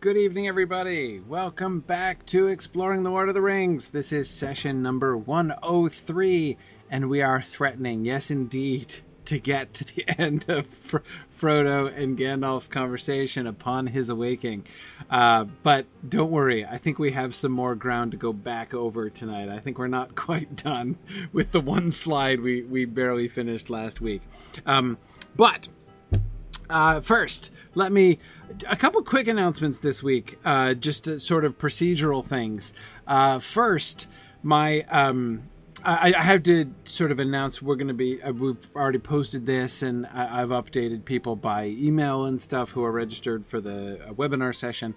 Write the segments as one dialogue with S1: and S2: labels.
S1: Good evening, everybody. Welcome back to Exploring the Lord of the Rings. This is session number 103, and we are threatening, yes, indeed, to get to the end of Fr- Frodo and Gandalf's conversation upon his awakening. Uh, but don't worry, I think we have some more ground to go back over tonight. I think we're not quite done with the one slide we, we barely finished last week. Um, but uh, first, let me a couple quick announcements this week, uh, just sort of procedural things. Uh, first, my um, I, I, have to sort of announce we're going to be. Uh, we've already posted this, and I, have updated people by email and stuff who are registered for the uh, webinar session.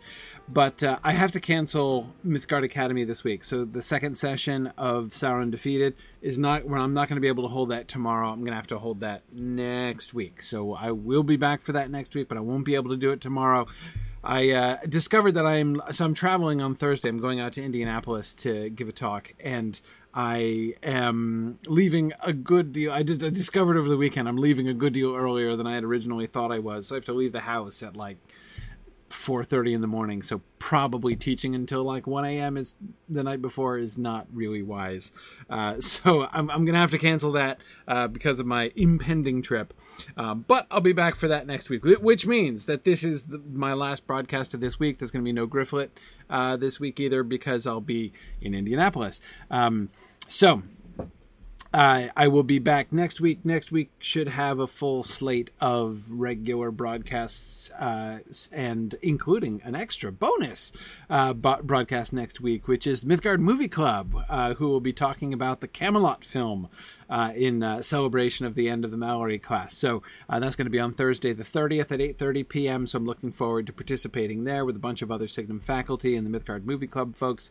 S1: But uh, I have to cancel Mythgard Academy this week, so the second session of Sauron Defeated is not. Well, I'm not going to be able to hold that tomorrow. I'm going to have to hold that next week. So I will be back for that next week, but I won't be able to do it tomorrow. I uh, discovered that I'm so I'm traveling on Thursday. I'm going out to Indianapolis to give a talk, and I am leaving a good deal. I just I discovered over the weekend I'm leaving a good deal earlier than I had originally thought I was. So I have to leave the house at like 4:30 in the morning. So probably teaching until like 1 a.m. is the night before is not really wise. Uh, so I'm, I'm gonna have to cancel that uh, because of my impending trip. Uh, but I'll be back for that next week, which means that this is the, my last broadcast of this week. There's gonna be no Grifflet uh, this week either because I'll be in Indianapolis. Um, so uh, I will be back next week. Next week should have a full slate of regular broadcasts, uh, and including an extra bonus uh, broadcast next week, which is Mythgard Movie Club, uh, who will be talking about the Camelot film. Uh, in uh, celebration of the end of the Malory class, so that's going to be on Thursday, the 30th at 8:30 p.m. So I'm looking forward to participating there with a bunch of other Signum faculty and the Mythgard Movie Club folks.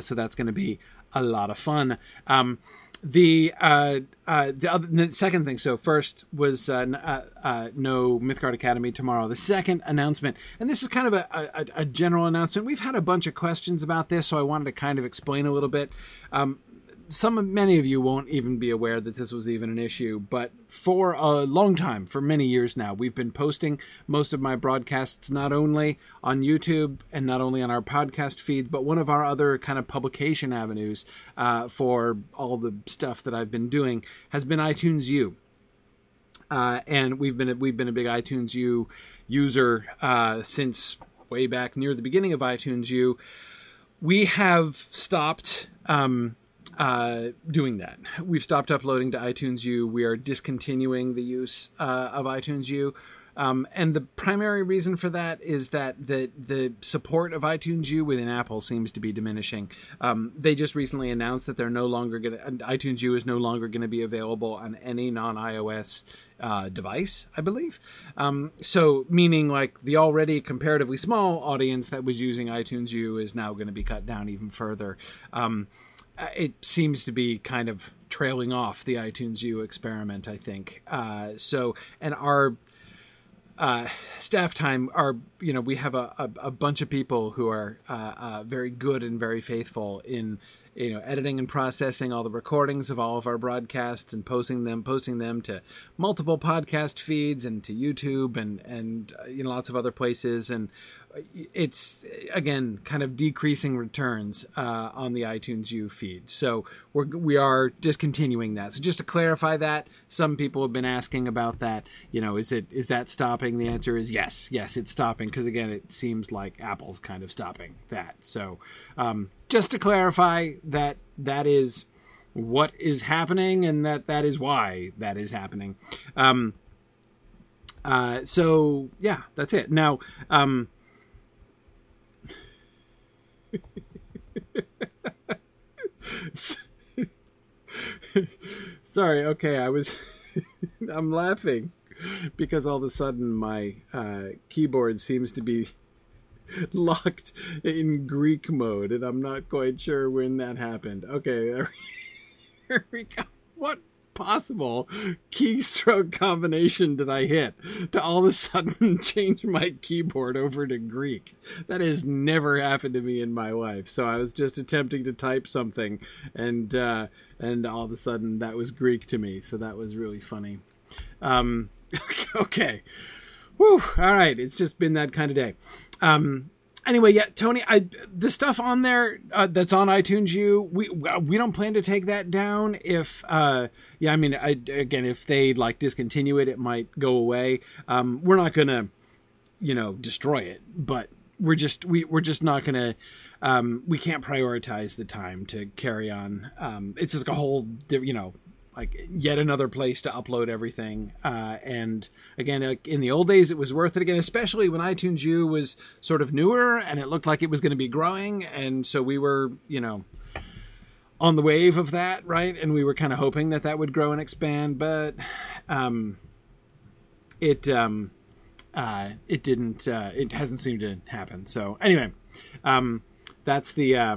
S1: so that's going to be a lot of fun. Um, the uh, uh, the, other, the second thing. So first was uh, uh, uh, no Mythgard Academy tomorrow. The second announcement, and this is kind of a, a, a, general announcement. We've had a bunch of questions about this, so I wanted to kind of explain a little bit. Um, some many of you won't even be aware that this was even an issue, but for a long time, for many years now, we've been posting most of my broadcasts not only on YouTube and not only on our podcast feed, but one of our other kind of publication avenues uh, for all the stuff that I've been doing has been iTunes U. Uh, and we've been we've been a big iTunes U user uh, since way back near the beginning of iTunes U. We have stopped um, uh, doing that. We've stopped uploading to iTunes U. We are discontinuing the use uh, of iTunes U. Um, and the primary reason for that is that the the support of iTunes U within Apple seems to be diminishing. Um, they just recently announced that they're no longer going to iTunes U is no longer going to be available on any non iOS uh, device, I believe. Um, so meaning like the already comparatively small audience that was using iTunes U is now going to be cut down even further. Uh, it seems to be kind of trailing off the iTunes U experiment, I think. Uh, so, and our uh, staff time are, you know, we have a, a, a bunch of people who are uh, uh, very good and very faithful in, you know, editing and processing all the recordings of all of our broadcasts and posting them, posting them to multiple podcast feeds and to YouTube and and uh, you know lots of other places. And it's again kind of decreasing returns uh, on the iTunes U feed. So we're we are discontinuing that. So just to clarify that, some people have been asking about that. You know, is it is that stopping? The answer is yes, yes, it's stopping because again, it seems like Apple's kind of stopping that. So um, just to clarify that that is what is happening and that that is why that is happening. Um, uh, so yeah, that's it. Now. Um, Sorry, okay, I was I'm laughing because all of a sudden my uh, keyboard seems to be locked in Greek mode and I'm not quite sure when that happened. Okay, there we go. What possible keystroke combination did I hit to all of a sudden change my keyboard over to Greek? That has never happened to me in my life. So I was just attempting to type something, and uh, and all of a sudden that was Greek to me. So that was really funny. Um, okay, Whew, all right. It's just been that kind of day. Um, anyway, yeah, Tony, I the stuff on there uh, that's on iTunes U, we we don't plan to take that down. If uh, yeah, I mean, I, again, if they like discontinue it, it might go away. Um, we're not gonna, you know, destroy it, but we're just we we're just not gonna. Um, we can't prioritize the time to carry on. Um, it's just a whole, you know, like yet another place to upload everything. Uh, and again, like in the old days, it was worth it again, especially when iTunes U was sort of newer and it looked like it was going to be growing. And so we were, you know, on the wave of that, right? And we were kind of hoping that that would grow and expand, but um, it um, uh, it didn't. Uh, it hasn't seemed to happen. So anyway, um, that's the. Uh,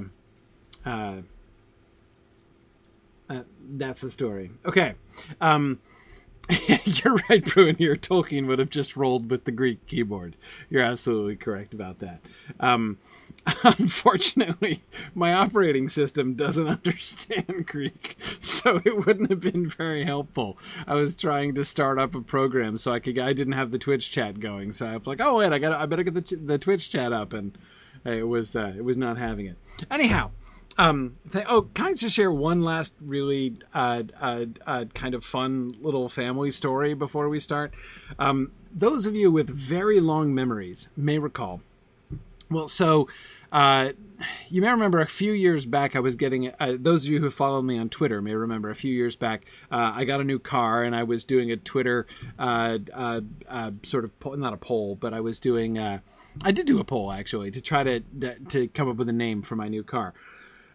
S1: uh uh, that's the story. Okay. Um, you're right, Bruin. Here, Tolkien would have just rolled with the Greek keyboard. You're absolutely correct about that. Um, unfortunately, my operating system doesn't understand Greek, so it wouldn't have been very helpful. I was trying to start up a program so I could. I didn't have the Twitch chat going, so I was like, "Oh wait, I got. I better get the the Twitch chat up," and it was uh, it was not having it. Anyhow, um, th- oh, can I just share one last really uh, uh, uh, kind of fun little family story before we start? Um, those of you with very long memories may recall. Well, so uh, you may remember a few years back, I was getting. Uh, those of you who followed me on Twitter may remember a few years back, uh, I got a new car and I was doing a Twitter sort of po- not a poll, but I was doing. I did do a poll actually to try to to come up with a name for my new car.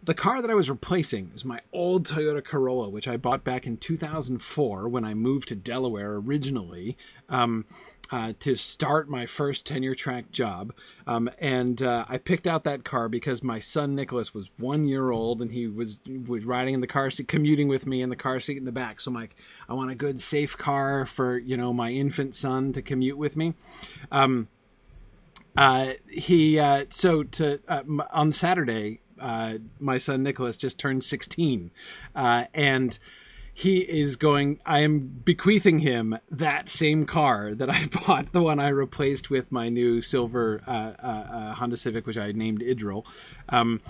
S1: The car that I was replacing is my old Toyota Corolla, which I bought back in 2004 when I moved to Delaware originally. Um, uh, to start my first tenure track job. Um, and uh, I picked out that car because my son Nicholas was one year old and he was was riding in the car seat, commuting with me in the car seat in the back. So I'm like, I want a good, safe car for you know my infant son to commute with me. Um, uh, he uh, so to uh, on Saturday uh, my son Nicholas just turned 16, uh, and he is going. I am bequeathing him that same car that I bought, the one I replaced with my new silver uh, uh, uh Honda Civic, which I named Idril. Um,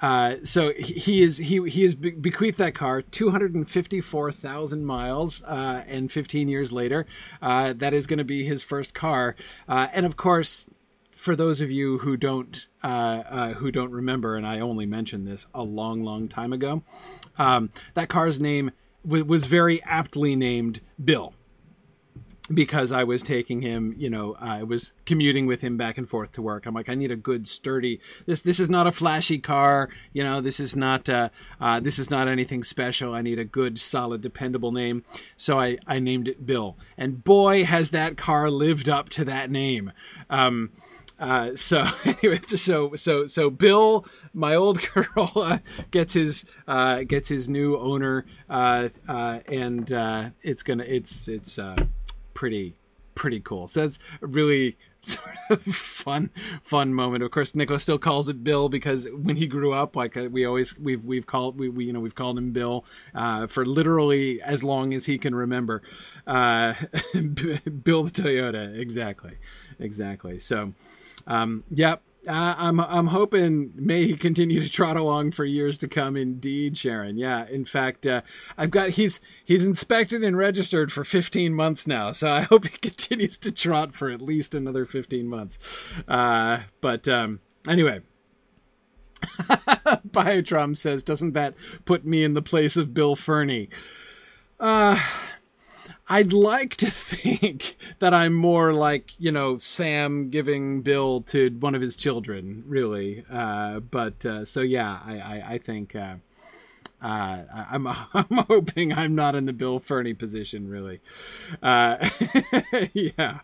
S1: uh, so he is he he has bequeathed that car 254,000 miles, uh, and 15 years later, uh, that is going to be his first car. And of course, for those of you who don't uh, uh, who don't remember, and I only mentioned this a long, long time ago, um, that car's name w- was very aptly named Bill because I was taking him, you know, I was commuting with him back and forth to work. I'm like, I need a good, sturdy. This this is not a flashy car, you know. This is not uh, uh, this is not anything special. I need a good, solid, dependable name. So I I named it Bill, and boy, has that car lived up to that name. Um, uh, so anyway, so so so Bill, my old Corolla, gets his uh, gets his new owner, uh, uh and uh, it's gonna it's it's uh, pretty pretty cool. So it's really sort of fun fun moment. Of course, Nicholas still calls it Bill because when he grew up, like we always we've we've called we, we you know we've called him Bill for literally as long as he can remember. Bill the Toyota, exactly, exactly. So. Um, yep. Uh, I'm I'm hoping may he continue to trot along for years to come. Indeed, Sharon. Yeah. In fact, uh, I've got he's he's inspected and registered for 15 months now, so I hope he continues to trot for at least another 15 months. Uh, but um, anyway, Biotrom says, doesn't that put me in the place of Bill Ferny? Uh I'd like to think that I'm more like, you know, Sam giving Bill to one of his children, really. Uh, but uh, so, yeah, I, I, I think uh, uh I'm, I'm hoping I'm not in the Bill Ferny position, really. Uh, yeah.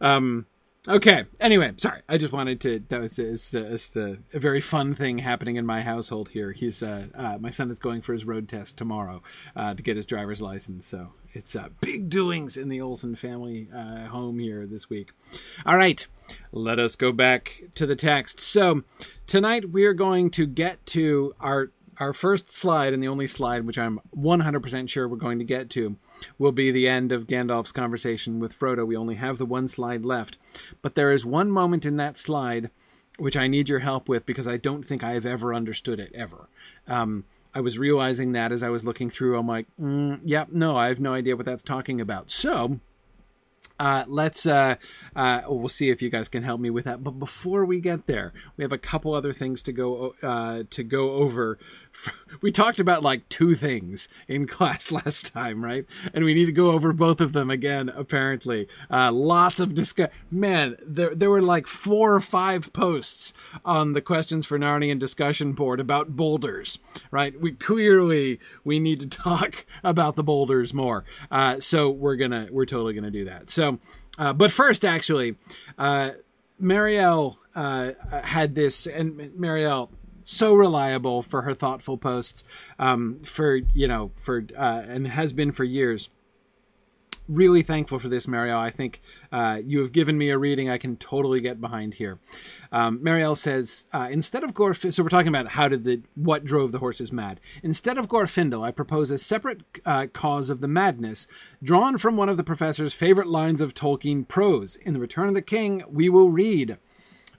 S1: Um, Okay. Anyway, sorry. I just wanted to. That was it's, it's a, a very fun thing happening in my household here. He's uh, uh, my son is going for his road test tomorrow uh, to get his driver's license. So it's uh, big doings in the Olsen family uh, home here this week. All right, let us go back to the text. So tonight we are going to get to our our first slide and the only slide which I'm 100% sure we're going to get to will be the end of Gandalf's conversation with Frodo. We only have the one slide left. But there is one moment in that slide which I need your help with because I don't think I have ever understood it ever. Um, I was realizing that as I was looking through. I'm like, mm, yep, yeah, no, I have no idea what that's talking about. So uh, let's uh, uh, we'll see if you guys can help me with that. But before we get there, we have a couple other things to go uh, to go over. We talked about like two things in class last time, right? And we need to go over both of them again. Apparently, uh, lots of discuss. Man, there there were like four or five posts on the questions for Narnian discussion board about boulders. Right? We clearly we need to talk about the boulders more. Uh, so we're gonna we're totally gonna do that. So uh, but first, actually, uh, Marielle uh, had this, and Marielle so reliable for her thoughtful posts um, for you know for uh, and has been for years really thankful for this, Marielle. I think uh, you have given me a reading I can totally get behind here. Um, Marielle says, uh, instead of Glorfindel, so we're talking about how did the what drove the horses mad. Instead of Glorfindel, I propose a separate uh, cause of the madness, drawn from one of the professor's favorite lines of Tolkien prose. In The Return of the King, we will read.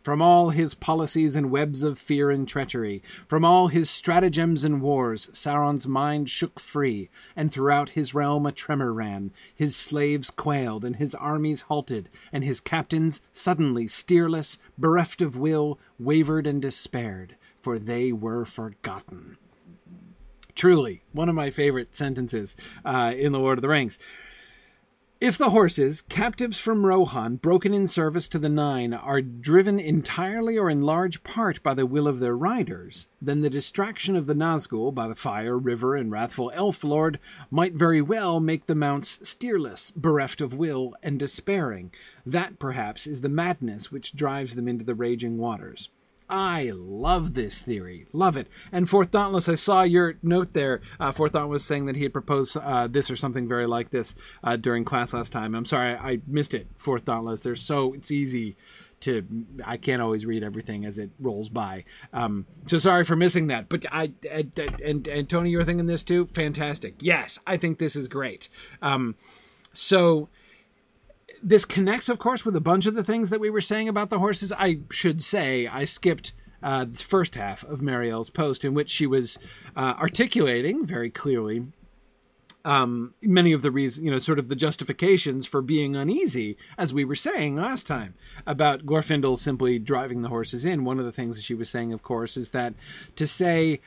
S1: From all his policies and webs of fear and treachery, from all his stratagems and wars, Sauron's mind shook free, and throughout his realm a tremor ran. His slaves quailed, and his armies halted, and his captains, suddenly steerless, bereft of will, wavered and despaired, for they were forgotten. Truly, one of my favorite sentences uh, in The Lord of the Rings. If the horses, captives from Rohan, broken in service to the Nine, are driven entirely or in large part by the will of their riders, then the distraction of the Nazgul by the fire, river, and wrathful elf lord might very well make the mounts steerless, bereft of will, and despairing. That, perhaps, is the madness which drives them into the raging waters. I love this theory. Love it. And Fourth Dauntless, I saw your note there. Uh, Fourth Dauntless was saying that he had proposed uh, this or something very like this uh, during class last time. I'm sorry, I missed it, Fourth Dauntless. There's so, it's easy to, I can't always read everything as it rolls by. Um, so sorry for missing that. But I, and, and, and Tony, you're thinking this too? Fantastic. Yes, I think this is great. Um, so, this connects, of course, with a bunch of the things that we were saying about the horses. I should say I skipped uh, the first half of Marielle's post, in which she was uh, articulating very clearly um, many of the reasons, you know, sort of the justifications for being uneasy, as we were saying last time about Glorfindel simply driving the horses in. One of the things that she was saying, of course, is that to say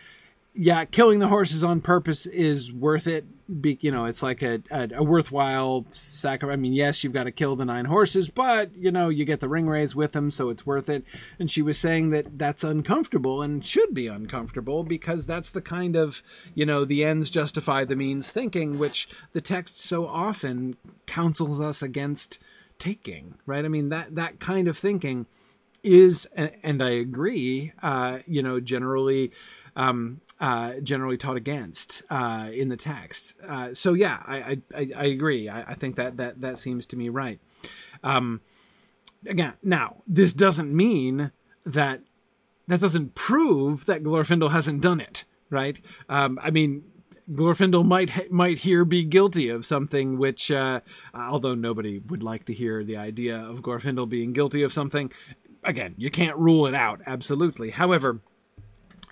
S1: yeah, killing the horses on purpose is worth it. Be, you know, it's like a, a, a worthwhile sacrifice. I mean, yes, you've got to kill the nine horses, but you know, you get the ringwraiths with them, so it's worth it. And she was saying that that's uncomfortable and should be uncomfortable because that's the kind of you know the ends justify the means thinking, which the text so often counsels us against taking. Right? I mean that that kind of thinking is, and I agree. Uh, you know, generally. Um, uh, generally taught against uh, in the text. Uh, so yeah, I I, I agree. I, I, think that that that seems to me right. Um, again, now this doesn't mean that that doesn't prove that Glorfindel hasn't done it, right? Um, I mean. Glorfindel might might here be guilty of something which, uh, although nobody would like to hear the idea of Glorfindel being guilty of something, again, you can't rule it out absolutely. However,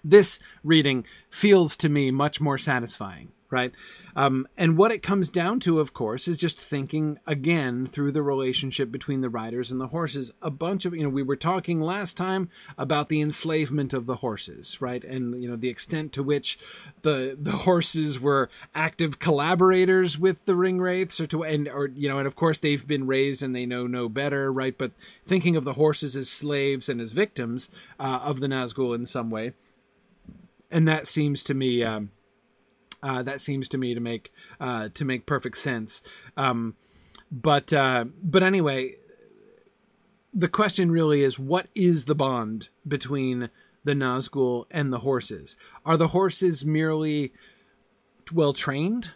S1: this reading feels to me much more satisfying, right? Um, and what it comes down to, of course, is just thinking again through the relationship between the riders and the horses. A bunch of, you know, we were talking last time about the enslavement of the horses, right? And, you know, the extent to which the, the horses were active collaborators with the ring wraiths or to, and, or, you know, and of course they've been raised and they know no better, right? But thinking of the horses as slaves and as victims uh, of the Nazgul in some way and that seems to me um, uh, that seems to me to make uh, to make perfect sense. Um, but uh, but anyway, the question really is: what is the bond between the Nazgul and the horses? Are the horses merely well trained?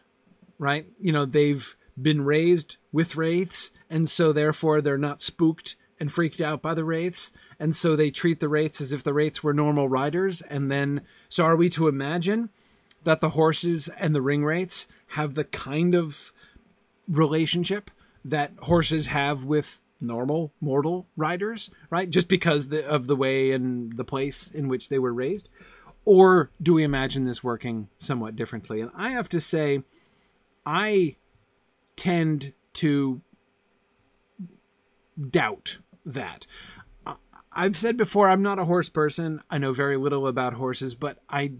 S1: Right? You know, they've been raised with wraiths, and so therefore they're not spooked and freaked out by the wraiths and so they treat the wraiths as if the wraiths were normal riders and then so are we to imagine that the horses and the ring wraiths have the kind of relationship that horses have with normal mortal riders, right? Just because the, of the way and the place in which they were raised? Or do we imagine this working somewhat differently? And I have to say, I tend to doubt that. I've said before, I'm not a horse person. I know very little about horses, but I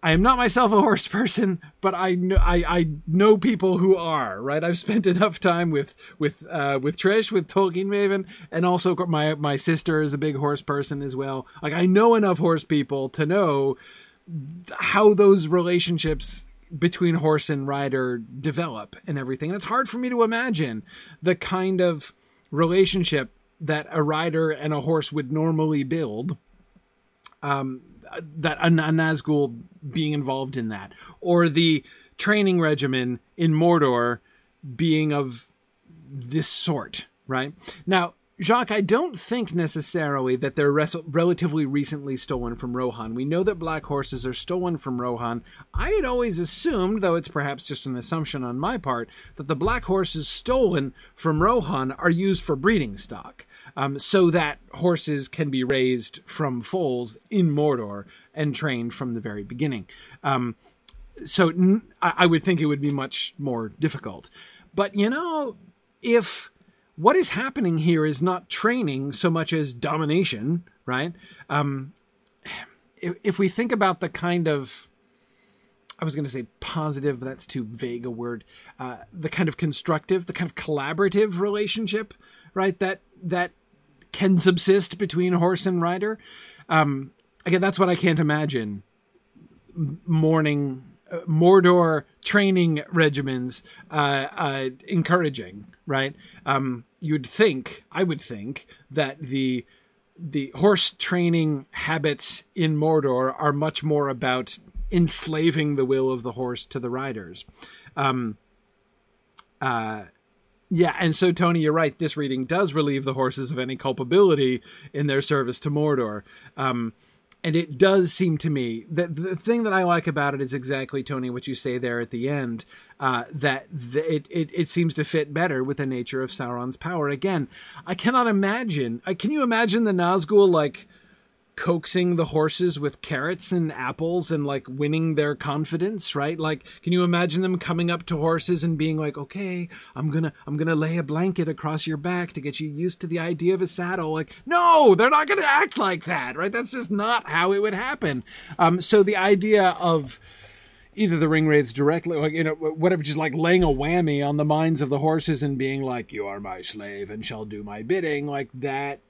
S1: I am not myself a horse person, but I know I, I know people who are right. I've spent enough time with with uh, with Trish, with Tolkien Maven, and also my my sister is a big horse person as well. Like I know enough horse people to know how those relationships between horse and rider develop and everything. And it's hard for me to imagine the kind of relationship that a rider and a horse would normally build. Um, that a, Nazgul being involved in that, or the training regimen in Mordor being of this sort, right? Now, Jacques, I don't think necessarily that they're res- relatively recently stolen from Rohan. We know that black horses are stolen from Rohan. I had always assumed, though it's perhaps just an assumption on my part, that the black horses stolen from Rohan are used for breeding stock um, so that horses can be raised from foals in Mordor and trained from the very beginning. Um, so n- I would think it would be much more difficult. But you know, if what is happening here is not training so much as domination, right? Um, if, if we think about the kind of I was going to say positive, but that's too vague a word. Uh, the kind of constructive, the kind of collaborative relationship, right? That that can subsist between horse and rider. Um, again, that's what I can't imagine. Morning, uh, Mordor training regimens uh, uh, encouraging, right? Um, you'd think, I would think, that the the horse training habits in Mordor are much more about enslaving the will of the horse to the riders. Um, uh, yeah, and so Tony, you're right. This reading does relieve the horses of any culpability in their service to Mordor. Um, and it does seem to me that the thing that I like about it is exactly Tony what you say there at the end uh, that it, it it seems to fit better with the nature of Sauron's power. Again, I cannot imagine. Uh, can you imagine the Nazgul like coaxing the horses with carrots and apples and like winning their confidence, right? Like, can you imagine them coming up to horses and being like, okay, I'm gonna, I'm gonna lay a blanket across your back to get you used to the idea of a saddle. Like, no, they're not gonna act like that, right? That's just not how it would happen. Um, so the idea of, either the ring wraiths directly, or you know, whatever, just like laying a whammy on the minds of the horses and being like, "You are my slave and shall do my bidding," like that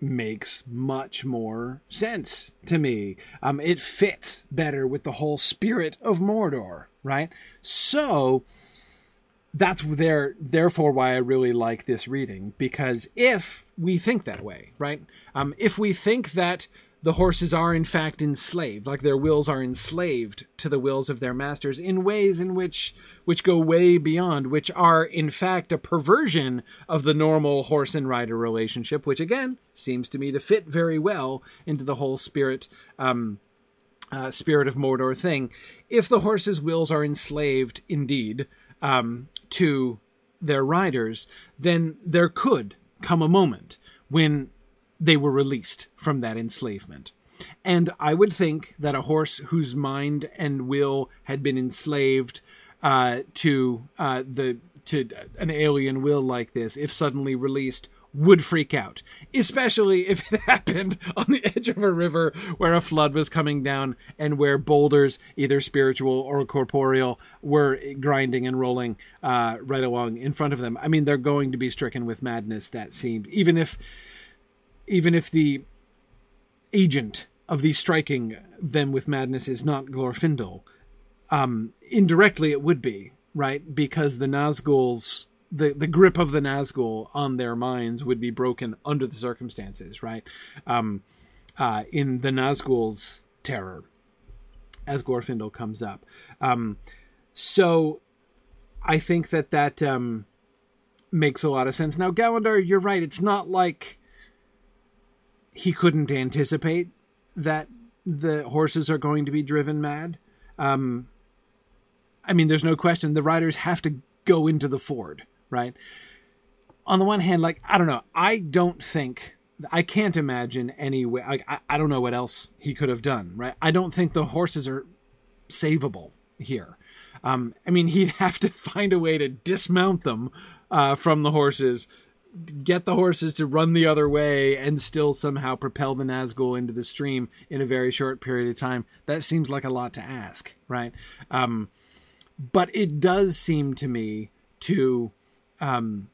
S1: makes much more sense to me. Um, it fits better with the whole spirit of Mordor, right? So that's there therefore why I really like this reading because if we think that way, right? Um, if we think that the horses are in fact enslaved, like their wills are enslaved to the wills of their masters in ways in which which go way beyond, which are in fact a perversion of the normal horse and rider relationship, which again seems to me to fit very well into the whole spirit um, uh, spirit of Mordor thing. If the horses' wills are enslaved indeed um, to their riders, then there could come a moment when they were released from that enslavement. And I would think that a horse whose mind and will had been enslaved uh, to uh, the to an alien will like this, if suddenly released, would freak out, especially if it happened on the edge of a river where a flood was coming down and where boulders, either spiritual or corporeal, were grinding and rolling uh, right along in front of them. I mean, they're going to be stricken with madness. That seemed, even if even if the agent of the striking them with madness is not Glorfindel, um, indirectly it would be right because the Nazgul's the the grip of the Nazgul on their minds would be broken under the circumstances, right? Um, uh, in the Nazgul's terror, as Glorfindel comes up, um, so I think that that um, makes a lot of sense. Now, Galandar, you're right. It's not like he couldn't anticipate that the horses are going to be driven mad. Um, I mean, there's no question the riders have to go into the ford, right? on the one hand, like I don't know, I don't think I can't imagine any way. Like I, I don't know what else he could have done. Right? I don't think the horses are savable here. Um, I mean, he'd have to find a way to dismount them uh, from the horses, get the horses to run the other way, and still somehow propel the Nazgul into the stream in a very short period of time. That seems like a lot to ask, right? Um, but it does seem to me to um,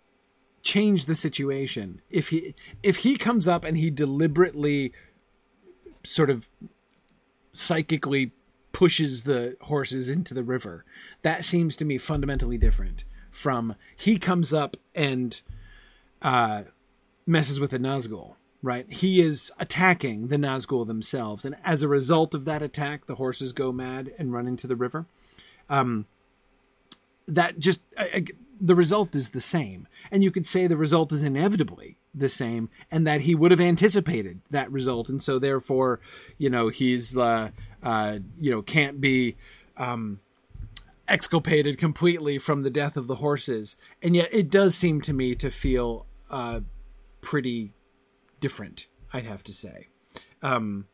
S1: change the situation if he if he comes up and he deliberately sort of psychically pushes the horses into the river that seems to me fundamentally different from he comes up and uh, messes with the Nazgul right he is attacking the Nazgul themselves and as a result of that attack the horses go mad and run into the river um, that just I, the result is the same. And you could say the result is inevitably the same and that he would have anticipated that result. And so therefore, you know, he's, uh, uh, you know, can't be, um, exculpated completely from the death of the horses. And yet it does seem to me to feel, uh, pretty different, I'd have to say. Um,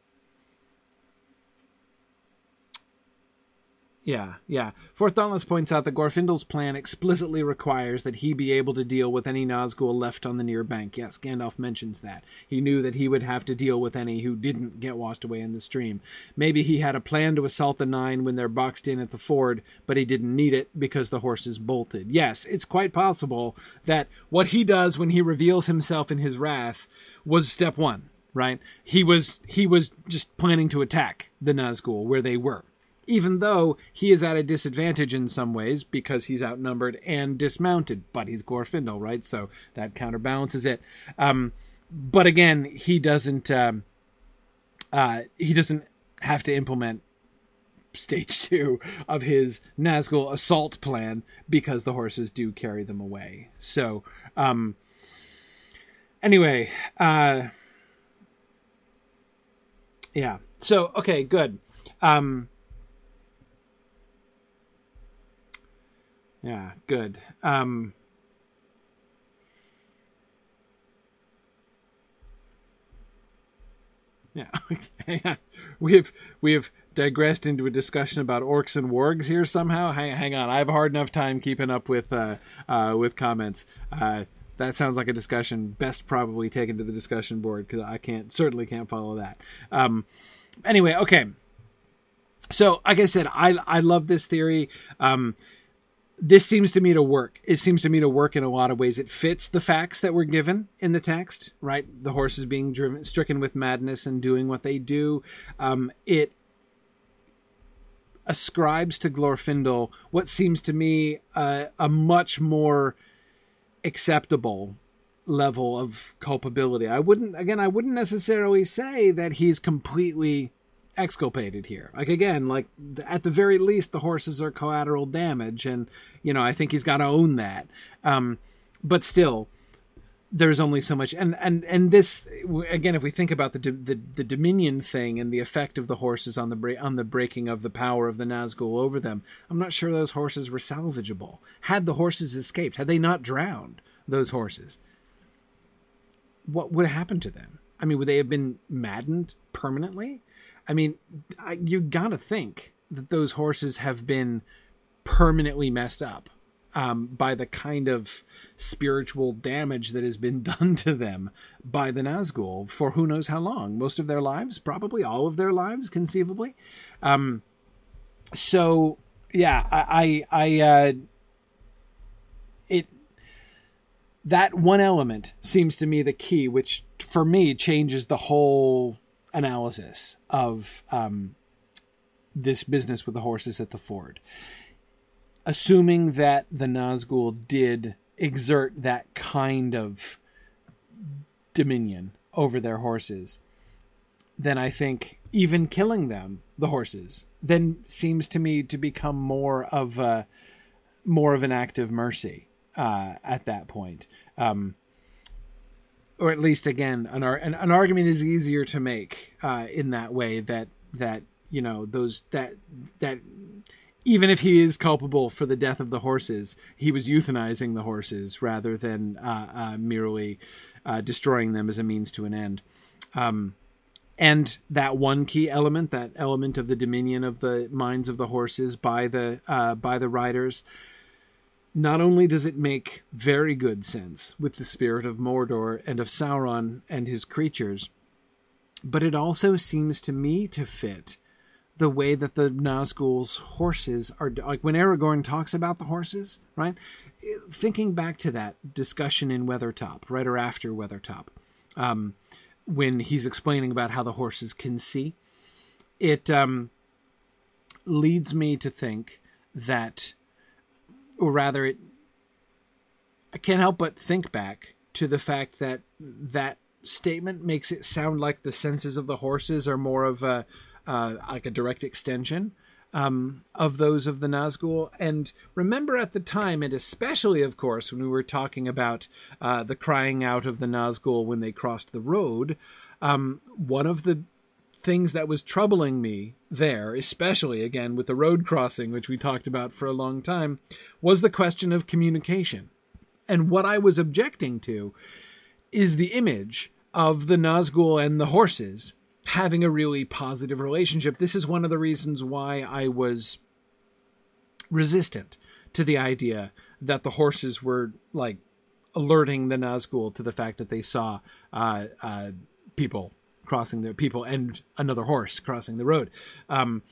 S1: Yeah, yeah. Fourth Dauntless points out that Glorfindel's plan explicitly requires that he be able to deal with any Nazgul left on the near bank. Yes, Gandalf mentions that. He knew that he would have to deal with any who didn't get washed away in the stream. Maybe he had a plan to assault the Nine when they're boxed in at the ford, but he didn't need it because the horses bolted. Yes, it's quite possible that what he does when he reveals himself in his wrath was step one, right? He was he was just planning to attack the Nazgul where they were even though he is at a disadvantage in some ways because he's outnumbered and dismounted, but he's Glorfindel, right? So that counterbalances it. Um, but again, he doesn't um, uh, he doesn't have to implement stage two of his Nazgul assault plan because the horses do carry them away. So um, anyway, uh, yeah. So okay, good. Um, Yeah, good. Um, yeah, we have we have digressed into a discussion about orcs and wargs here somehow. Hang, hang on, I have a hard enough time keeping up with uh, uh, with comments. Uh, that sounds like a discussion best probably taken to the discussion board because I can't certainly can't follow that. Um, anyway, okay. So, like I said, I I love this theory. Um, this seems to me to work. It seems to me to work in a lot of ways. It fits the facts that were given in the text, right? The horses being driven, stricken with madness and doing what they do. Um, it ascribes to Glorfindel what seems to me a much more acceptable level of culpability. I wouldn't, again, I wouldn't necessarily say that he's completely exculpated here. Like again, like at the very least, the horses are collateral damage, and you know I think he's got to own that. Um, but still, there's only so much, and and and this again, if we think about the the, the Dominion thing and the effect of the horses on the bra- on the breaking of the power of the Nazgul over them, I'm not sure those horses were salvageable. Had the horses escaped, had they not drowned, those horses, what would have happened to them? I mean, would they have been maddened permanently? I mean, I, you gotta think that those horses have been permanently messed up um, by the kind of spiritual damage that has been done to them by the Nazgul for who knows how long. Most of their lives, probably all of their lives, conceivably. Um, so yeah, I, I, I uh, it that one element seems to me the key, which for me changes the whole analysis of um, this business with the horses at the ford. Assuming that the Nazgul did exert that kind of dominion over their horses, then I think even killing them, the horses, then seems to me to become more of a more of an act of mercy uh, at that point. Um, or at least again an, an, an argument is easier to make uh, in that way that that you know those that that even if he is culpable for the death of the horses, he was euthanizing the horses rather than uh, uh, merely uh, destroying them as a means to an end. Um, and that one key element, that element of the dominion of the minds of the horses by the uh, by the riders, not only does it make very good sense with the spirit of Mordor and of Sauron and his creatures, but it also seems to me to fit the way that the Nazgul's horses are like when Aragorn talks about the horses, right? Thinking back to that discussion in Weathertop, right or after Weathertop, um, when he's explaining about how the horses can see, it um, leads me to think that, or rather, it I can't help but think back to the fact that that statement makes it sound like the senses of the horses are more of a uh, like a direct extension um, of those of the Nazgul. And remember at the time, and especially, of course, when we were talking about uh, the crying out of the Nazgul when they crossed the road, um, one of the things that was troubling me there, especially again with the road crossing, which we talked about for a long time, was the question of communication. And what I was objecting to is the image of the Nazgul and the horses having a really positive relationship. This is one of the reasons why I was resistant to the idea that the horses were like alerting the Nazgul to the fact that they saw uh, uh, people crossing the people and another horse crossing the road. Um,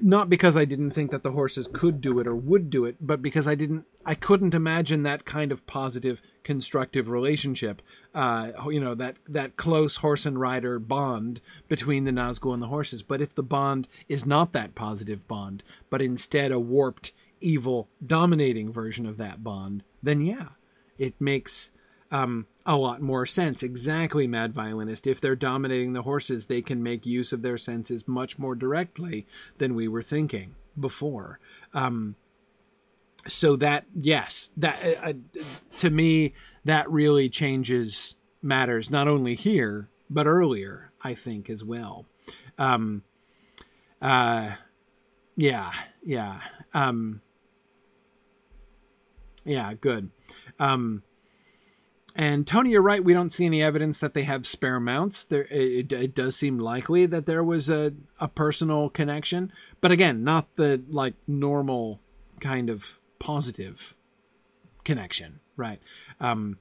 S1: not because I didn't think that the horses could do it or would do it, but because I didn't, I couldn't imagine that kind of positive, constructive relationship. Uh, you know that that close horse and rider bond between the Nazgul and the horses. But if the bond is not that positive bond, but instead a warped, evil, dominating version of that bond, then yeah, it makes um, a lot more sense. Exactly, Mad Violinist. If they're dominating the horses, they can make use of their senses much more directly than we were thinking before. Um, so that yes, that uh, uh to me that really changes matters not only here but earlier. I think as well. Um, uh, yeah, yeah, um, yeah, good. Um, and Tony, you're right. We don't see any evidence that they have spare mounts. There, it, it, does seem likely that there was a, a personal connection, but again, not the like normal kind of positive connection, right? Um,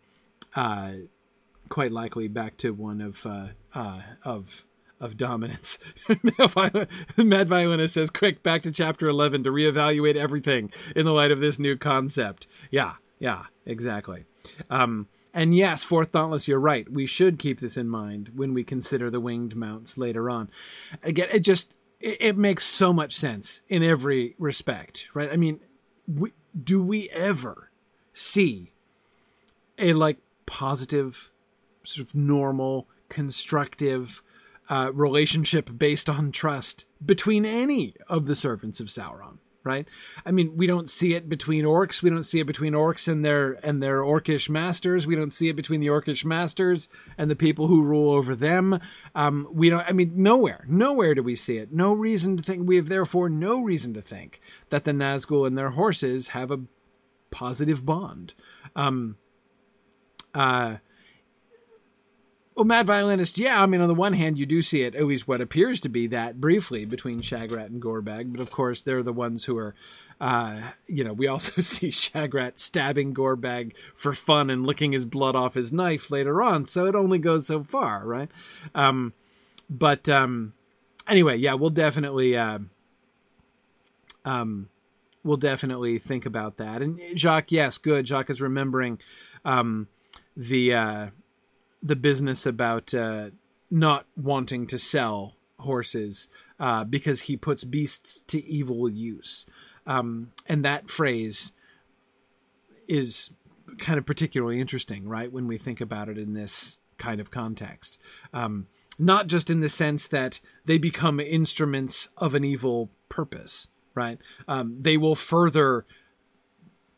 S1: uh, quite likely back to one of uh, uh, of of dominance. Mad Violinist says, "Quick, back to chapter eleven to reevaluate everything in the light of this new concept." Yeah, yeah, exactly. Um, and yes, Fourth Dauntless, you're right. We should keep this in mind when we consider the winged mounts later on. Again, it just it, it makes so much sense in every respect, right? I mean, we, do we ever see a like positive, sort of normal, constructive uh, relationship based on trust between any of the servants of Sauron? Right? I mean, we don't see it between orcs. We don't see it between orcs and their and their orcish masters. We don't see it between the orcish masters and the people who rule over them. Um, we don't. I mean, nowhere, nowhere do we see it. No reason to think. We have therefore no reason to think that the Nazgul and their horses have a positive bond. Um, uh, well, Mad Violinist, yeah, I mean, on the one hand, you do see it always what appears to be that briefly between Shagrat and Gorbag, but of course, they're the ones who are, uh, you know, we also see Shagrat stabbing Gorbag for fun and licking his blood off his knife later on, so it only goes so far, right? Um, but um, anyway, yeah, we'll definitely, uh, um, we'll definitely think about that. And Jacques, yes, good. Jacques is remembering um, the. Uh, the business about uh, not wanting to sell horses uh, because he puts beasts to evil use. Um, and that phrase is kind of particularly interesting, right? When we think about it in this kind of context. Um, not just in the sense that they become instruments of an evil purpose, right? Um, they will further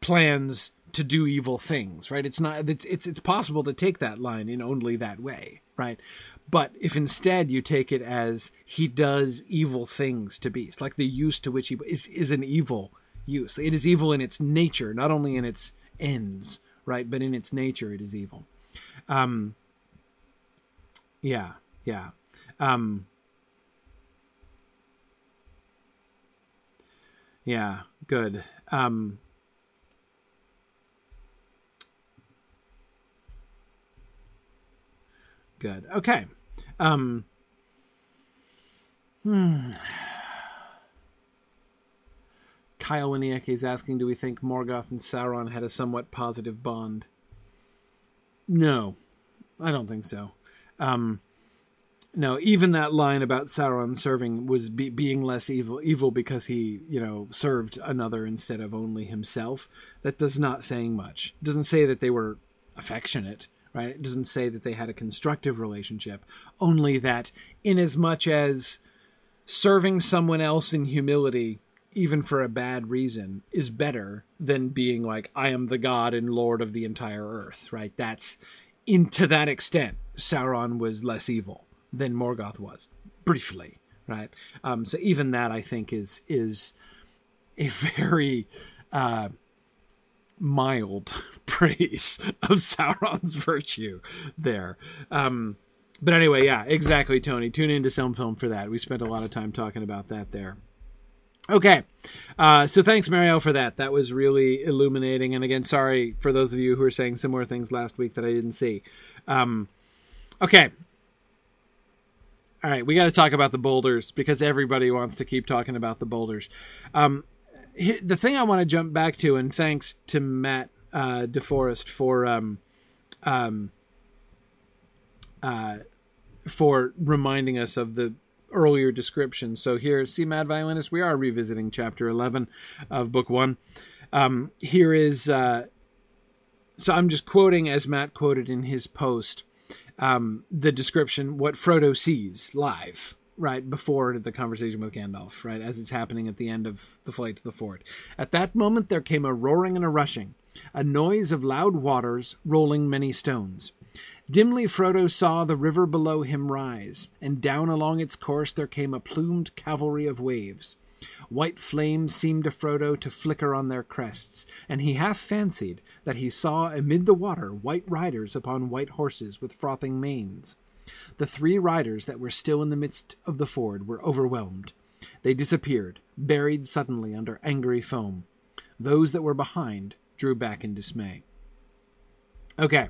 S1: plans to do evil things, right? It's not it's it's, it's possible to take that line in only that way, right? But if instead you take it as he does evil things to beasts, like the use to which he is is an evil use. It is evil in its nature, not only in its ends, right? But in its nature, it is evil. Um, yeah, yeah. Um, yeah, good. Um, good. Okay. Um, hmm. Kyle Winiecki is asking, do we think Morgoth and Sauron had a somewhat positive bond? No, I don't think so. Um, no, even that line about Sauron serving was be, being less evil, evil because he, you know, served another instead of only himself. That does not saying much. It doesn't say that they were affectionate, right? It doesn't say that they had a constructive relationship. Only that, in as much as serving someone else in humility even for a bad reason, is better than being like, I am the God and Lord of the entire earth, right? That's in to that extent, Sauron was less evil than Morgoth was, briefly, right? Um, so even that I think is is a very uh, mild praise of Sauron's virtue there. Um, but anyway, yeah, exactly, Tony. Tune into Film Film for that. We spent a lot of time talking about that there. Okay. Uh, so thanks, Mario, for that. That was really illuminating. And again, sorry for those of you who were saying similar things last week that I didn't see. Um, okay. All right, we got to talk about the boulders because everybody wants to keep talking about the boulders. Um, the thing I want to jump back to, and thanks to Matt uh, DeForest for um, um, uh, for reminding us of the earlier description. So here, see, Mad Violinist, we are revisiting chapter 11 of book one. Um, here is, uh, so I'm just quoting as Matt quoted in his post, um, the description, what Frodo sees live, right, before the conversation with Gandalf, right, as it's happening at the end of the flight to the Ford. At that moment there came a roaring and a rushing, a noise of loud waters rolling many stones. Dimly Frodo saw the river below him rise, and down along its course there came a plumed cavalry of waves. White flames seemed to Frodo to flicker on their crests, and he half fancied that he saw amid the water white riders upon white horses with frothing manes. The three riders that were still in the midst of the ford were overwhelmed. They disappeared, buried suddenly under angry foam. Those that were behind drew back in dismay. Okay,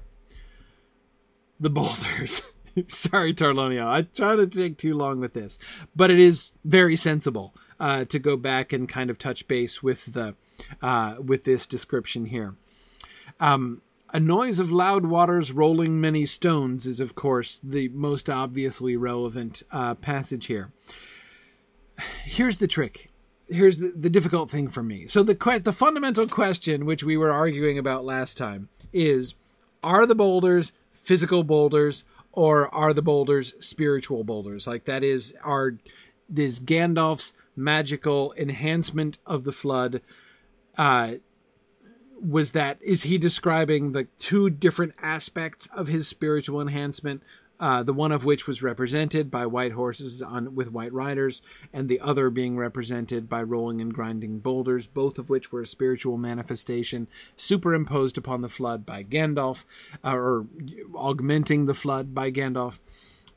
S1: the boulders. Sorry, Tarlonio. I try to take too long with this, but it is very sensible uh, to go back and kind of touch base with the uh, with this description here. Um, a noise of loud waters rolling many stones is, of course, the most obviously relevant uh, passage here. Here's the trick. Here's the, the difficult thing for me. So the que- the fundamental question, which we were arguing about last time, is: Are the boulders physical boulders or are the boulders spiritual boulders? Like that is are is Gandalf's magical enhancement of the flood uh was that is he describing the two different aspects of his spiritual enhancement uh, the one of which was represented by white horses on with white riders, and the other being represented by rolling and grinding boulders, both of which were a spiritual manifestation superimposed upon the flood by Gandalf, uh, or augmenting the flood by Gandalf.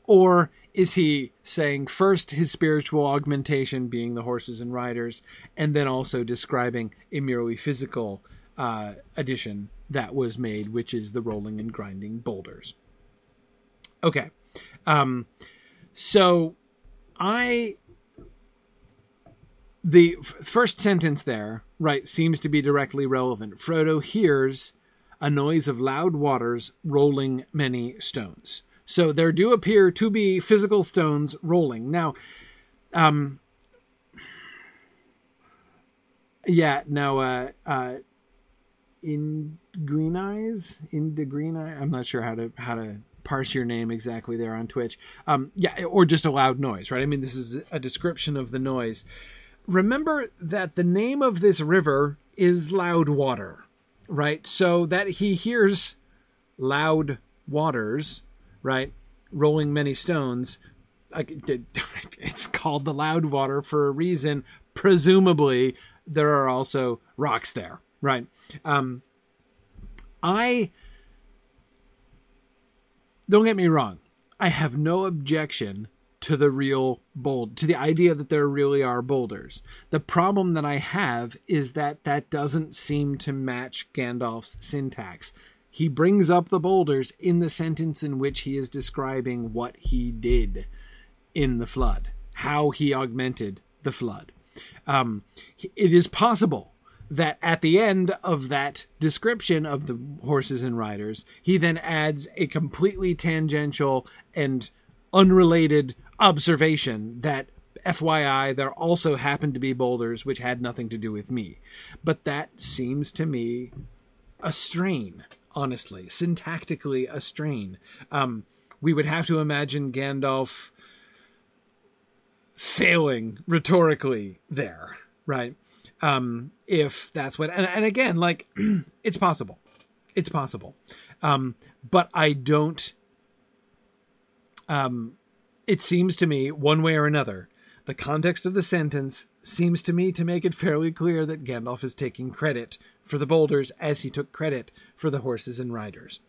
S1: Or is he saying first his spiritual augmentation being the horses and riders, and then also describing a merely physical uh, addition that was made, which is the rolling and grinding boulders? Okay. Um, so I the f- first sentence there, right, seems to be directly relevant. Frodo hears a noise of loud waters rolling many stones. So there do appear to be physical stones rolling. Now, um, yeah, no, uh, uh, in Green Eyes, in the Green Eye, I'm not sure how to how to parse your name exactly there on Twitch. Um, yeah, or just a loud noise, right? I mean, this is a description of the noise. Remember that the name of this river is Loud Water, right? So that he hears loud waters, right? rolling many stones. It's called the loud water for a reason. Presumably, there are also rocks there, right? Um, I don't get me wrong. I have no objection to the real bold to the idea that there really are boulders. The problem that I have is that that doesn't seem to match Gandalf's syntax. He brings up the boulders in the sentence in which he is describing what he did in the flood, how he augmented the flood. Um, it is possible that at the end of that description of the horses and riders, he then adds a completely tangential and unrelated observation that FYI, there also happened to be boulders which had nothing to do with me. But that seems to me a strain, honestly, syntactically a strain. Um, we would have to imagine Gandalf failing rhetorically there, right? Um, if that's what, and, and again, like, it's possible. It's possible. Um, but I don't, um, it seems to me, one way or another, the context of the sentence seems to me to make it fairly clear that Gandalf is taking credit for the boulders as he took credit for the horses and riders.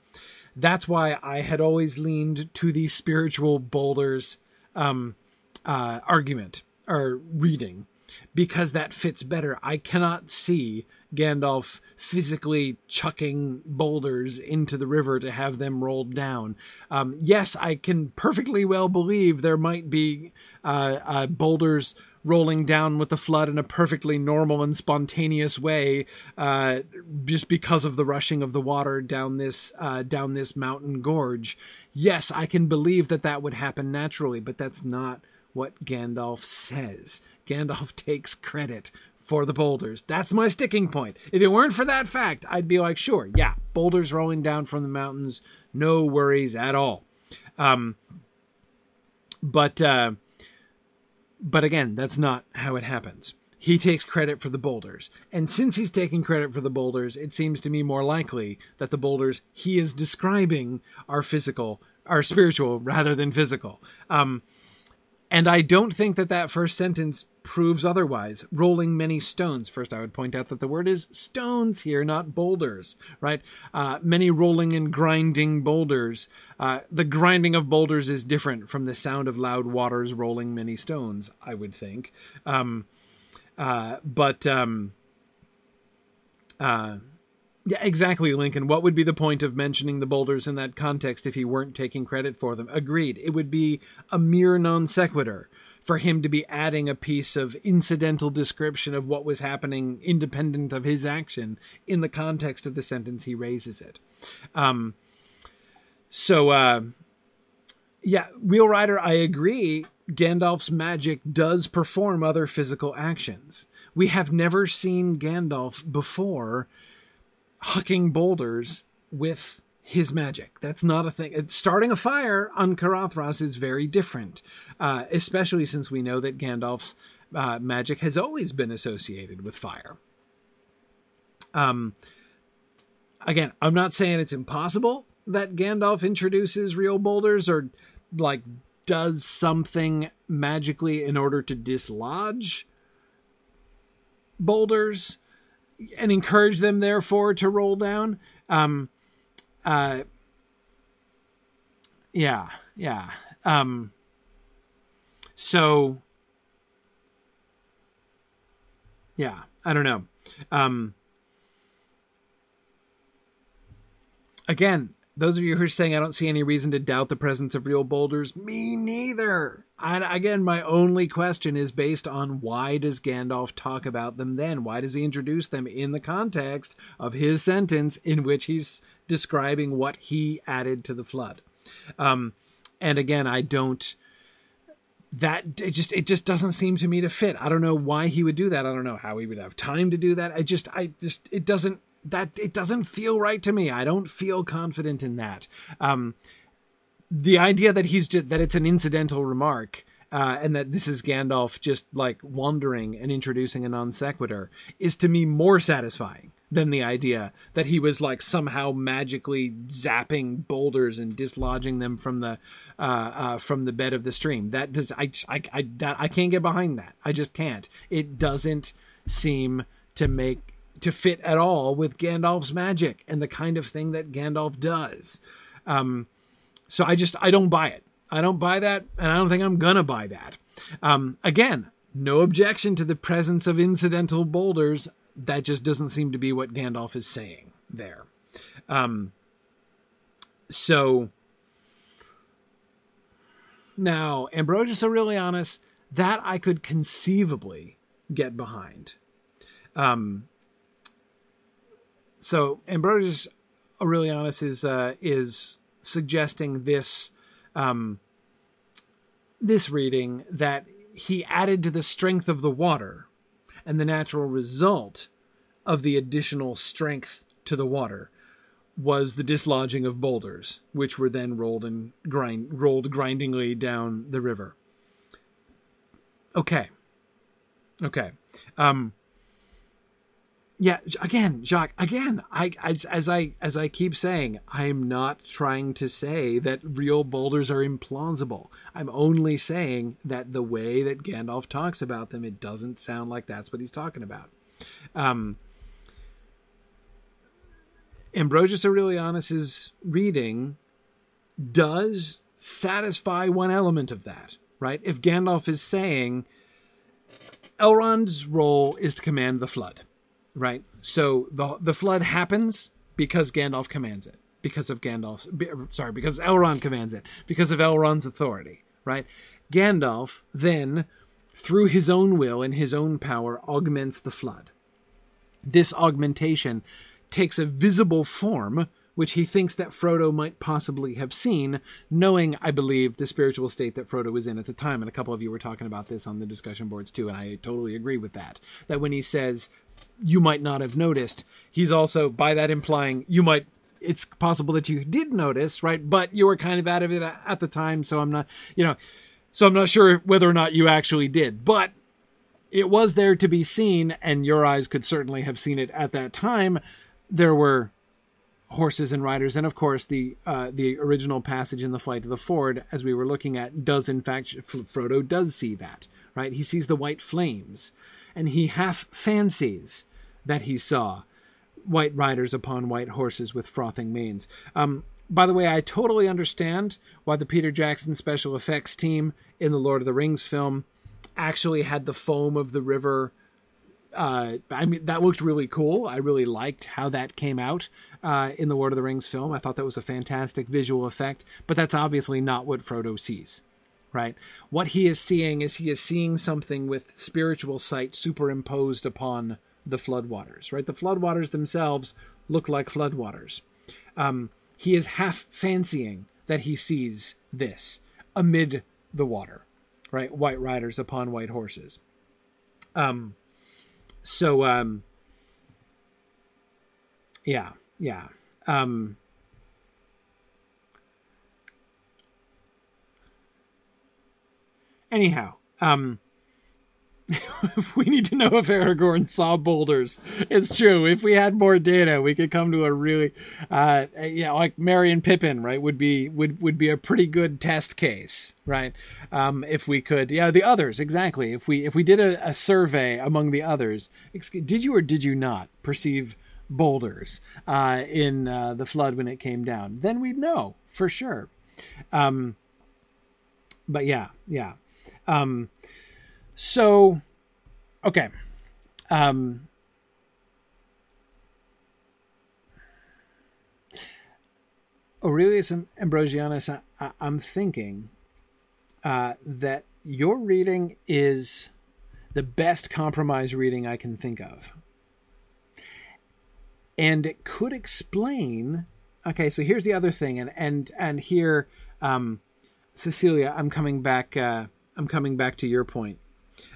S1: That's why I had always leaned to the spiritual boulders um, uh, argument or reading because that fits better. I cannot see Gandalf physically chucking boulders into the river to have them rolled down. Um, yes, I can perfectly well believe there might be uh, uh, boulders rolling down with the flood in a perfectly normal and spontaneous way, uh, just because of the rushing of the water down this uh, down this mountain gorge. Yes, I can believe that that would happen naturally, but that's not what Gandalf says. Gandalf takes credit for the boulders. That's my sticking point. If it weren't for that fact, I'd be like, sure, yeah, boulders rolling down from the mountains, no worries at all. Um, but uh, but again, that's not how it happens. He takes credit for the boulders, and since he's taking credit for the boulders, it seems to me more likely that the boulders he is describing are physical, are spiritual rather than physical. Um, and I don't think that that first sentence proves otherwise. Rolling many stones. First, I would point out that the word is stones here, not boulders, right? Uh, many rolling and grinding boulders. Uh, the grinding of boulders is different from the sound of loud waters rolling many stones, I would think. Um, uh, but, um, uh, yeah, exactly, Lincoln. What would be the point of mentioning the boulders in that context if he weren't taking credit for them? Agreed. It would be a mere non sequitur for him to be adding a piece of incidental description of what was happening independent of his action in the context of the sentence he raises it. Um, so, uh, yeah, Wheel Rider, I agree. Gandalf's magic does perform other physical actions. We have never seen Gandalf before hucking boulders with his magic. That's not a thing. Starting a fire on Caradhras is very different, uh, especially since we know that Gandalf's uh, magic has always been associated with fire. Um, again, I'm not saying it's impossible that Gandalf introduces real boulders or like does something magically in order to dislodge boulders and encourage them therefore to roll down. Um, uh, yeah, yeah. Um, so, yeah, I don't know. Um, again, those of you who are saying I don't see any reason to doubt the presence of real boulders, me neither. And again, my only question is based on why does Gandalf talk about them then? Why does he introduce them in the context of his sentence in which he's describing what he added to the flood? Um, and again, I don't. That it just it just doesn't seem to me to fit. I don't know why he would do that. I don't know how he would have time to do that. I just I just it doesn't that it doesn't feel right to me. I don't feel confident in that. Um, the idea that he's just that it's an incidental remark uh, and that this is Gandalf just like wandering and introducing a non sequitur is to me more satisfying than the idea that he was like somehow magically zapping boulders and dislodging them from the uh, uh, from the bed of the stream. That does I I I, that, I can't get behind that. I just can't. It doesn't seem to make to fit at all with Gandalf's magic and the kind of thing that Gandalf does. Um, so I just I don't buy it. I don't buy that, and I don't think I'm gonna buy that. Um, again, no objection to the presence of incidental boulders. That just doesn't seem to be what Gandalf is saying there. Um, so now, Ambrosius Aurelianus, that I could conceivably get behind. Um, so Ambrosius Aurelianus is uh, is suggesting this um, this reading that he added to the strength of the water, and the natural result of the additional strength to the water was the dislodging of boulders, which were then rolled and grind rolled grindingly down the river. Okay. Okay. Um yeah, again, Jacques, again, I as, as I as I keep saying, I'm not trying to say that real boulders are implausible. I'm only saying that the way that Gandalf talks about them, it doesn't sound like that's what he's talking about. Um, Ambrosius Aurelianus's reading does satisfy one element of that, right? If Gandalf is saying Elrond's role is to command the flood right? So the the flood happens because Gandalf commands it, because of Gandalf's sorry, because Elrond commands it, because of Elrond's authority, right? Gandalf then, through his own will and his own power, augments the flood. This augmentation takes a visible form which he thinks that Frodo might possibly have seen, knowing, I believe, the spiritual state that Frodo was in at the time. And a couple of you were talking about this on the discussion boards too, and I totally agree with that. That when he says, you might not have noticed. He's also by that implying you might it's possible that you did notice, right? But you were kind of out of it at the time, so I'm not, you know, so I'm not sure whether or not you actually did. But it was there to be seen, and your eyes could certainly have seen it at that time. There were horses and riders, and of course the uh, the original passage in the flight of the Ford, as we were looking at, does in fact Frodo does see that, right? He sees the white flames and he half fancies that he saw white riders upon white horses with frothing manes. Um, by the way, I totally understand why the Peter Jackson special effects team in the Lord of the Rings film actually had the foam of the river. Uh, I mean, that looked really cool. I really liked how that came out uh, in the Lord of the Rings film. I thought that was a fantastic visual effect, but that's obviously not what Frodo sees right? What he is seeing is he is seeing something with spiritual sight superimposed upon the floodwaters, right? The floodwaters themselves look like floodwaters. Um, he is half fancying that he sees this amid the water, right? White riders upon white horses. Um, so, um, yeah, yeah. Um, Anyhow, um, we need to know if Aragorn saw boulders. It's true. If we had more data, we could come to a really, uh, yeah, like Merry and Pippin, right? Would be would would be a pretty good test case, right? Um, if we could, yeah, the others exactly. If we if we did a, a survey among the others, did you or did you not perceive boulders uh, in uh, the flood when it came down? Then we'd know for sure. Um, but yeah, yeah. Um, so, okay. Um, Aurelius Ambrosianus, I, am thinking uh, that your reading is the best compromise reading I can think of. And it could explain. Okay, so here's the other thing, and and and here, um, Cecilia, I'm coming back. Uh, I'm coming back to your point.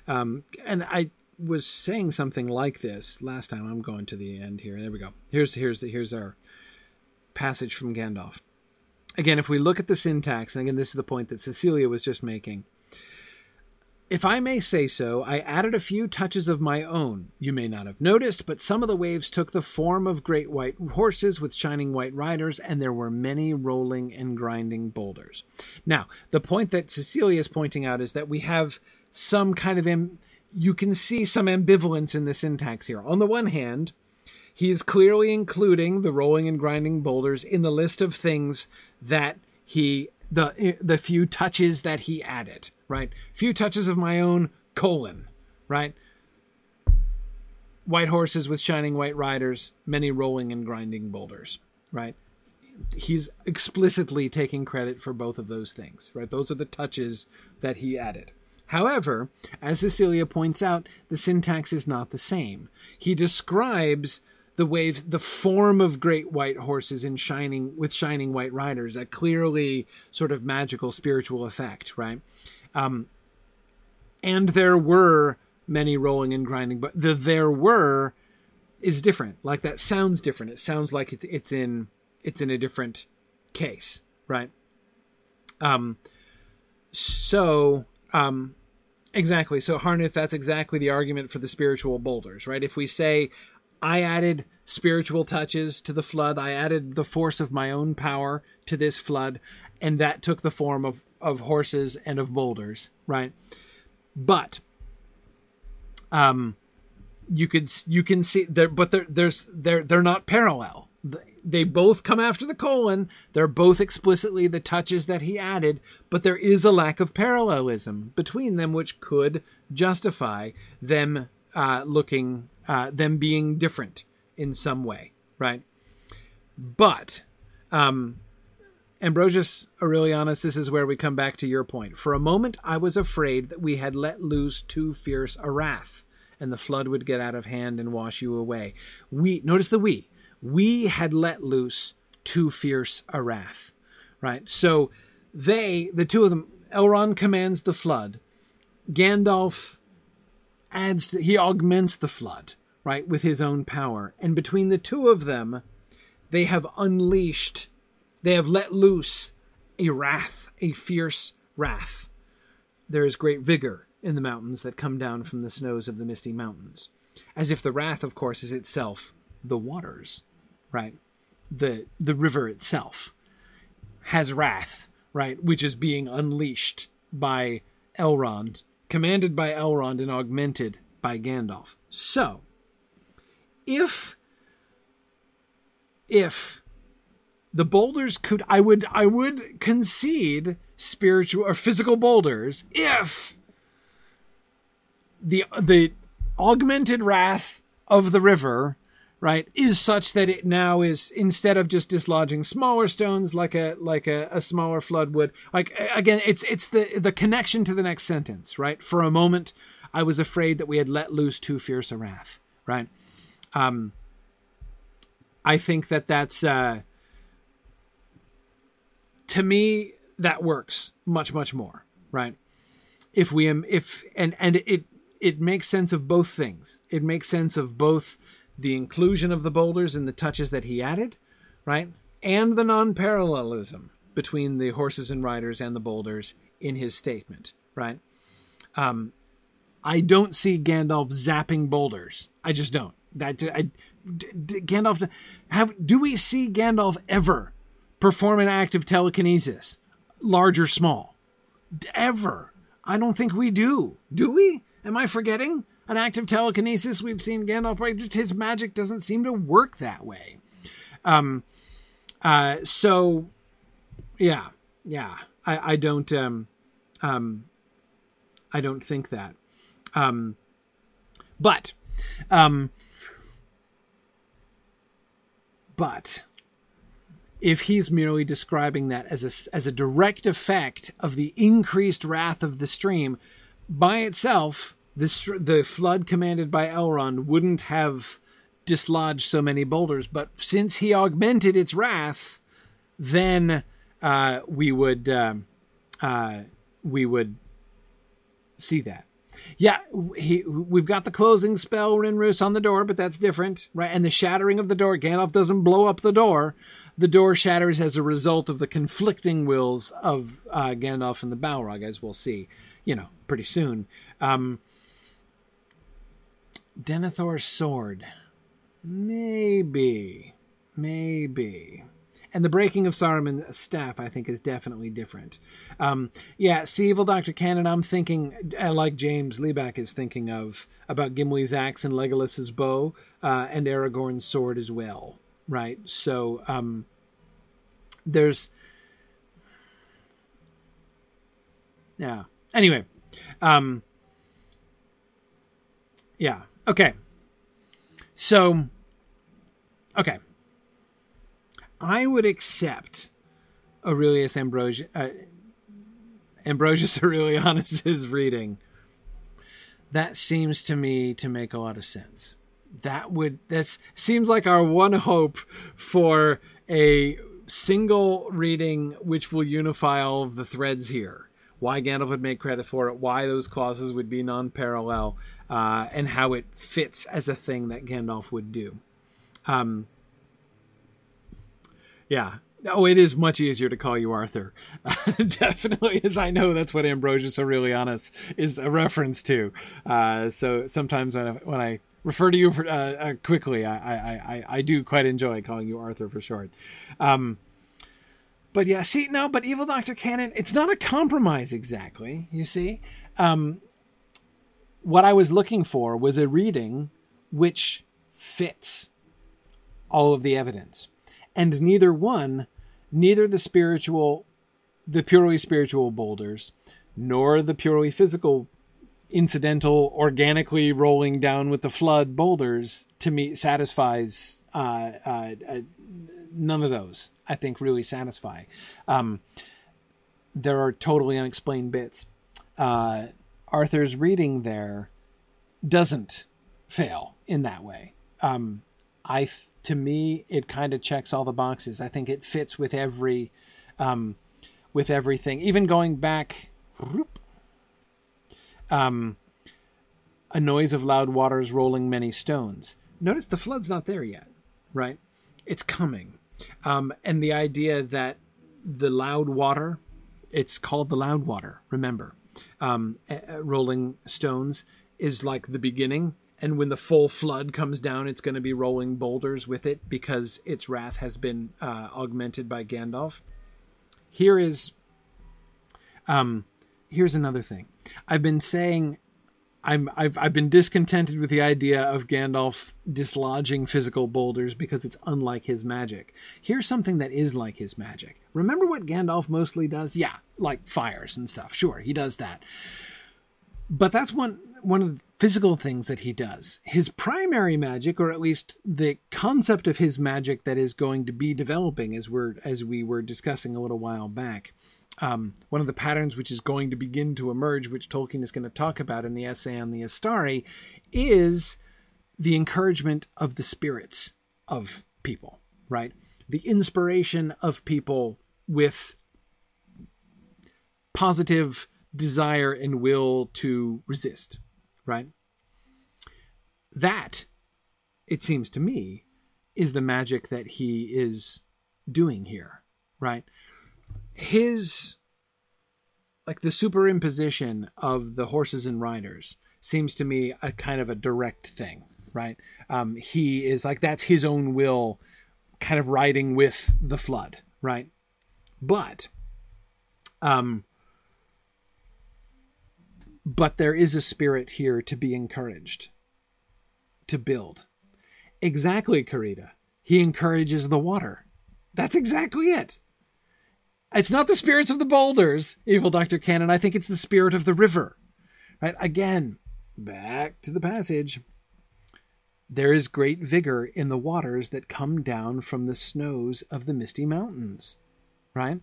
S1: Um, and I was saying something like this last time. I'm going to the end here. There we go. Here's here's here's our passage from Gandalf. Again, if we look at the syntax, and again, this is the point that Cecilia was just making. If I may say so, I added a few touches of my own. You may not have noticed, but some of the waves took the form of great white horses with shining white riders, and there were many rolling and grinding boulders. Now, the point that Cecilia is pointing out is that we have some kind of. Am- you can see some ambivalence in the syntax here. On the one hand, he is clearly including the rolling and grinding boulders in the list of things that he the the few touches that he added, right? Few touches of my own colon, right? White horses with shining white riders, many rolling and grinding boulders, right? He's explicitly taking credit for both of those things, right? Those are the touches that he added. However, as Cecilia points out, the syntax is not the same. He describes the waves, the form of great white horses in shining with shining white riders, a clearly sort of magical spiritual effect, right? Um, and there were many rolling and grinding, but the there were is different. Like that sounds different. It sounds like it's it's in it's in a different case, right? Um. So um. Exactly. So Harnith, that's exactly the argument for the spiritual boulders, right? If we say, I added spiritual touches to the flood. I added the force of my own power to this flood, and that took the form of, of horses and of boulders, right? But um you could you can see there but there, there's they're they're not parallel. They both come after the colon. They're both explicitly the touches that he added, but there is a lack of parallelism between them, which could justify them uh, looking uh, them being different in some way, right? But um, Ambrosius Aurelianus, this is where we come back to your point. For a moment, I was afraid that we had let loose too fierce a wrath, and the flood would get out of hand and wash you away. We notice the we. We had let loose too fierce a wrath, right? So they, the two of them, Elrond commands the flood. Gandalf adds, to, he augments the flood right, with his own power. And between the two of them, they have unleashed, they have let loose a wrath, a fierce wrath. There is great vigor in the mountains that come down from the snows of the misty mountains. As if the wrath, of course, is itself the waters, right? The the river itself has wrath, right, which is being unleashed by Elrond, commanded by Elrond and augmented by Gandalf. So, if if the boulders could I would I would concede spiritual or physical boulders if the the augmented wrath of the river right is such that it now is instead of just dislodging smaller stones like a like a, a smaller flood would like again it's it's the the connection to the next sentence right? For a moment i was afraid that we had let loose too fierce a wrath right? Um, I think that that's uh, to me that works much much more, right? If we am if and and it it makes sense of both things. It makes sense of both the inclusion of the boulders and the touches that he added, right? And the non-parallelism between the horses and riders and the boulders in his statement, right? Um, I don't see Gandalf zapping boulders. I just don't. That I, D- Gandalf have do we see Gandalf ever perform an act of telekinesis, large or small? Ever? I don't think we do. Do we? Am I forgetting an act of telekinesis we've seen Gandalf? Right, just his magic doesn't seem to work that way. Um. Uh. So, yeah, yeah. I I don't um um I don't think that. Um. But um but if he's merely describing that as a, as a direct effect of the increased wrath of the stream, by itself, the, the flood commanded by Elrond wouldn't have dislodged so many boulders. But since he augmented its wrath, then uh, we would uh, uh, we would see that. Yeah, he, we've got the closing spell Rinrus on the door, but that's different, right? And the shattering of the door, Gandalf doesn't blow up the door. The door shatters as a result of the conflicting wills of uh, Gandalf and the Balrog, as we'll see, you know, pretty soon. Um, Denethor's sword. Maybe. Maybe. And the breaking of Saruman's staff, I think, is definitely different. Um, yeah, see, Evil Dr. Cannon, I'm thinking, uh, like James Lieback is thinking of, about Gimli's axe and Legolas's bow, uh, and Aragorn's sword as well, right? So, um, there's. Yeah. Anyway. Um, yeah. Okay. So, okay. I would accept Aurelius Ambrosius, uh, Ambrosius Aurelianus's reading. That seems to me to make a lot of sense. That would that seems like our one hope for a single reading which will unify all of the threads here. Why Gandalf would make credit for it, why those clauses would be non-parallel, uh, and how it fits as a thing that Gandalf would do. Um, yeah. Oh, it is much easier to call you Arthur. Definitely, as I know that's what Ambrosius Aurelianus is a reference to. Uh, so sometimes when I, when I refer to you for, uh, uh, quickly, I, I, I, I, do quite enjoy calling you Arthur for short. Um, but yeah, see, no, but Evil Doctor Cannon, it's not a compromise exactly. You see, um, what I was looking for was a reading which fits all of the evidence and neither one, neither the spiritual, the purely spiritual boulders, nor the purely physical, incidental, organically rolling down with the flood boulders, to me satisfies. Uh, uh, uh, none of those, I think, really satisfy. Um, there are totally unexplained bits. Uh, Arthur's reading there doesn't fail in that way. Um, I to me, it kind of checks all the boxes. I think it fits with every, um, with everything. Even going back, um, a noise of loud waters rolling many stones. Notice the flood's not there yet, right? It's coming. Um, and the idea that the loud water, it's called the loud water, remember, um, rolling stones is like the beginning and when the full flood comes down, it's going to be rolling boulders with it because its wrath has been uh, augmented by Gandalf. Here is, um, here's another thing. I've been saying, I'm I've I've been discontented with the idea of Gandalf dislodging physical boulders because it's unlike his magic. Here's something that is like his magic. Remember what Gandalf mostly does? Yeah, like fires and stuff. Sure, he does that. But that's one one of the physical things that he does. His primary magic, or at least the concept of his magic that is going to be developing as we're as we were discussing a little while back. Um, one of the patterns which is going to begin to emerge, which Tolkien is going to talk about in the essay on the Istari, is the encouragement of the spirits of people, right? The inspiration of people with positive desire and will to resist, right? That, it seems to me, is the magic that he is doing here, right? His, like the superimposition of the horses and riders seems to me a kind of a direct thing, right? Um, he is like, that's his own will kind of riding with the flood, right? But, um, but there is a spirit here to be encouraged, to build. Exactly, Karita. He encourages the water. That's exactly it. It's not the spirits of the boulders, evil Dr. Cannon. I think it's the spirit of the river. Right? Again, back to the passage. There is great vigor in the waters that come down from the snows of the misty mountains. Right?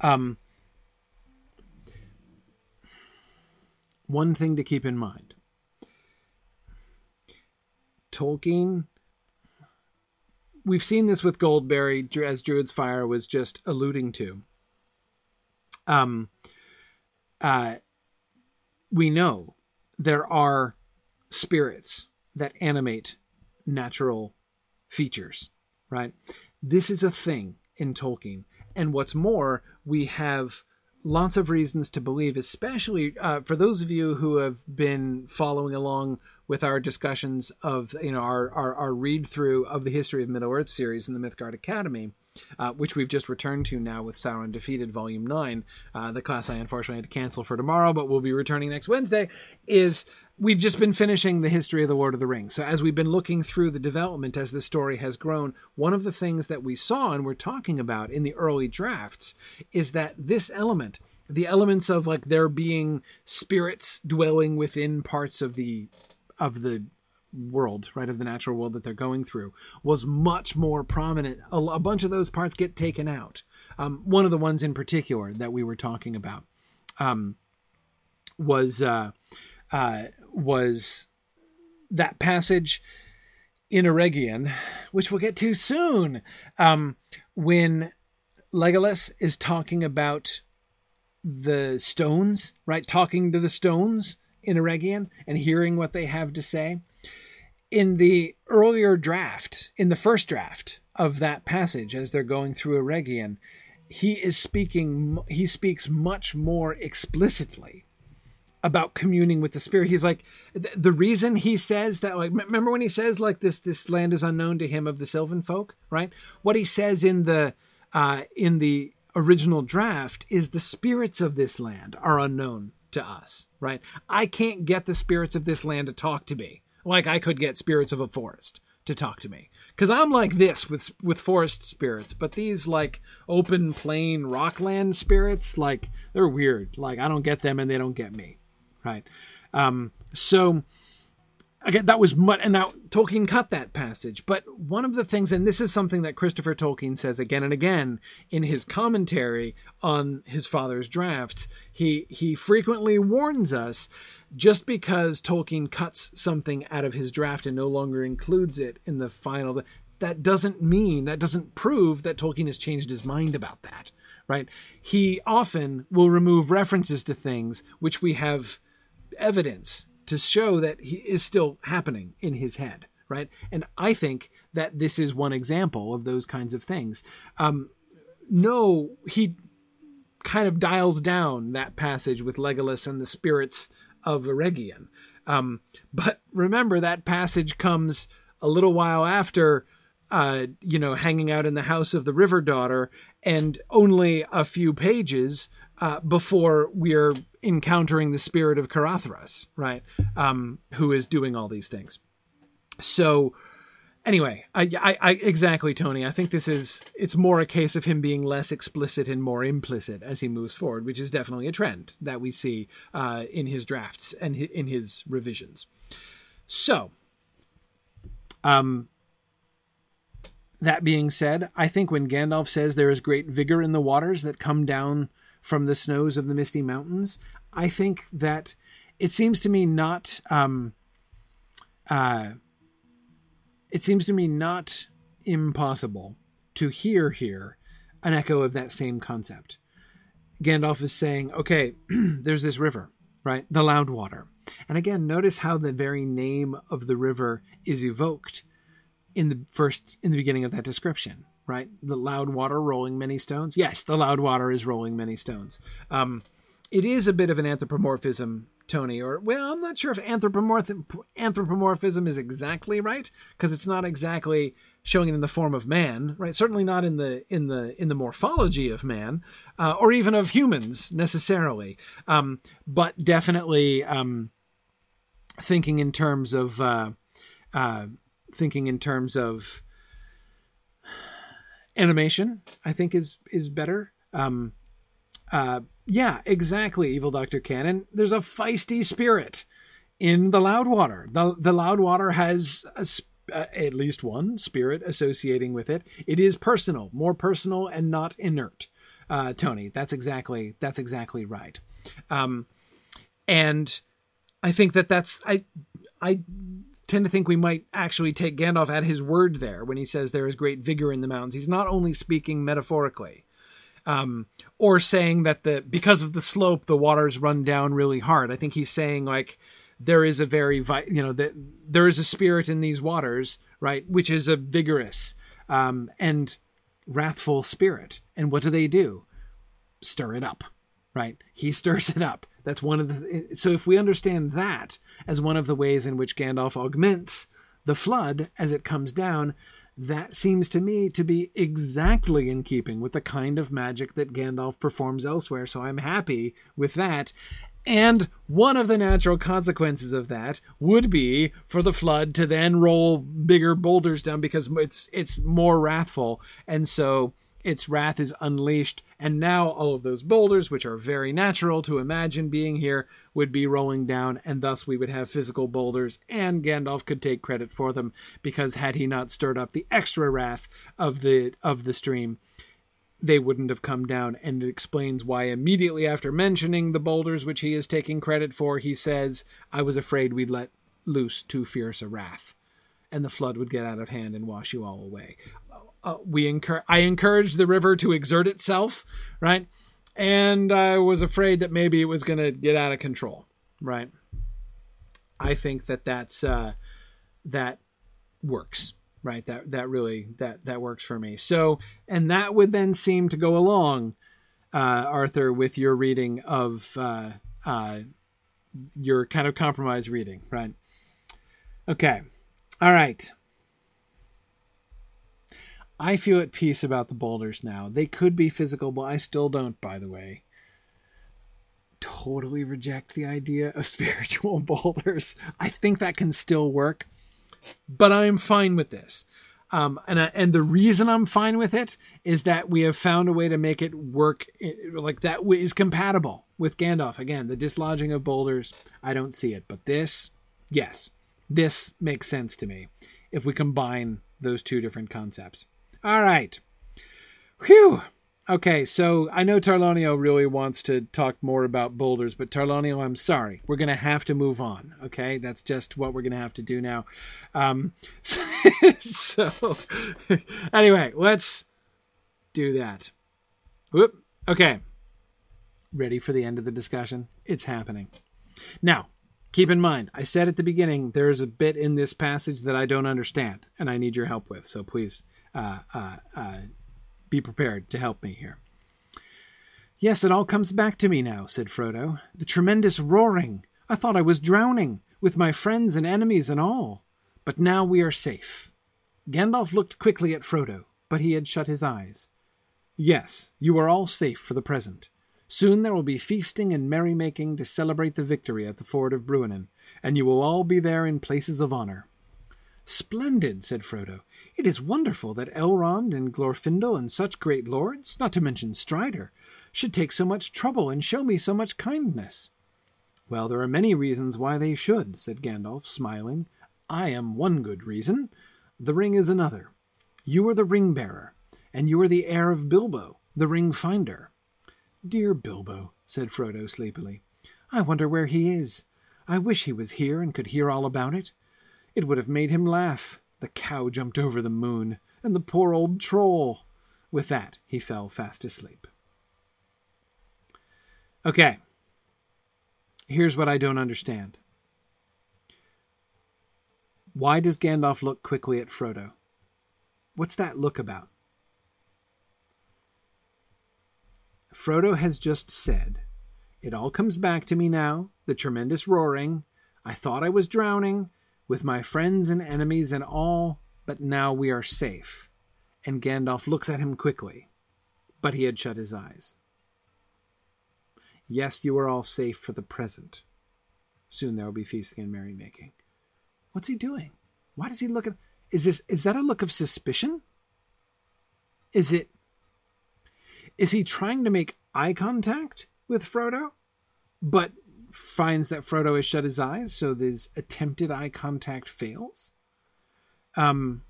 S1: Um, one thing to keep in mind Tolkien, we've seen this with Goldberry, as Druid's Fire was just alluding to. Um, uh, we know there are spirits that animate natural features, right? This is a thing in Tolkien. And what's more, we have lots of reasons to believe, especially uh, for those of you who have been following along with our discussions of you know our our, our read through of the history of Middle Earth series in the Mythgard Academy. Uh, which we've just returned to now with Sauron Defeated Volume 9, uh, the class I unfortunately had to cancel for tomorrow, but we'll be returning next Wednesday, is we've just been finishing the history of the Lord of the Rings. So as we've been looking through the development as the story has grown, one of the things that we saw and we're talking about in the early drafts is that this element, the elements of like there being spirits dwelling within parts of the of the world, right, of the natural world that they're going through, was much more prominent. A, a bunch of those parts get taken out. Um, one of the ones in particular that we were talking about um, was uh, uh, was that passage in Eregion, which we'll get to soon, um, when Legolas is talking about the stones, right? Talking to the stones in Eregion and hearing what they have to say. In the earlier draft, in the first draft of that passage, as they're going through Eregion, he is speaking, he speaks much more explicitly about communing with the spirit. He's like, the reason he says that, like, remember when he says, like, this, this land is unknown to him of the Sylvan folk, right? What he says in the, uh, in the original draft is the spirits of this land are unknown to us, right? I can't get the spirits of this land to talk to me like I could get spirits of a forest to talk to me. Cause I'm like this with, with forest spirits, but these like open plain rockland spirits, like they're weird. Like I don't get them and they don't get me. Right. Um, so again, that was much, and now Tolkien cut that passage. But one of the things, and this is something that Christopher Tolkien says again and again in his commentary on his father's drafts, he he frequently warns us just because Tolkien cuts something out of his draft and no longer includes it in the final. That doesn't mean that doesn't prove that Tolkien has changed his mind about that, right? He often will remove references to things which we have evidence to show that he is still happening in his head, right? And I think that this is one example of those kinds of things. Um, no, he kind of dials down that passage with Legolas and the spirits of Eregion. Um, but remember, that passage comes a little while after, uh, you know, hanging out in the house of the River Daughter, and only a few pages uh, before we're encountering the spirit of Caradhras, right? Um, who is doing all these things. So, anyway, I, I, I, exactly, Tony. I think this is it's more a case of him being less explicit and more implicit as he moves forward, which is definitely a trend that we see uh, in his drafts and in his revisions. So, um, that being said, I think when Gandalf says there is great vigor in the waters that come down from the snows of the Misty Mountains, I think that it seems to me not. Um, uh, it seems to me not impossible to hear here an echo of that same concept. Gandalf is saying, okay, there's this river, right? The Loudwater. And again, notice how the very name of the river is evoked in the first, in the beginning of that description right? The loud water rolling many stones. Yes, the loud water is rolling many stones. Um, it is a bit of an anthropomorphism, Tony, or well, I'm not sure if anthropomorph- anthropomorphism is exactly right because it's not exactly showing it in the form of man, right? Certainly not in the in the in the morphology of man, uh, or even of humans necessarily, um, but definitely um, thinking in terms of uh, uh, thinking in terms of animation i think is is better. Um uh yeah exactly evil dr cannon. There's a feisty spirit in the loudwater the the loudwater has a, uh, at least one spirit associating with it. It is personal more personal and not inert. Uh tony that's exactly that's exactly right. Um and i think that that's i i tend to think we might actually take Gandalf at his word there when he says there is great vigor in the mountains. He's not only speaking metaphorically, um, or saying that the because of the slope the waters run down really hard. I think he's saying like there is a very vi- you know that there is a spirit in these waters, right, which is a vigorous um, and wrathful spirit. And what do they do? Stir it up, right? He stirs it up. That's one of the. So if we understand that as one of the ways in which Gandalf augments the flood as it comes down, that seems to me to be exactly in keeping with the kind of magic that Gandalf performs elsewhere. So I'm happy with that. And one of the natural consequences of that would be for the flood to then roll bigger boulders down because it's it's more wrathful. And so its wrath is unleashed, and now all of those boulders, which are very natural to imagine being here, would be rolling down, and thus we would have physical boulders, and Gandalf could take credit for them, because had he not stirred up the extra wrath of the of the stream, they wouldn't have come down. And it explains why immediately after mentioning the boulders which he is taking credit for, he says, I was afraid we'd let loose too fierce a wrath and the flood would get out of hand and wash you all away uh, we encourage I encouraged the river to exert itself, right? And I was afraid that maybe it was going to get out of control, right? I think that that's uh, that works, right? That that really that that works for me. So, and that would then seem to go along, uh, Arthur, with your reading of uh, uh, your kind of compromise reading, right? Okay, all right. I feel at peace about the boulders now. They could be physical, but I still don't, by the way. Totally reject the idea of spiritual boulders. I think that can still work, but I'm fine with this. Um, and I, and the reason I'm fine with it is that we have found a way to make it work like that is compatible with Gandalf. Again, the dislodging of boulders, I don't see it, but this, yes, this makes sense to me if we combine those two different concepts. All right. Whew. Okay, so I know Tarlonio really wants to talk more about boulders, but Tarlonio, I'm sorry. We're going to have to move on. Okay, that's just what we're going to have to do now. Um, so, anyway, let's do that. Whoop. Okay. Ready for the end of the discussion? It's happening. Now, keep in mind, I said at the beginning there's a bit in this passage that I don't understand, and I need your help with. So please Uh, uh, uh, be prepared to help me here. Yes, it all comes back to me now, said Frodo. The tremendous roaring. I thought I was drowning, with my friends and enemies and all. But now we are safe. Gandalf looked quickly at Frodo, but he had shut his eyes. Yes, you are all safe for the present. Soon there will be feasting and merrymaking to celebrate the victory at the ford of Bruinen, and you will all be there in places of honor. Splendid, said Frodo. It is wonderful that Elrond and Glorfindel and such great lords, not to mention Strider, should take so much trouble and show me so much kindness. Well, there are many reasons why they should, said Gandalf, smiling. I am one good reason. The ring is another. You are the ring bearer, and you are the heir of Bilbo, the ring finder. Dear Bilbo, said Frodo sleepily. I wonder where he is. I wish he was here and could hear all about it. It would have made him laugh. The cow jumped over the moon, and the poor old troll. With that, he fell fast asleep. Okay. Here's what I don't understand. Why does Gandalf look quickly at Frodo? What's that look about? Frodo has just said, It all comes back to me now, the tremendous roaring. I thought I was drowning with my friends and enemies and all, but now we are safe. And Gandalf looks at him quickly, but he had shut his eyes. Yes, you are all safe for the present. Soon there will be feasting and merrymaking. What's he doing? Why does he look at is this is that a look of suspicion? Is it is he trying to make eye contact with Frodo? But finds that Frodo has shut his eyes, so this attempted eye contact fails. Um,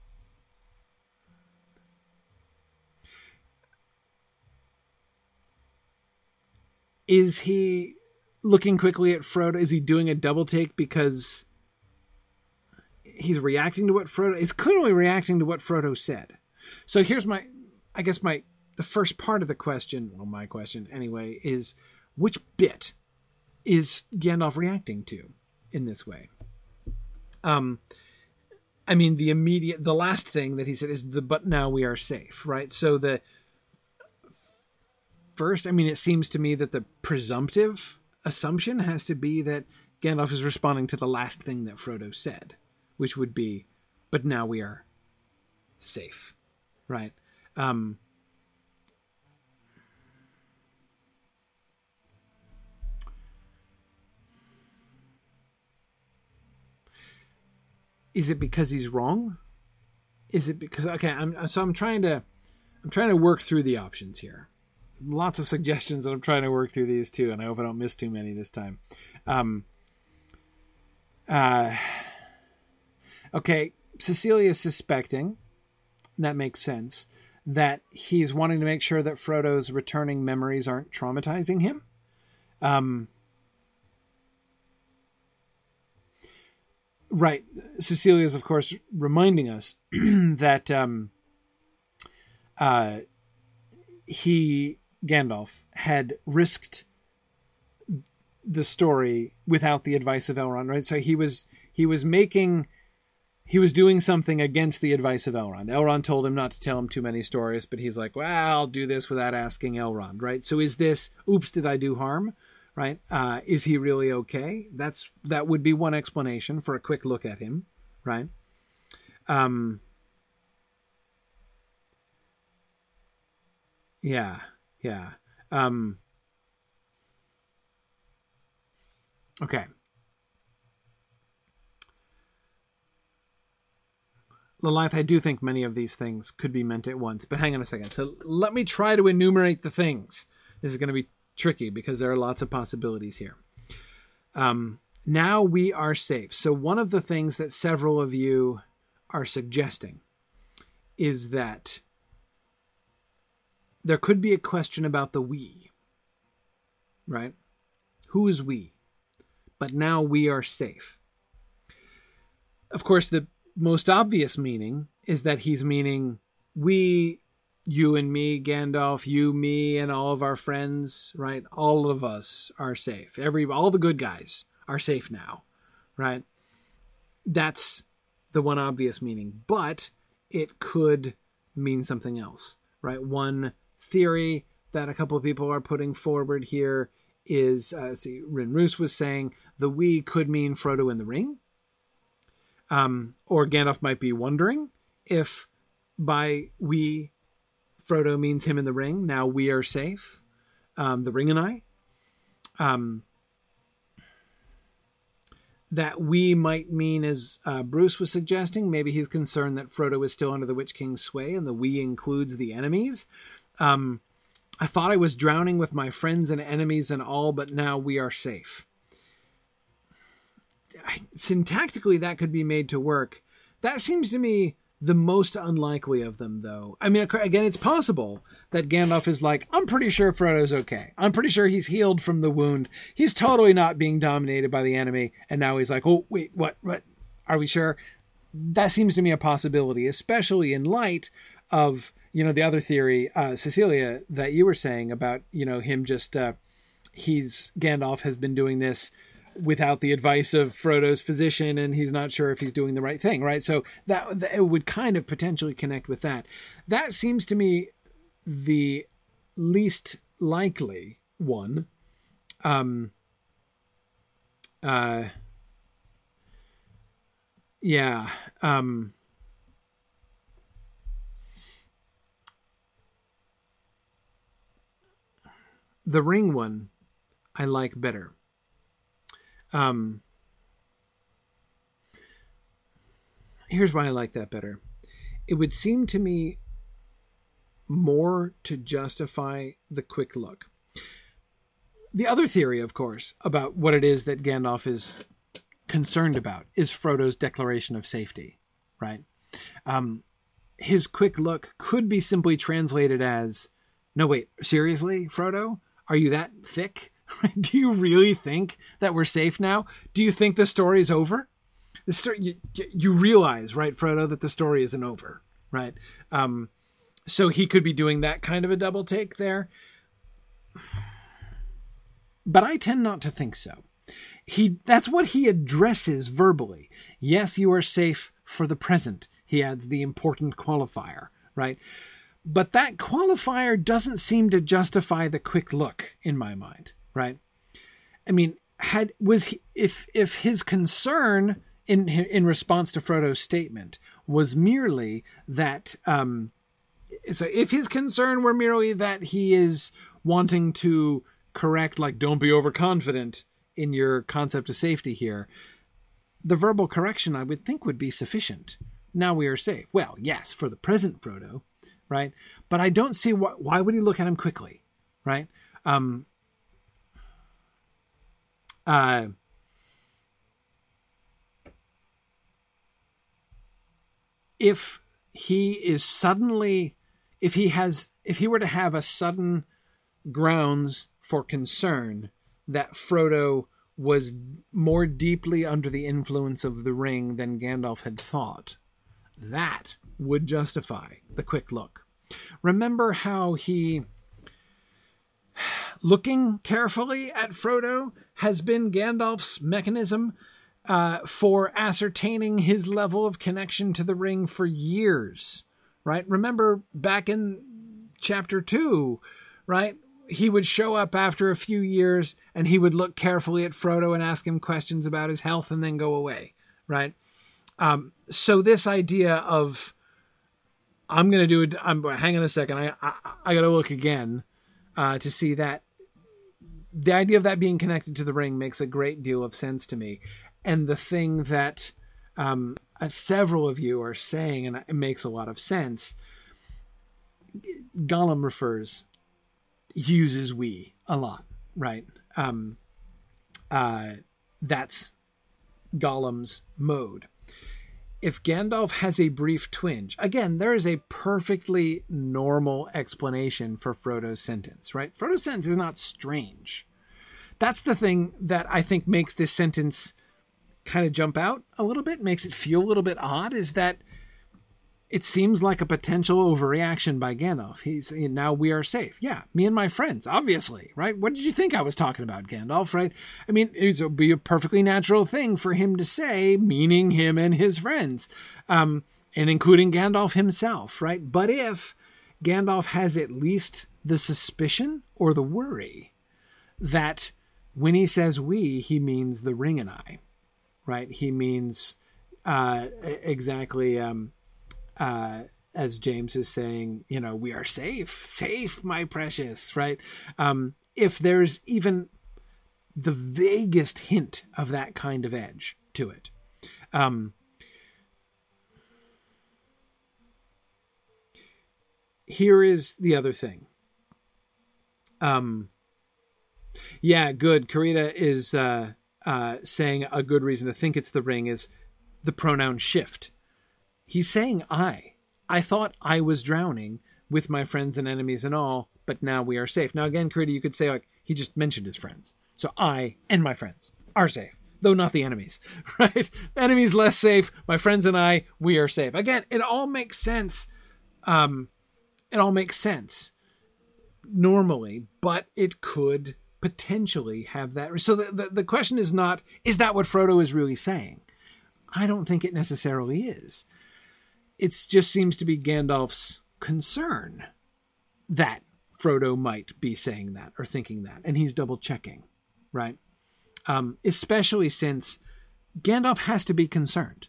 S1: is he looking quickly at Frodo? Is he doing a double take because he's reacting to what Frodo is clearly reacting to what Frodo said? So here's my, I guess my the first part of the question, well, my question anyway, is which bit is Gandalf reacting to in this way? Um, I mean, the immediate, the last thing that he said is the, but now we are safe, right? So the, first. I mean, it seems to me that the presumptive assumption has to be that Gandalf is responding to the last thing that Frodo said, which would be, "But now we are safe," right? Um, is it because he's wrong? Is it because okay? I'm so I'm trying to I'm trying to work through the options here. Lots of suggestions, and I'm trying to work through these too. And I hope I don't miss too many this time. Um, uh, okay, Cecilia is suspecting. That makes sense. That he's wanting to make sure that Frodo's returning memories aren't traumatizing him. Um, right. Cecilia is, of course, reminding us that um, uh, he Gandalf had risked the story without the advice of Elrond, right? So he was he was making he was doing something against the advice of Elrond. Elrond told him not to tell him too many stories, but he's like, "Well, I'll do this without asking Elrond," right? So is this oops, did I do harm? Right? Uh, is he really okay? That's that would be one explanation for a quick look at him, right? Um, yeah, yeah. Um, Okay. Lilith, I do think many of these things could be meant at once, but hang on a second. So let me try to enumerate the things. This is going to be tricky because there are lots of possibilities here. Um, now we are safe. So, one of the things that several of you are suggesting is that there could be a question about the we, right? Who is we? but now we are safe. Of course, the most obvious meaning is that he's meaning we, you and me, Gandalf, you, me, and all of our friends, right? All of us are safe. Every all the good guys are safe now, right? That's the one obvious meaning, but it could mean something else, right? One theory that a couple of people are putting forward here is, uh, see, Rin Roos was saying the we could mean Frodo in the ring. Um, or Gandalf might be wondering if by we, Frodo means him in the ring. Now we are safe. Um, the ring and I. Um, that we might mean, as uh, Bruce was suggesting, maybe he's concerned that Frodo is still under the Witch King's sway, and the we includes the enemies. Um, I thought I was drowning with my friends and enemies and all, but now we are safe. Syntactically, that could be made to work. That seems to me the most unlikely of them, though. I mean, again, it's possible that Gandalf is like, I'm pretty sure Frodo's okay. I'm pretty sure he's healed from the wound. He's totally not being dominated by the enemy. And now he's like, oh, wait, what? What? Are we sure? That seems to me a possibility, especially in light of you know the other theory, uh, Cecilia, that you were saying about you know him just uh, he's Gandalf has been doing this without the advice of Frodo's physician, and he's not sure if he's doing the right thing, right? So that, that it would kind of potentially connect with that. That seems to me the least likely one. Um. Uh. Yeah. Um the ring one I like better. Um, here's why I like that better. It would seem to me more to justify the quick look. The other theory, of course, about what it is that Gandalf is concerned about is Frodo's declaration of safety, right? Um, his quick look could be simply translated as, no, wait, seriously, Frodo? Are you that thick? Do you really think that we're safe now? Do you think the story is over? The story you, you realize, right, Frodo, that the story isn't over, right? Um, so he could be doing that kind of a double take there. But I tend not to think so. He that's what he addresses verbally. Yes, you are safe for the present. He adds the important qualifier, right? but that qualifier doesn't seem to justify the quick look in my mind, right? I mean, had was he, if if his concern in in response to Frodo's statement was merely that um so if his concern were merely that he is wanting to correct like don't be overconfident in your concept of safety here the verbal correction i would think would be sufficient. Now we are safe. Well yes for the present frodo right? But i don't see why why would he look at him quickly right? Um uh if he is suddenly if he has if he were to have a sudden grounds for concern that Frodo was more deeply under the influence of the ring than Gandalf had thought, that would justify the quick look. Remember how he looking carefully at Frodo has been Gandalf's mechanism uh, for ascertaining his level of connection to the ring for years, right? Remember back in chapter two, right? He would show up after a few years and he would look carefully at Frodo and ask him questions about his health and then go away, right? Um, so this idea of I'm to do it. I'm hang on a second. I I, I got to look again uh, to see that. The idea of that being connected to the ring makes a great deal of sense to me, and the thing that um, uh, several of you are saying, and it makes a lot of sense. Gollum refers uses we a lot, right? Um, uh, that's Gollum's mode. If Gandalf has a brief twinge, again, there is a perfectly normal explanation for Frodo's sentence, right? Frodo's sentence is not strange. That's the thing that I think makes this sentence kind of jump out a little bit, makes it feel a little bit odd, is that it seems like a potential overreaction by Gandalf. He's now we are safe. Yeah, me and my friends, obviously, right? What did you think I was talking about, Gandalf? Right? I mean, it would be a perfectly natural thing for him to say, meaning him and his friends, um, and including Gandalf himself, right? But if Gandalf has at least the suspicion or the worry that when he says we, he means the ring and I, right? He means uh, exactly um, uh, as James is saying, you know, we are safe, safe, my precious, right? Um, if there's even the vaguest hint of that kind of edge to it. Um, here is the other thing. Um, yeah, good. Karita is uh, uh, saying a good reason to think it's the ring is the pronoun shift. He's saying I. I thought I was drowning with my friends and enemies and all, but now we are safe. Now again, Karita, you could say like he just mentioned his friends. So I and my friends are safe, though not the enemies, right? Enemies less safe. My friends and I, we are safe. Again, it all makes sense. Um, it all makes sense normally, but it could potentially have that. So the, the, the question is not, is that what Frodo is really saying? I don't think it necessarily is. It just seems to be Gandalf's concern that Frodo might be saying that or thinking that, and he's double checking, right? Um, especially since Gandalf has to be concerned.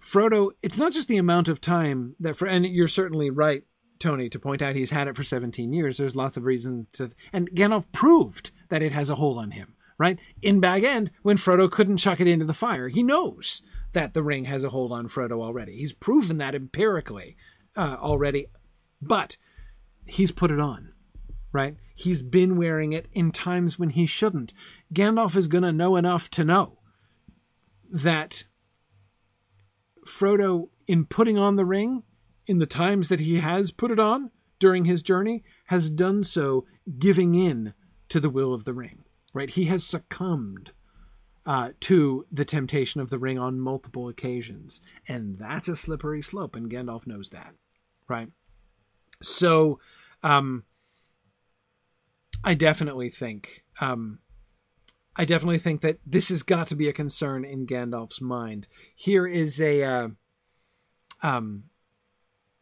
S1: Frodo, it's not just the amount of time that, for, and you're certainly right, Tony, to point out he's had it for 17 years. There's lots of reasons to, and Gandalf proved that it has a hold on him, right? In Bag End, when Frodo couldn't chuck it into the fire, he knows that the ring has a hold on Frodo already. He's proven that empirically uh, already, but he's put it on, right? He's been wearing it in times when he shouldn't. Gandalf is going to know enough to know that Frodo, in putting on the ring, in the times that he has put it on during his journey, has done so giving in to the will of the ring, right? He has succumbed uh, to the temptation of the ring on multiple occasions. And that's a slippery slope, and Gandalf knows that, right? So, um, I definitely think, um, I definitely think that this has got to be a concern in Gandalf's mind. Here is a, uh, um,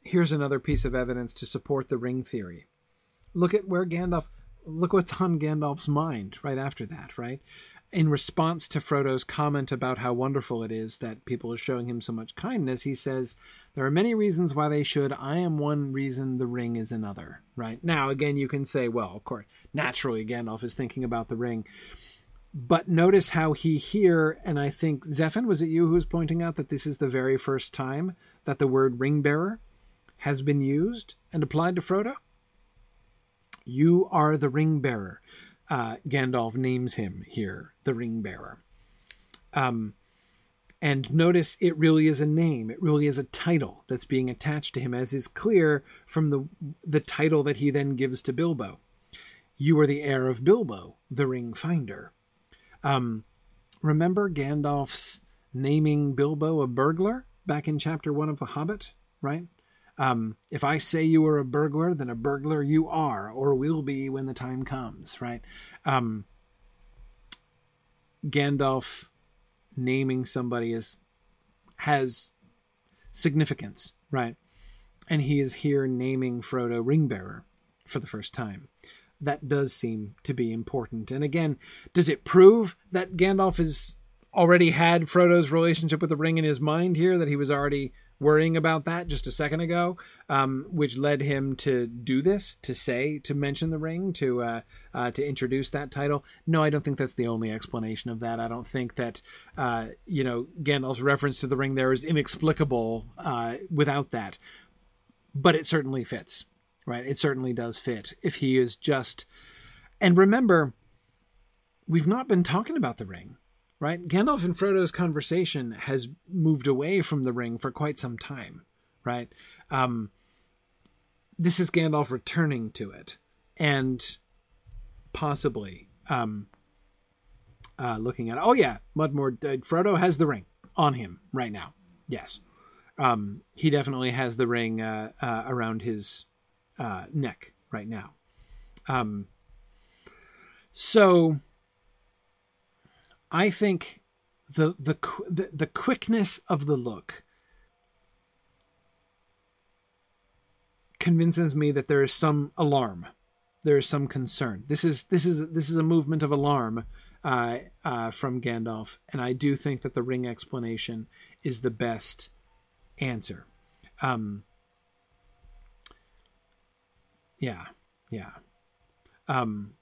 S1: here's another piece of evidence to support the ring theory. Look at where Gandalf, look what's on Gandalf's mind right after that, right? In response to Frodo's comment about how wonderful it is that people are showing him so much kindness, he says, There are many reasons why they should. I am one reason, the ring is another, right? Now, again, you can say, well, of course, naturally, Gandalf is thinking about the ring. But notice how he here, and I think, Zephin, was it you who was pointing out that this is the very first time that the word ring bearer has been used and applied to Frodo? You are the ring bearer. Uh, Gandalf names him here, the ring bearer. Um, and notice it really is a name. It really is a title that's being attached to him, as is clear from the the title that he then gives to Bilbo. You are the heir of Bilbo, the ring finder. Um, remember Gandalf's naming Bilbo a burglar back in chapter one of The Hobbit, right? Um, if I say you are a burglar, then a burglar you are or will be when the time comes, right? Um, Gandalf naming somebody is has significance, right? And he is here naming Frodo Ringbearer for the first time. That does seem to be important. And again, does it prove that Gandalf has already had Frodo's relationship with the ring in his mind here, that he was already worrying about that just a second ago, um, which led him to do this, to say, to mention the ring, to uh, uh, to introduce that title. No, I don't think that's the only explanation of that. I don't think that uh, you know Gandalf's reference to the ring there is inexplicable uh, without that, but it certainly fits, right? It certainly does fit if he is just. And remember, we've not been talking about the ring right? Gandalf and Frodo's conversation has moved away from the ring for quite some time, right? Um, this is Gandalf returning to it and possibly um, uh, looking at, oh, yeah, Mudmore, uh, Frodo has the ring on him right now. Yes. Um, he definitely has the ring uh, uh around his uh, neck right now. Um, so I think the, the the the quickness of the look convinces me that there is some alarm, there is some concern. This is this is this is a movement of alarm uh, uh, from Gandalf, and I do think that the ring explanation is the best answer. Um, yeah, yeah. Um,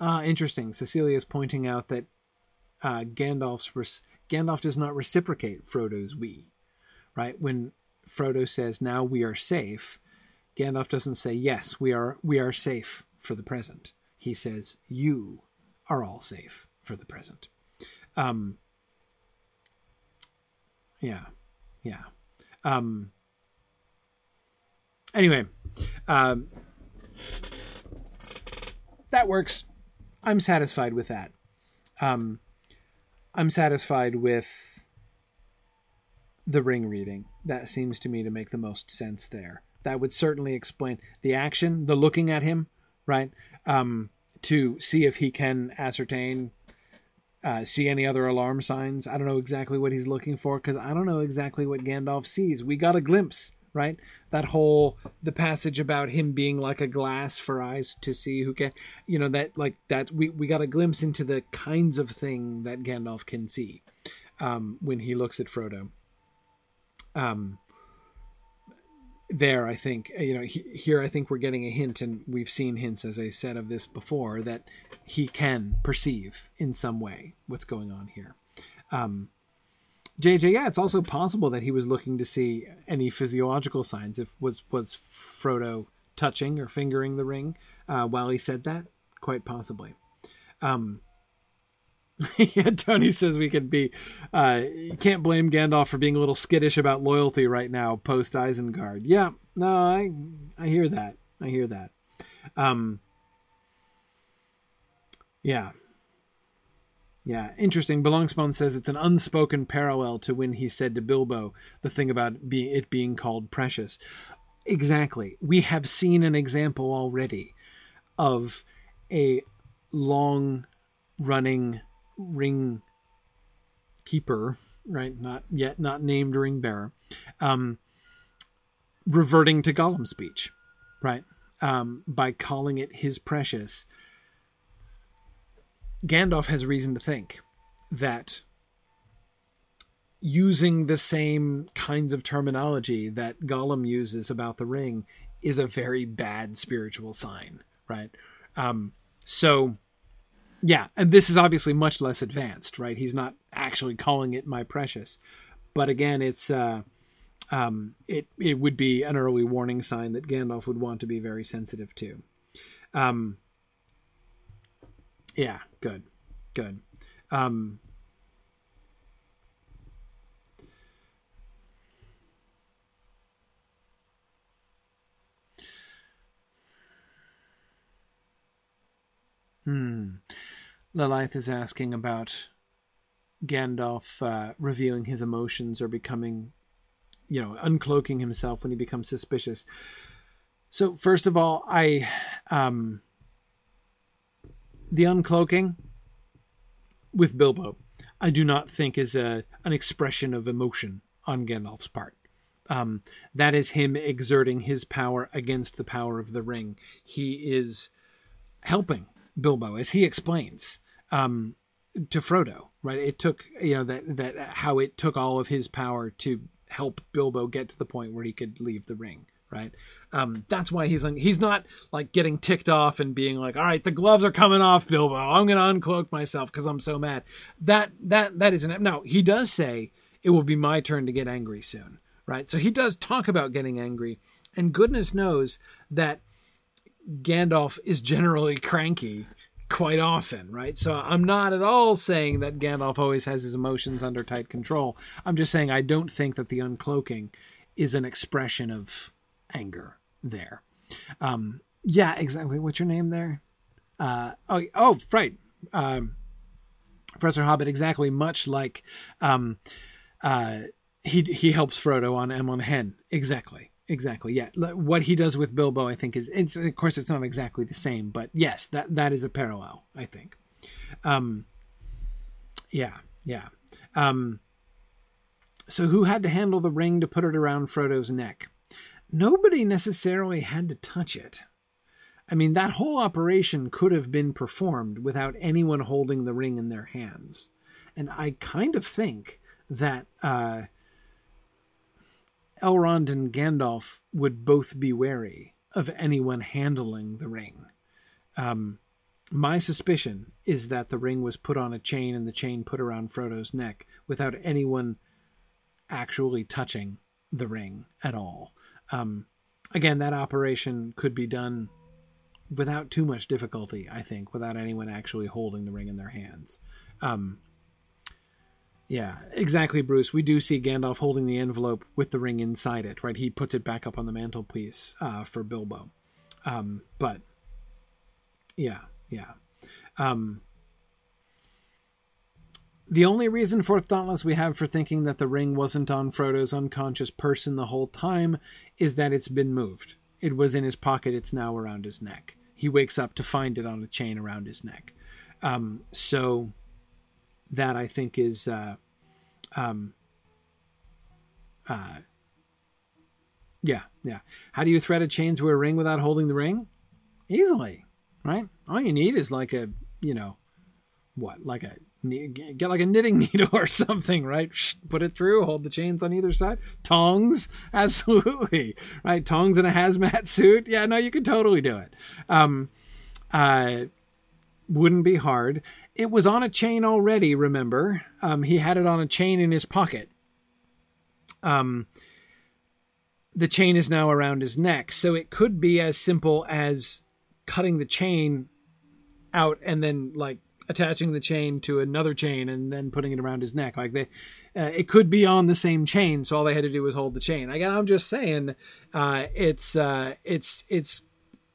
S1: uh, interesting. Cecilia is pointing out that uh, Gandalf's Gandalf does not reciprocate Frodo's "we," right? When Frodo says, "Now we are safe," Gandalf doesn't say, "Yes, we are. We are safe for the present." He says, "You are all safe for the present." Um, yeah, yeah. Um, anyway, um, that works. I'm satisfied with that. Um, I'm satisfied with the ring reading. That seems to me to make the most sense there. That would certainly explain the action, the looking at him, right? Um, to see if he can ascertain, uh, see any other alarm signs. I don't know exactly what he's looking for because I don't know exactly what Gandalf sees. We got a glimpse right? That whole the passage about him being like a glass for eyes to see who can, you know, that like that we we got a glimpse into the kinds of thing that Gandalf can see um, when he looks at Frodo. Um, there, I think you know he, here. I think we're getting a hint, and we've seen hints, as I said, of this before, that he can perceive in some way what's going on here. Um, JJ, yeah, it's also possible that he was looking to see any physiological signs. If was was Frodo touching or fingering the ring uh, while he said that, quite possibly. Um, yeah, Tony says we could be. Uh, can't blame Gandalf for being a little skittish about loyalty right now, post Isengard. Yeah, no, I I hear that. I hear that. Um, yeah, yeah, interesting. Belongspawn says it's an unspoken parallel to when he said to Bilbo the thing about it being called precious. Exactly. We have seen an example already of a long running ring keeper, right? Not yet not named ring bearer, um, reverting to Gollum speech, right? Um, by calling it his precious, Gandalf has reason to think that using the same kinds of terminology that Gollum uses about the ring is a very bad spiritual sign, right? Um, so, yeah, and this is obviously much less advanced, right? He's not actually calling it my precious, but again, it's uh, um, it it would be an early warning sign that Gandalf would want to be very sensitive to. Um, yeah, good, good. Um, Hmm. Lilith is asking about Gandalf uh, revealing his emotions or becoming, you know, uncloaking himself when he becomes suspicious. So first of all, I, um, the uncloaking with Bilbo, I do not think is a an expression of emotion on Gandalf's part. Um, that is him exerting his power against the power of the ring. He is helping Bilbo, as he explains um, to Frodo. Right? It took you know that that how it took all of his power to help Bilbo get to the point where he could leave the ring. Right? Um, that's why he's he's not like getting ticked off and being like, all right, the gloves are coming off, Bilbo. I'm gonna uncloak myself because I'm so mad. That that that isn't. Now he does say it will be my turn to get angry soon. Right? So he does talk about getting angry, and goodness knows that Gandalf is generally cranky quite often, right? So I'm not at all saying that Gandalf always has his emotions under tight control. I'm just saying I don't think that the uncloaking is an expression of anger there. Um, yeah, exactly. What's your name there? Uh, oh, oh, right. Um, Professor Hobbit, exactly. Much like um, uh, he he helps Frodo on Amon Hen. Exactly. Exactly. Yeah. What he does with Bilbo, I think, is it's of course it's not exactly the same, but yes, that that is a parallel. I think. Um. Yeah. Yeah. Um. So who had to handle the ring to put it around Frodo's neck? Nobody necessarily had to touch it. I mean, that whole operation could have been performed without anyone holding the ring in their hands, and I kind of think that. Uh, Elrond and Gandalf would both be wary of anyone handling the ring. Um, my suspicion is that the ring was put on a chain and the chain put around Frodo's neck without anyone actually touching the ring at all. Um, again, that operation could be done without too much difficulty, I think, without anyone actually holding the ring in their hands. Um, yeah, exactly, Bruce. We do see Gandalf holding the envelope with the ring inside it, right? He puts it back up on the mantelpiece uh, for Bilbo. Um, but, yeah, yeah. Um, the only reason for Thoughtless we have for thinking that the ring wasn't on Frodo's unconscious person the whole time is that it's been moved. It was in his pocket, it's now around his neck. He wakes up to find it on a chain around his neck. Um, so that I think is uh, um, uh, yeah, yeah. How do you thread a chain through a ring without holding the ring? Easily, right? All you need is like a, you know, what, like a get like a knitting needle or something, right? Put it through, hold the chains on either side. Tongs, absolutely, right? Tongs in a hazmat suit. Yeah, no, you could totally do it. Um, uh, wouldn't be hard. It was on a chain already, remember? Um, he had it on a chain in his pocket. Um, the chain is now around his neck. So it could be as simple as cutting the chain out and then like attaching the chain to another chain and then putting it around his neck. Like they, uh, it could be on the same chain. So all they had to do was hold the chain. Again, I'm just saying, uh, it's, uh, it's, it's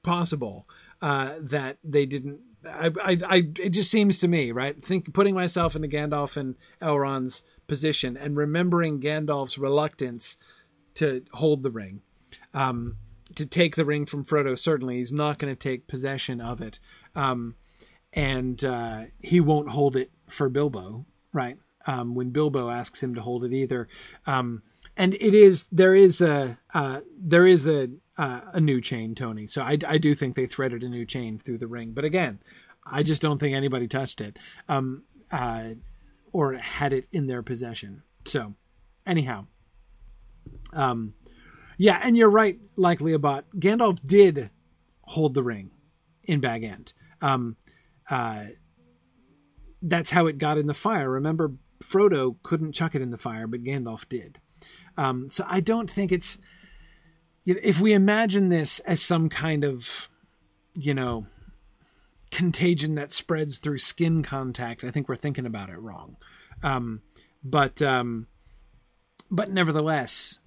S1: possible, uh, that they didn't I, I, I, it just seems to me, right? Think putting myself into Gandalf and Elrond's position and remembering Gandalf's reluctance to hold the ring, um, to take the ring from Frodo. Certainly, he's not going to take possession of it, um, and uh, he won't hold it for Bilbo, right? Um, when Bilbo asks him to hold it either. Um, and it is there is a uh, there is a uh, a new chain, Tony. So I, I do think they threaded a new chain through the ring. But again, I just don't think anybody touched it um, uh, or had it in their possession. So anyhow, um, yeah, and you're right, likely about Gandalf did hold the ring in Bag End. Um, uh, that's how it got in the fire. Remember, Frodo couldn't chuck it in the fire, but Gandalf did. Um, so I don't think it's. If we imagine this as some kind of, you know, contagion that spreads through skin contact, I think we're thinking about it wrong. Um, but um, but nevertheless,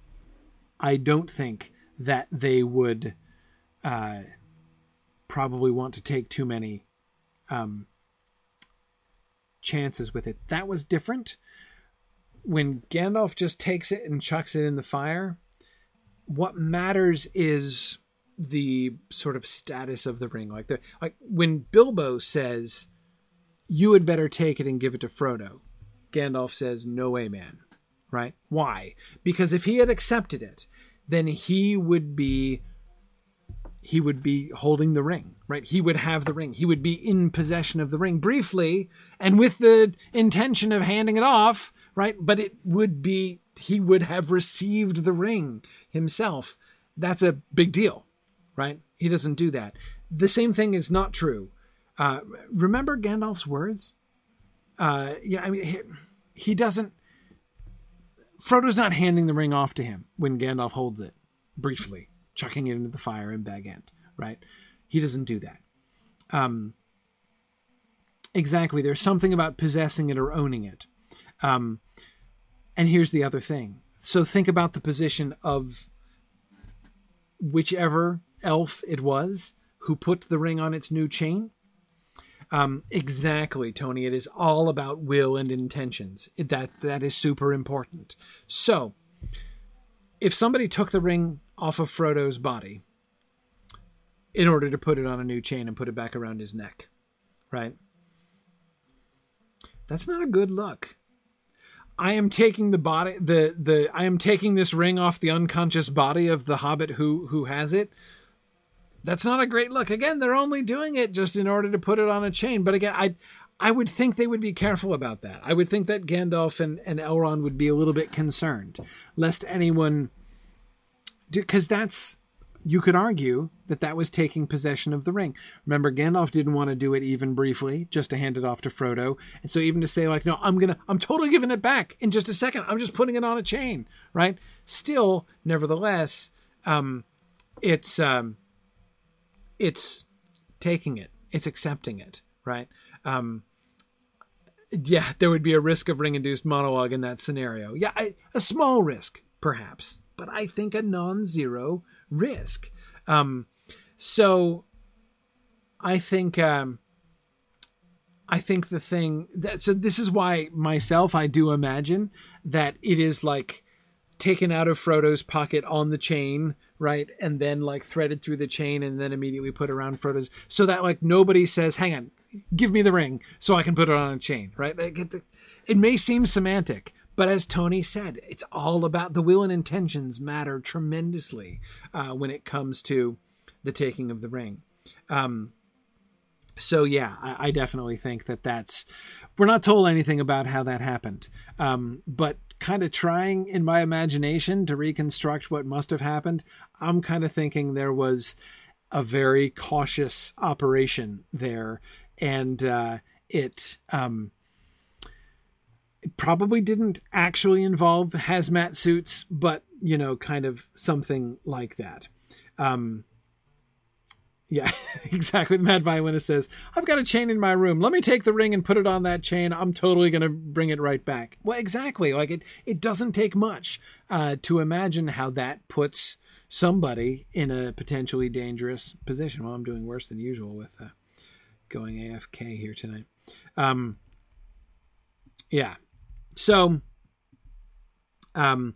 S1: I don't think that they would uh, probably want to take too many um, chances with it. That was different. When Gandalf just takes it and chucks it in the fire, what matters is the sort of status of the ring. Like the like when Bilbo says, "You had better take it and give it to Frodo," Gandalf says, "No way, man." Right? Why? Because if he had accepted it, then he would be he would be holding the ring, right? He would have the ring. He would be in possession of the ring briefly and with the intention of handing it off, right? But it would be, he would have received the ring himself. That's a big deal, right? He doesn't do that. The same thing is not true. Uh, remember Gandalf's words? Uh, yeah, I mean, he, he doesn't, Frodo's not handing the ring off to him when Gandalf holds it briefly chucking it into the fire in Bag End, right? He doesn't do that. Um, exactly. There's something about possessing it or owning it. Um, and here's the other thing. So think about the position of whichever elf it was who put the ring on its new chain. Um, exactly, Tony. It is all about will and intentions. That that is super important. So, if somebody took the ring off of Frodo's body in order to put it on a new chain and put it back around his neck, right? That's not a good look. I am taking the body the the I am taking this ring off the unconscious body of the hobbit who who has it. That's not a great look. Again, they're only doing it just in order to put it on a chain. But again, I I would think they would be careful about that. I would think that Gandalf and, and Elrond would be a little bit concerned lest anyone because that's you could argue that that was taking possession of the ring. Remember, Gandalf didn't want to do it even briefly, just to hand it off to Frodo. And so even to say like, no, I'm gonna, I'm totally giving it back in just a second. I'm just putting it on a chain, right? Still, nevertheless, um, it's, um, it's taking it, it's accepting it, right? Um, yeah, there would be a risk of ring-induced monologue in that scenario. Yeah, I, a small risk, perhaps, but I think a non-zero risk. Um, so I think um, I think the thing that so this is why myself I do imagine that it is like taken out of Frodo's pocket on the chain, right, and then like threaded through the chain and then immediately put around Frodo's, so that like nobody says, "Hang on, give me the ring so I can put it on a chain," right? It may seem semantic, but as Tony said, it's all about the will and intentions matter tremendously uh, when it comes to the taking of the ring. Um, so yeah, I, I, definitely think that that's. We're not told anything about how that happened, um, but kind of trying in my imagination to reconstruct what must have happened. I'm kind of thinking there was a very cautious operation there, and uh, it. Um, probably didn't actually involve hazmat suits, but you know, kind of something like that. Um, yeah, exactly. Mad Violinist says, I've got a chain in my room. Let me take the ring and put it on that chain. I'm totally going to bring it right back. Well, exactly. Like it, it doesn't take much uh, to imagine how that puts somebody in a potentially dangerous position. Well, I'm doing worse than usual with uh, going AFK here tonight. Um, yeah, so, um,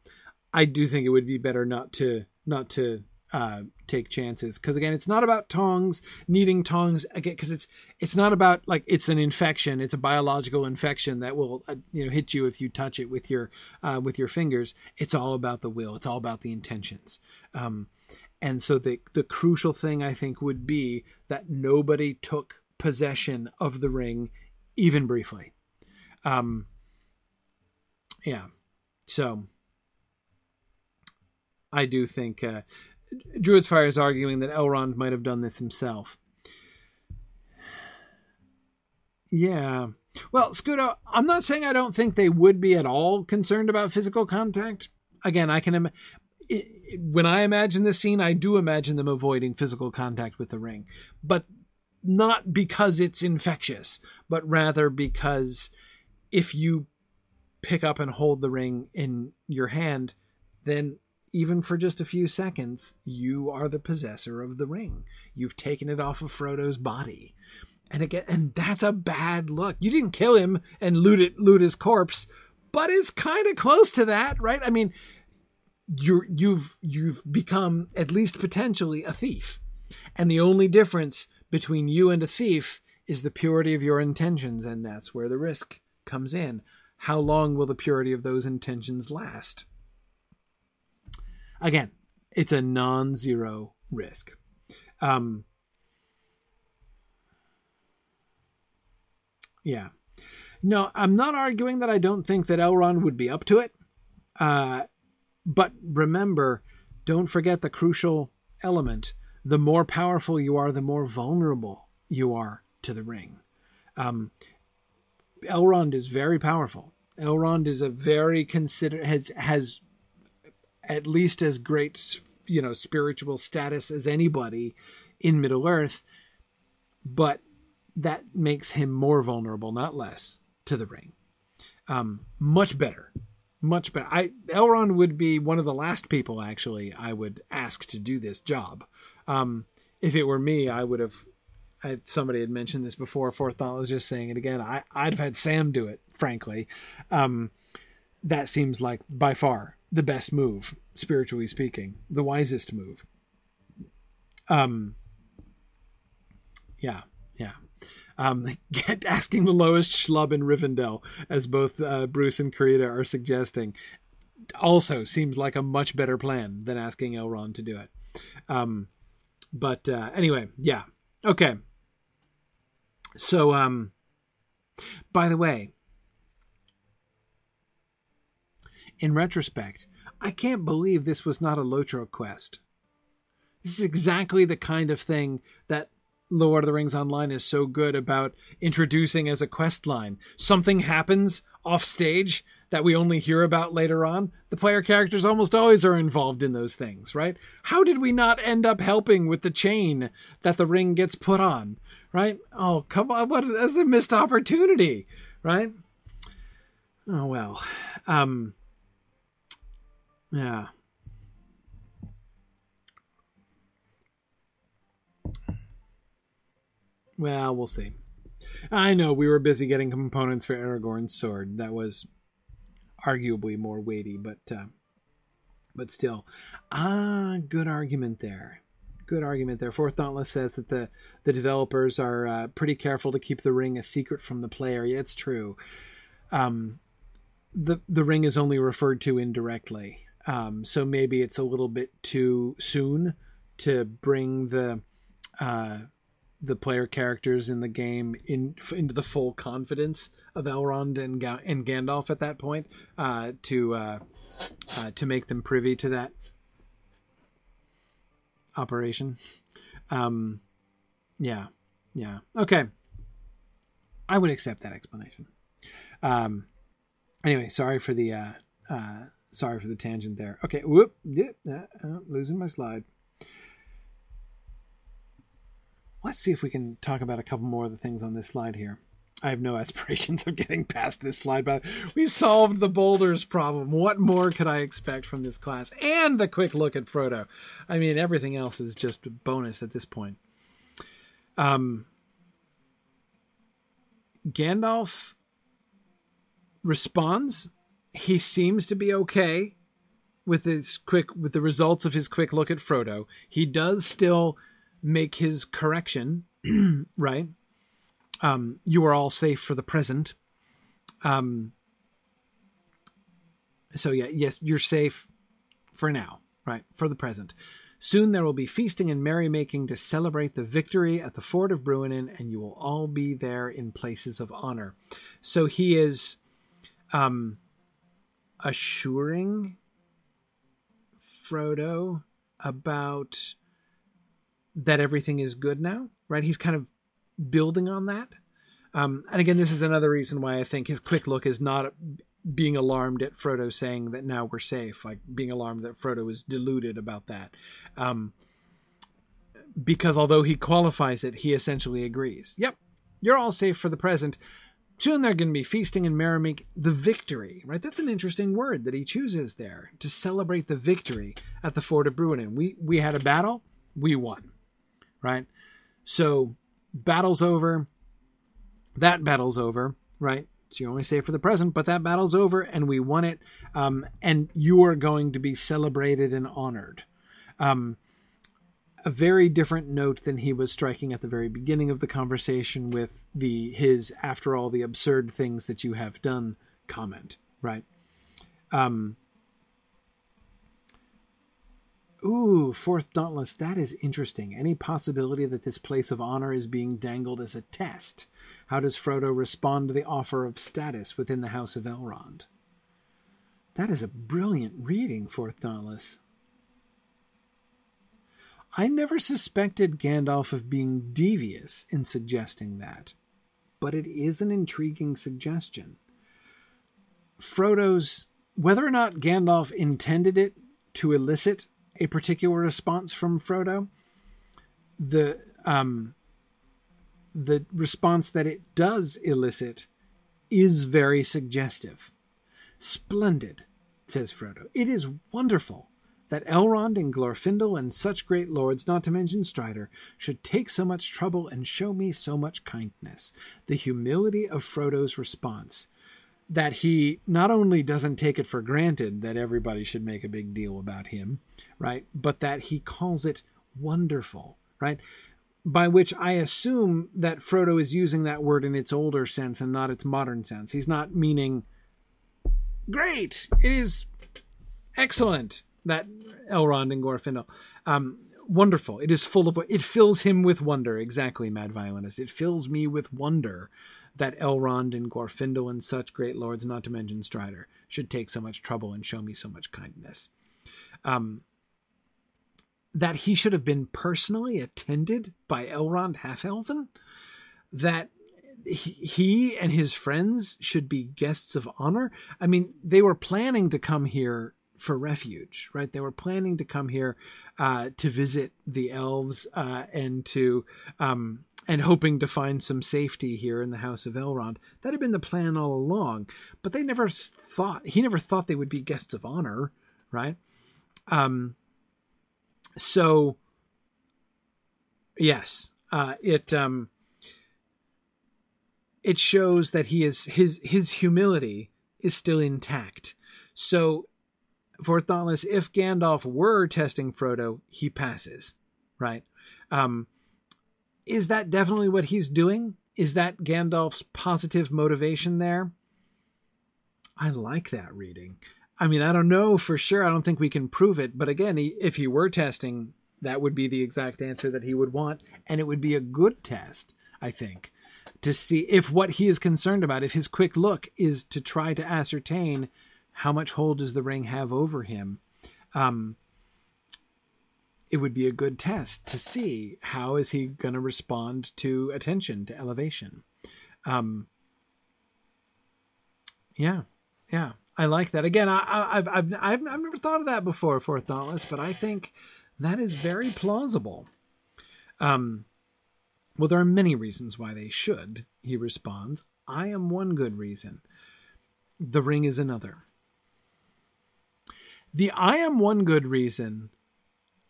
S1: I do think it would be better not to not to uh, take chances. Because again it's not about tongs needing tongs again because it's it's not about like it's an infection. It's a biological infection that will uh, you know hit you if you touch it with your uh, with your fingers. It's all about the will. It's all about the intentions. Um, and so the the crucial thing i think would be that nobody took possession of the ring even briefly. Um yeah so I do think uh, Druid's Fire is arguing that Elrond might have done this himself. Yeah. Well, Scudo, I'm not saying I don't think they would be at all concerned about physical contact. Again, I can Im- when I imagine this scene, I do imagine them avoiding physical contact with the ring, but not because it's infectious, but rather because if you pick up and hold the ring in your hand, then even for just a few seconds, you are the possessor of the ring. You've taken it off of Frodo's body. And again, and that's a bad look. You didn't kill him and loot it, loot his corpse, but it's kind of close to that, right? I mean, you're, you've, you've become at least potentially a thief. And the only difference between you and a thief is the purity of your intentions. And that's where the risk comes in. How long will the purity of those intentions last? Again, it's a non-zero risk. Um, yeah. No, I'm not arguing that I don't think that Elrond would be up to it. Uh, but remember, don't forget the crucial element. The more powerful you are, the more vulnerable you are to the ring. Um, Elrond is very powerful. Elrond is a very consider has has at least as great, you know, spiritual status as anybody in Middle Earth, but that makes him more vulnerable, not less, to the ring. Um, much better, much better. I Elrond would be one of the last people actually I would ask to do this job. Um, if it were me, I would have. I, somebody had mentioned this before. Fourth thought was just saying it again. I I'd have had Sam do it. Frankly, um, that seems like by far the best move, spiritually speaking, the wisest move. Um, yeah, yeah. Um, get asking the lowest schlub in Rivendell, as both uh, Bruce and Karita are suggesting, also seems like a much better plan than asking Elrond to do it. Um, but uh, anyway, yeah, okay. So, um, by the way, in retrospect, I can't believe this was not a Lotro quest. This is exactly the kind of thing that Lord of the Rings Online is so good about introducing as a quest line. Something happens off stage that we only hear about later on. The player characters almost always are involved in those things, right? How did we not end up helping with the chain that the ring gets put on, right? Oh, come on, what that's a missed opportunity, right? Oh well. Um yeah. Well, we'll see. I know we were busy getting components for Aragorn's sword. That was arguably more weighty, but uh, but still, ah, good argument there. Good argument there. Fourth Dauntless says that the the developers are uh, pretty careful to keep the ring a secret from the player. Yeah, it's true. Um, the the ring is only referred to indirectly. Um, so maybe it's a little bit too soon to bring the uh, the player characters in the game in into the full confidence of Elrond and Ga- and Gandalf at that point uh, to uh, uh, to make them privy to that operation. Um, yeah, yeah, okay. I would accept that explanation. Um, anyway, sorry for the uh, uh, Sorry for the tangent there. Okay, whoop, yeah, uh, losing my slide. Let's see if we can talk about a couple more of the things on this slide here. I have no aspirations of getting past this slide, but we solved the boulders problem. What more could I expect from this class? And the quick look at Frodo. I mean, everything else is just bonus at this point. Um, Gandalf responds he seems to be okay with his quick with the results of his quick look at Frodo. He does still make his correction, right? Um, you are all safe for the present. Um, so yeah, yes, you're safe for now, right? For the present. Soon there will be feasting and merrymaking to celebrate the victory at the ford of Bruinen, and you will all be there in places of honor. So he is um, assuring Frodo about that everything is good now, right? He's kind of building on that. Um, and again, this is another reason why I think his quick look is not being alarmed at Frodo saying that now we're safe, like being alarmed that Frodo is deluded about that. Um, because although he qualifies it, he essentially agrees. Yep, you're all safe for the present. Soon they're going to be feasting and merrymaking the victory, right? That's an interesting word that he chooses there to celebrate the victory at the ford of Bruinen. We we had a battle, we won, right? So battle's over. That battle's over, right? So you only say for the present, but that battle's over and we won it. Um, and you are going to be celebrated and honored. Um, a very different note than he was striking at the very beginning of the conversation with the his after all the absurd things that you have done comment, right? Um, Ooh, fourth dauntless. That is interesting. Any possibility that this place of honor is being dangled as a test? How does Frodo respond to the offer of status within the House of Elrond? That is a brilliant reading, fourth dauntless. I never suspected Gandalf of being devious in suggesting that, but it is an intriguing suggestion. Frodo's whether or not Gandalf intended it to elicit a particular response from Frodo, the um, the response that it does elicit is very suggestive. Splendid, says Frodo. It is wonderful that Elrond and Glorfindel and such great lords, not to mention Strider, should take so much trouble and show me so much kindness. The humility of Frodo's response that he not only doesn't take it for granted that everybody should make a big deal about him, right? But that he calls it wonderful, right? By which I assume that Frodo is using that word in its older sense and not its modern sense. He's not meaning great. It is excellent that Elrond and Glorfindel. Um, wonderful. It is full of it fills him with wonder. Exactly, Mad Violinist. It fills me with wonder that Elrond and Glorfindel and such great lords, not to mention Strider, should take so much trouble and show me so much kindness. Um, that he should have been personally attended by Elrond Half-Elven, that he, he and his friends should be guests of honor. I mean, they were planning to come here for refuge, right? They were planning to come here uh, to visit the elves uh, and to um, and hoping to find some safety here in the House of Elrond. That had been the plan all along, but they never thought he never thought they would be guests of honor, right? Um, so yes, uh, it um, it shows that he is his his humility is still intact. So Fourth Dauntless, if Gandalf were testing Frodo, he passes, right? Um, is that definitely what he's doing? Is that Gandalf's positive motivation there? I like that reading. I mean, I don't know for sure. I don't think we can prove it. But again, he, if he were testing, that would be the exact answer that he would want. And it would be a good test, I think, to see if what he is concerned about, if his quick look is to try to ascertain how much hold does the ring have over him. Um, it would be a good test to see how is he going to respond to attention to elevation. Um yeah yeah i like that. Again I, have I've, I've i've never thought of that before Fourth Dauntless but i think that is very plausible. Um well there are many reasons why they should he responds. I am one good reason. The ring is another. The i am one good reason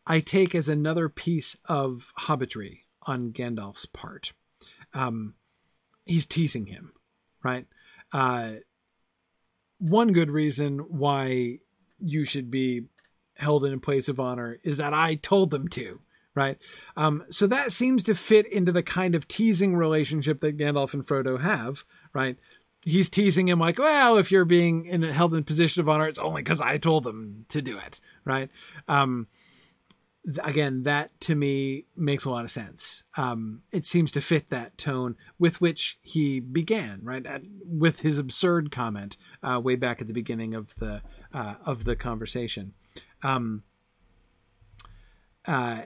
S1: I take as another piece of hobbitry on Gandalf's part. Um, he's teasing him, right? Uh, one good reason why you should be held in a place of honor is that I told them to, right? Um, so that seems to fit into the kind of teasing relationship that Gandalf and Frodo have, right? He's teasing him like, well, if you're being in, held in a position of honor, it's only because I told them to do it, right? Um, again, that to me makes a lot of sense. Um, it seems to fit that tone with which he began, right? At, with his absurd comment uh, way back at the beginning of the uh, of the conversation. Um, uh,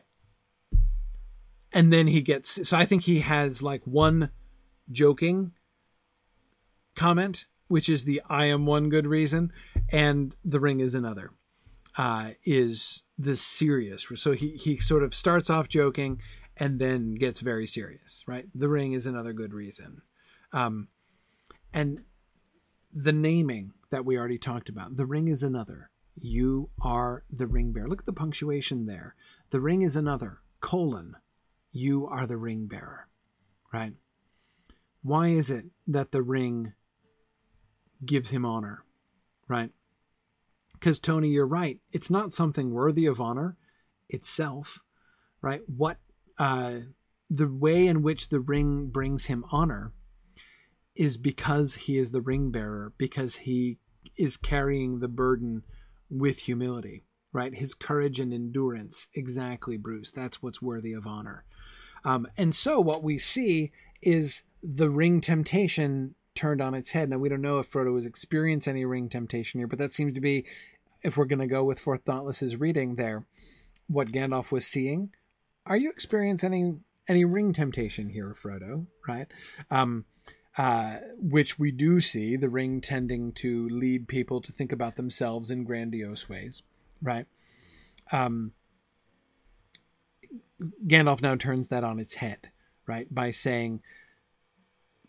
S1: and then he gets so I think he has like one joking comment, which is the "I am one good reason," and the ring is another uh, is this serious. So he he sort of starts off joking and then gets very serious. Right, the ring is another good reason, um, and the naming that we already talked about. The ring is another. You are the ring bearer. Look at the punctuation there. The ring is another colon. You are the ring bearer. Right. Why is it that the ring gives him honor? Right because, Tony, you're right. It's not something worthy of honor itself, right? What uh, the way in which the ring brings him honor is because he is the ring bearer, because he is carrying the burden with humility, right? His courage and endurance. Exactly, Bruce. That's what's worthy of honor. Um, and so what we see is the ring temptation turned on its head. Now we don't know if Frodo has experienced any ring temptation here, but that seems to be if we're going to go with Fourth Dauntless's reading there, what Gandalf was seeing. Are you experiencing any any ring temptation here, Frodo? Right, um, uh, which we do see the ring tending to lead people to think about themselves in grandiose ways, right? Um, Gandalf now turns that on its head, right, by saying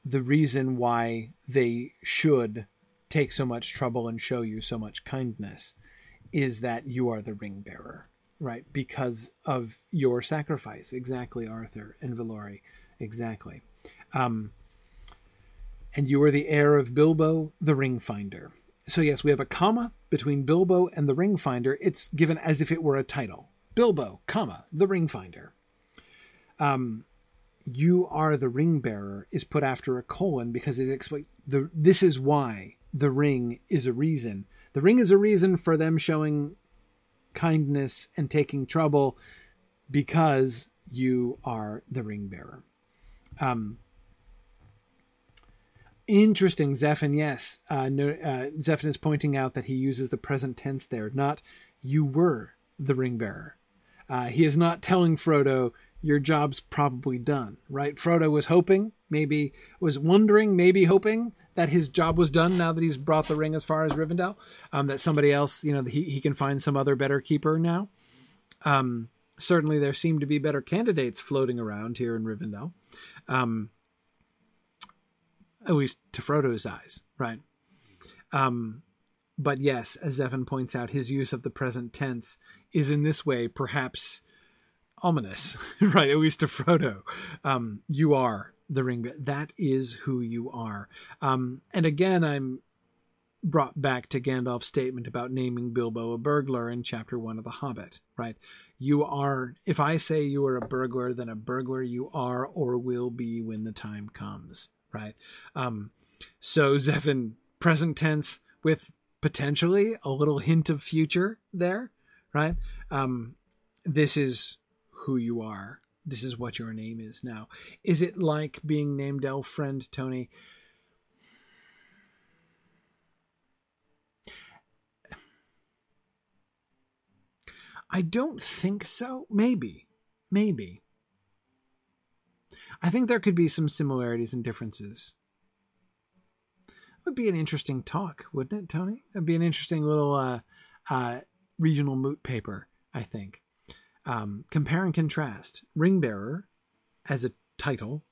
S1: the reason why they should take so much trouble and show you so much kindness is that you are the ring bearer, right? Because of your sacrifice. Exactly, Arthur and Valori. Exactly. Um, and you are the heir of Bilbo, the ring finder. So, yes, we have a comma between Bilbo and the ring finder. It's given as if it were a title Bilbo, comma, the ring finder. Um, you are the ring bearer is put after a colon because it explains the this is why the ring is a reason the ring is a reason for them showing kindness and taking trouble because you are the ring bearer. Um, interesting, Zephin. Yes, uh, no, uh, is pointing out that he uses the present tense there, not you were the ring bearer. Uh, he is not telling Frodo your job's probably done, right? Frodo was hoping, maybe was wondering, maybe hoping that his job was done now that he's brought the ring as far as Rivendell. Um, that somebody else, you know, he, he can find some other better keeper now. Um, certainly there seem to be better candidates floating around here in Rivendell. Um, at least to Frodo's eyes, right? Um, but yes, as Zephin points out, his use of the present tense is in this way perhaps ominous, right? At least to Frodo. Um, you are the ring that is who you are. Um, and again i'm brought back to gandalf's statement about naming bilbo a burglar in chapter one of the hobbit right? You are if i say you are a burglar then a burglar you are or will be when the time comes right? Um, so zephin present tense with potentially a little hint of future there right? Um, this is who you are this is what your name is now. Is it like being named elf friend, Tony? I don't think so. Maybe. Maybe. I think there could be some similarities and differences. It would be an interesting talk, wouldn't it, Tony? It'd be an interesting little uh, uh, regional moot paper, I think um, compare and contrast ring bearer as a title,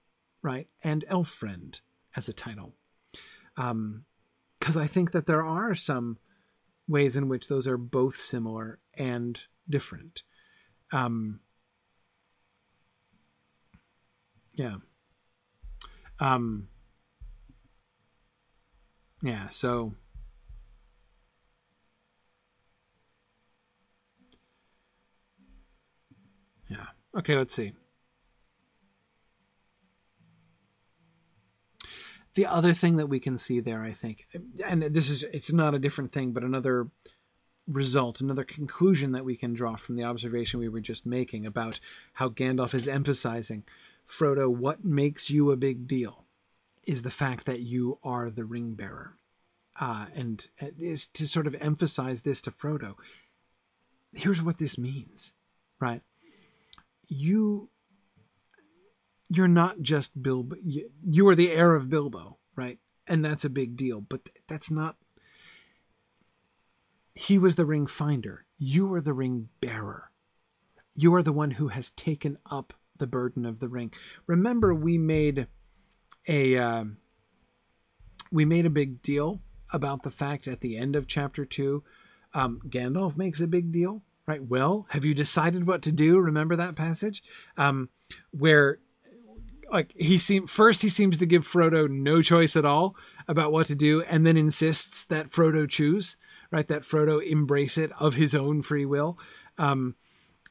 S1: right, and elf friend as a title, because um, I think that there are some ways in which those are both similar and different. Um, yeah. Um, yeah. So Yeah. Okay, let's see. The other thing that we can see there, I think, and this is it's not a different thing, but another result, another conclusion that we can draw from the observation we were just making about how Gandalf is emphasizing Frodo, what makes you a big deal is the fact that you are the ring bearer. Uh, and is to sort of emphasize this to Frodo. Here's what this means, right? You you're not just Bilbo. You, you are the heir of Bilbo, right? And that's a big deal. But that's not. He was the ring finder. You are the ring bearer. You are the one who has taken up the burden of the ring. Remember, we made a uh, we made a big deal about the fact at the end of chapter two, um, Gandalf makes a big deal, right? Well, have you decided what to do? Remember that passage um, where like he seem first he seems to give Frodo no choice at all about what to do, and then insists that Frodo choose, right? That Frodo embrace it of his own free will. Um,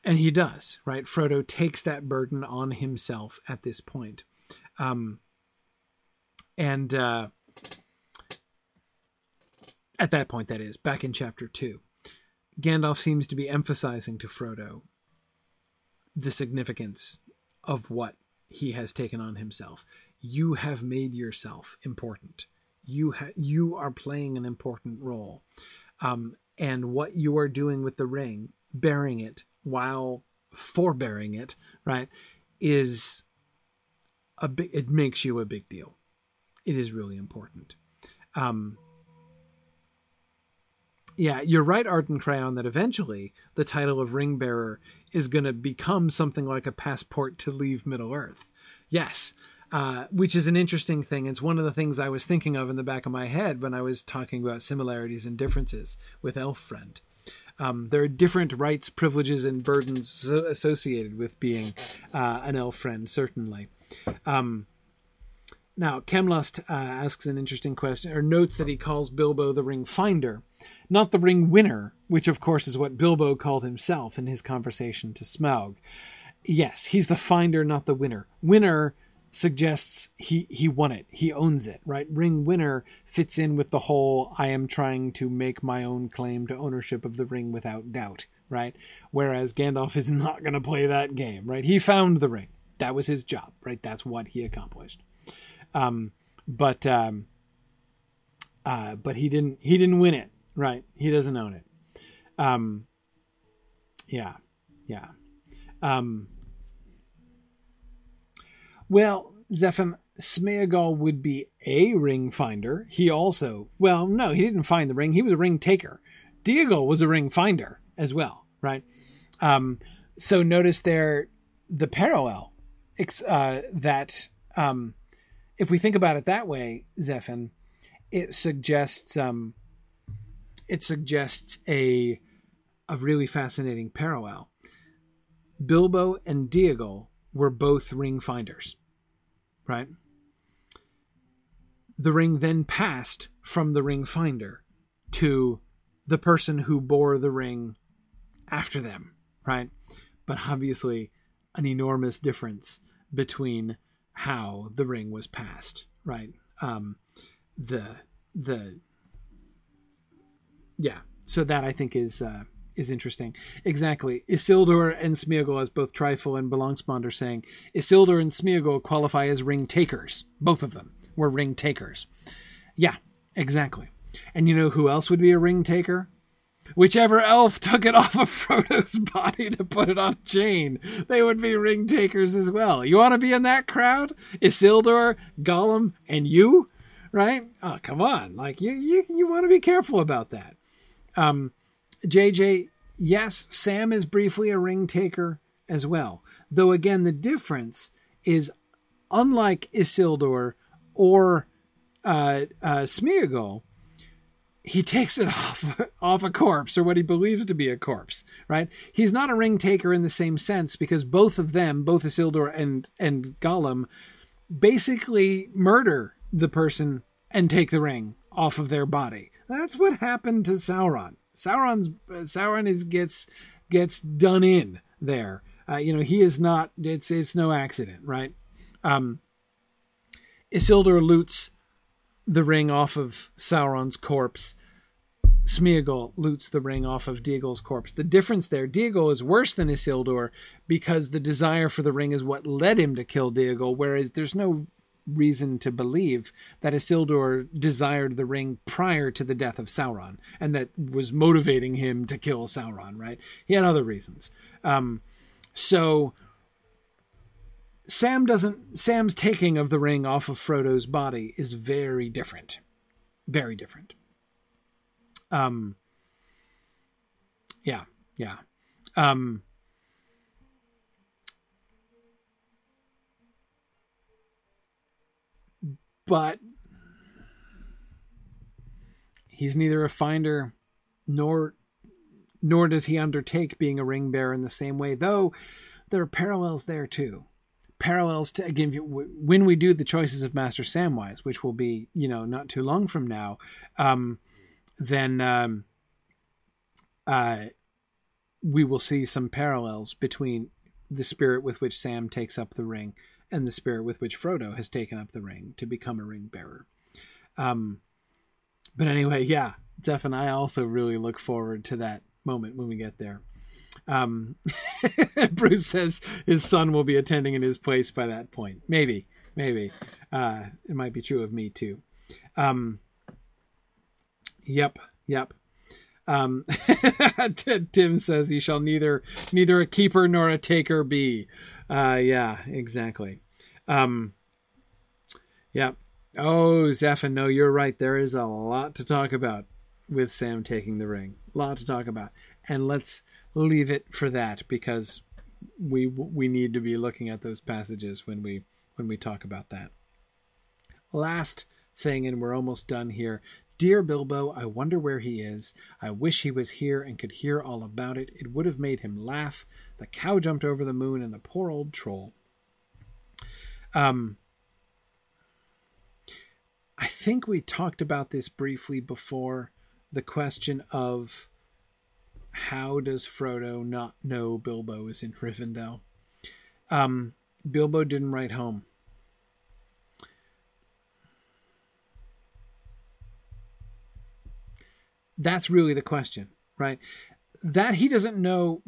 S1: and he does, right? Frodo takes that burden on himself at this point. Um, and uh, at that point, that is, back in chapter 2, Gandalf seems to be emphasizing to Frodo the significance of what he has taken on himself. You have made yourself important. You ha- you are playing an important role, um, and what you are doing with the ring, bearing it while forbearing it, right, is a big. It makes you a big deal. It is really important. Um, yeah, you're right, Arden Crayon, that eventually the title of ring bearer is going to become something like a passport to leave Middle Earth. Yes, uh, which is an interesting thing. It's one of the things I was thinking of in the back of my head when I was talking about similarities and differences with Elfriend. Um, there are different rights, privileges, and burdens associated with being uh, an elf friend, certainly. Um, now, Chemlust uh, asks an interesting question, or notes that he calls Bilbo the ring finder, not the ring winner, which of course is what Bilbo called himself in his conversation to Smaug. Yes, he's the finder, not the winner. Winner suggests he he won it. He owns it right? Ring winner fits in with the whole i am trying to make my own claim to ownership of the ring without doubt right? Whereas gandalf is not going to play that game right? He found the ring. That was his job right? That's what he accomplished um, but um, uh, but he didn't he didn't win it, right? He doesn't own it. Um, yeah, yeah. Um, well, Zephan Smeagol would be a ring finder. He also, well, no, he didn't find the ring. He was a ring taker. Déagol was a ring finder as well, right? Um, so notice there the parallel uh, that um, if we think about it that way, Zephan, it suggests um, it suggests a a really fascinating parallel. Bilbo and Déagol were both ring finders, right? The ring then passed from the ring finder to the person who bore the ring after them, right? But obviously, an enormous difference between how the ring was passed, right? Um, the the yeah. So that I think is uh, is interesting. Exactly. Isildur and Smeagol, as both Trifle and Belangsmond are saying, Isildur and Smeagol qualify as ring takers. Both of them were ring takers. Yeah, exactly. And you know who else would be a ring taker? Whichever elf took it off of Frodo's body to put it on chain, they would be ring takers as well. You want to be in that crowd? Isildur, Gollum, and you? Right? Oh, come on. Like you you, you want to be careful about that. Um JJ, yes, Sam is briefly a ring taker as well. Though again, the difference is unlike Isildur or uh, uh, Smeagol, he takes it off off a corpse or what he believes to be a corpse, right? He's not a ring taker in the same sense because both of them, both Isildur and and Gollum, basically murder the person and take the ring off of their body. That's what happened to Sauron. Sauron's Sauron is gets gets done in there. Uh, you know, he is not. It's it's no accident, right? Um, Isildur loots the ring off of Sauron's corpse. Smeagol loots the ring off of Déagol's corpse. The difference there, Déagol is worse than Isildur because the desire for the ring is what led him to kill Déagol, whereas there's no reason to believe that Isildur desired the ring prior to the death of Sauron, and that was motivating him to kill Sauron. Right? He had other reasons. Um, so Sam doesn't. Sam's taking of the ring off of Frodo's body is very different, very different. Um. Yeah, yeah. Um. But he's neither a finder nor nor does he undertake being a ring bearer in the same way, though there are parallels there too. Parallels to again when we do the choices of Master Samwise, which will be you know not too long from now, um, then um, uh, we will see some parallels between the spirit with which Sam takes up the ring and the spirit with which Frodo has taken up the ring to become a ring bearer. Um, but anyway, yeah, Zeph and I also really look forward to that moment when we get there. Um, Bruce says his son will be attending in his place by that point. Maybe, maybe. Uh, it might be true of me too. Um, yep, yep. Um, Tim says he shall neither neither a keeper nor a taker be. Uh, yeah, exactly. Um, yeah. Oh, Zephan, no, you're right. There is a lot to talk about with Sam taking the ring. A lot to talk about, and let's leave it for that because we we need to be looking at those passages when we when we talk about that. Last thing, and we're almost done here. Dear Bilbo, I wonder where he is. I wish he was here and could hear all about it. It would have made him laugh. The cow jumped over the moon, and the poor old troll. Um, I think we talked about this briefly before. The question of how does Frodo not know Bilbo is in Rivendell? Um, Bilbo didn't write home. That's really the question, right? That he doesn't know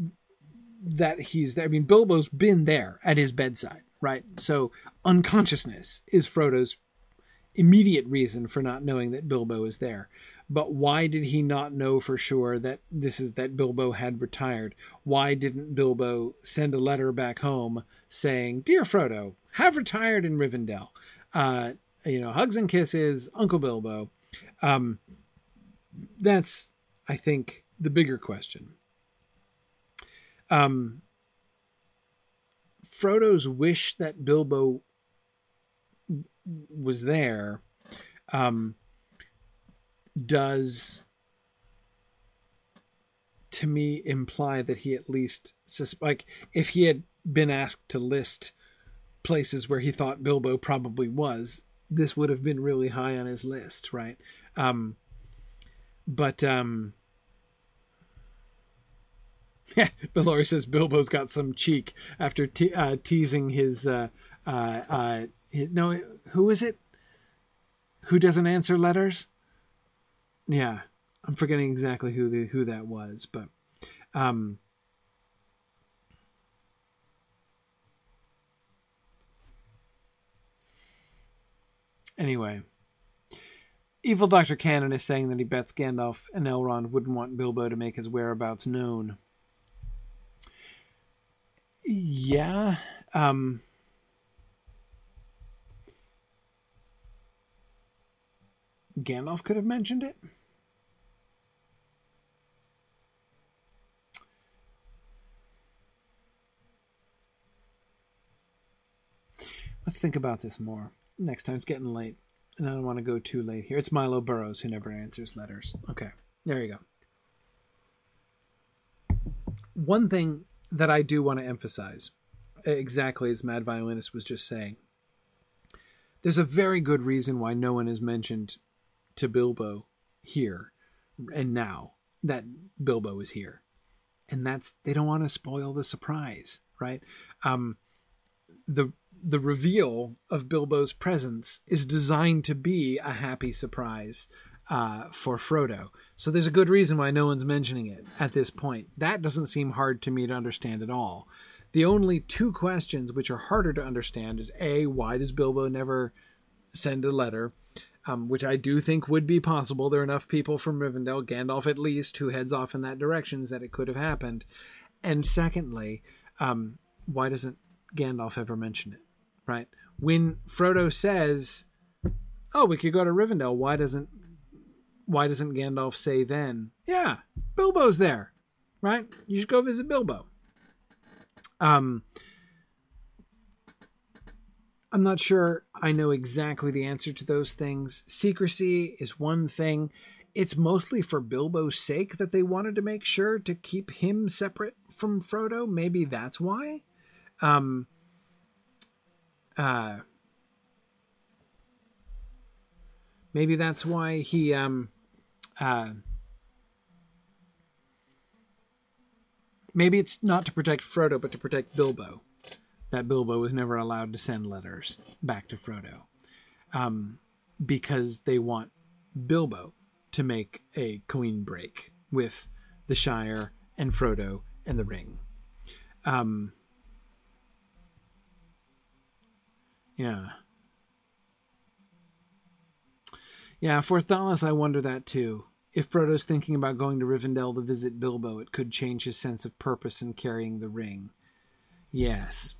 S1: that he's there. I mean, Bilbo's been there at his bedside, right? So unconsciousness is Frodo's immediate reason for not knowing that Bilbo is there. But why did he not know for sure that this is that Bilbo had retired? Why didn't Bilbo send a letter back home saying, "Dear Frodo, have retired in Rivendell. Uh, you know, hugs and kisses, Uncle Bilbo." Um, that's, I think, the bigger question. Um, Frodo's wish that Bilbo was there um, does to me imply that he at least like if he had been asked to list places where he thought Bilbo probably was, this would have been really high on his list, right? Um, but um, yeah, Laurie says Bilbo's got some cheek after te- uh, teasing his, uh, uh, uh, his. No, who is it? Who doesn't answer letters? Yeah, I'm forgetting exactly who the who that was, but um, anyway, evil Doctor Cannon is saying that he bets Gandalf and Elrond wouldn't want Bilbo to make his whereabouts known. Yeah, um, Gandalf could have mentioned it. Let's think about this more. Next time it's getting late, and I don't want to go too late here. It's Milo Burrows who never answers letters. Okay, there you go. One thing that I do want to emphasize, exactly as Mad Violinist was just saying, there's a very good reason why no one has mentioned to Bilbo here and now that Bilbo is here. and that's they don't want to spoil the surprise, right? Um, the the reveal of Bilbo's presence is designed to be a happy surprise uh, for Frodo. So there's a good reason why no one's mentioning it at this point. That doesn't seem hard to me to understand at all. The only two questions which are harder to understand is A, why does Bilbo never send a letter? Um, which I do think would be possible. There are enough people from Rivendell, Gandalf at least, who heads off in that direction that it could have happened. And secondly, um, why doesn't Gandalf ever mention it? right? When Frodo says, "Oh, we could go to Rivendell," why doesn't why doesn't Gandalf say then, "Yeah, Bilbo's there, right? You should go visit Bilbo." Um, I'm not sure I know exactly the answer to those things. Secrecy is one thing. It's mostly for Bilbo's sake that they wanted to make sure to keep him separate from Frodo. Maybe that's why. Um, uh, maybe that's why he um, uh, maybe it's not to protect Frodo, but to protect Bilbo. That Bilbo was never allowed to send letters back to Frodo, um, because they want Bilbo to make a clean break with the Shire and Frodo and the Ring. Um, Yeah. Yeah, for Thalos, I wonder that too. If Frodo's thinking about going to Rivendell to visit Bilbo, it could change his sense of purpose in carrying the ring. Yes.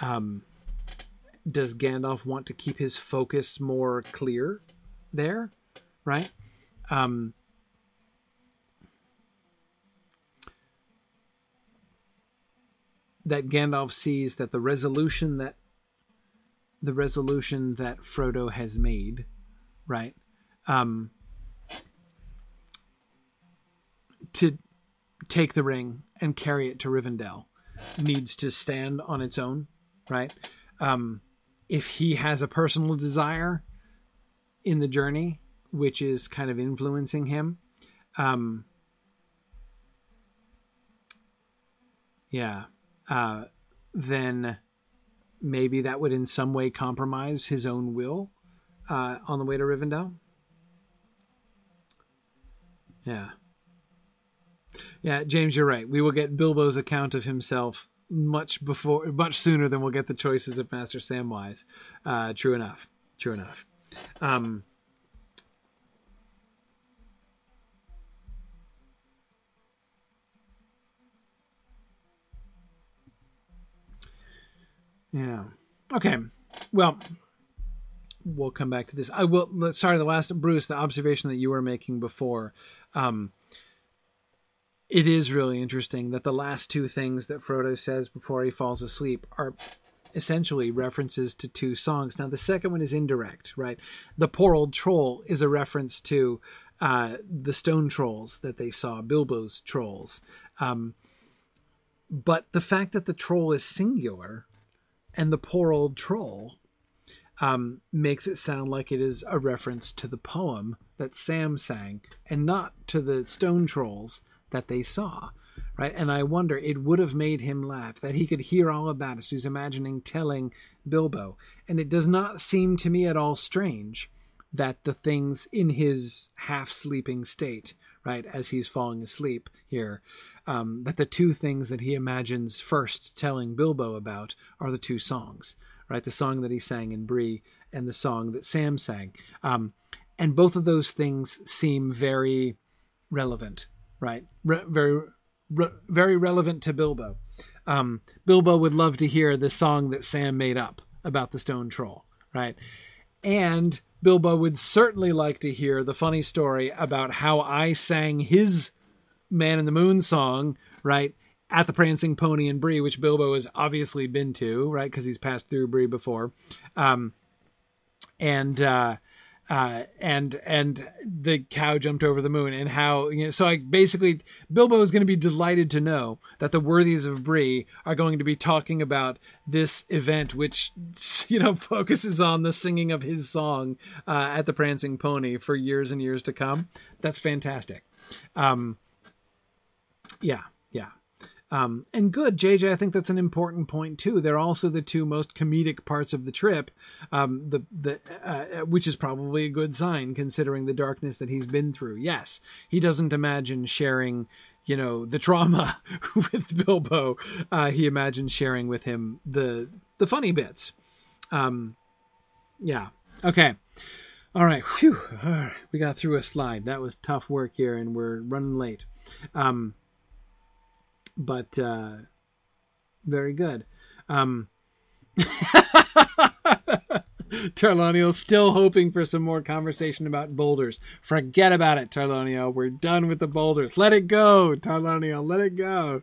S1: Um, does Gandalf want to keep his focus more clear there? Right? Um, that Gandalf sees that the resolution that the resolution that Frodo has made, right? Um, to take the ring and carry it to Rivendell needs to stand on its own, right? Um, if he has a personal desire in the journey, which is kind of influencing him, um, yeah, uh, then maybe that would in some way compromise his own will uh, on the way to Rivendell. Yeah. Yeah, James, you're right. We will get Bilbo's account of himself much before, much sooner than we'll get the choices of Master Samwise. Uh, true enough. True enough. Um, Yeah. Okay. Well, we'll come back to this. I will. Sorry, the last Bruce, the observation that you were making before. Um, it is really interesting that the last two things that Frodo says before he falls asleep are essentially references to two songs. Now, the second one is indirect, right? The poor old troll is a reference to uh, the stone trolls that they saw, Bilbo's trolls. Um, but the fact that the troll is singular and the poor old troll um, makes it sound like it is a reference to the poem that Sam sang and not to the stone trolls that they saw. Right. And I wonder, it would have made him laugh that he could hear all about us, he's imagining telling Bilbo. And it does not seem to me at all strange that the things in his half sleeping state, right, as he's falling asleep here, um, that the two things that he imagines first telling Bilbo about are the two songs, right? The song that he sang in Bree and the song that Sam sang. Um, and both of those things seem very relevant, right? Re- very, re- very relevant to Bilbo. Um, Bilbo would love to hear the song that Sam made up about the stone troll, right? And Bilbo would certainly like to hear the funny story about how I sang his Man in the Moon song, right? At the Prancing Pony in Bree, which Bilbo has obviously been to, right? Because he's passed through Bree before. Um, and, uh, uh, and and the cow jumped over the moon, and how you know. So I basically Bilbo is going to be delighted to know that the worthies of Bree are going to be talking about this event, which you know focuses on the singing of his song uh, at the Prancing Pony for years and years to come. That's fantastic. Um, yeah. Yeah. Um, and good, JJ. I think that's an important point too. They're also the two most comedic parts of the trip, um, the the uh, which is probably a good sign considering the darkness that he's been through. Yes, he doesn't imagine sharing, you know, the trauma with Bilbo. Uh, he imagines sharing with him the the funny bits. Um, yeah. Okay. All right. Whew. All right. We got through a slide. That was tough work here, and we're running late. Um, but uh, very good. Um, Tarlonio still hoping for some more conversation about boulders. Forget about it, Tarlonio. We're done with the boulders. Let it go, Tarlonio. Let it go.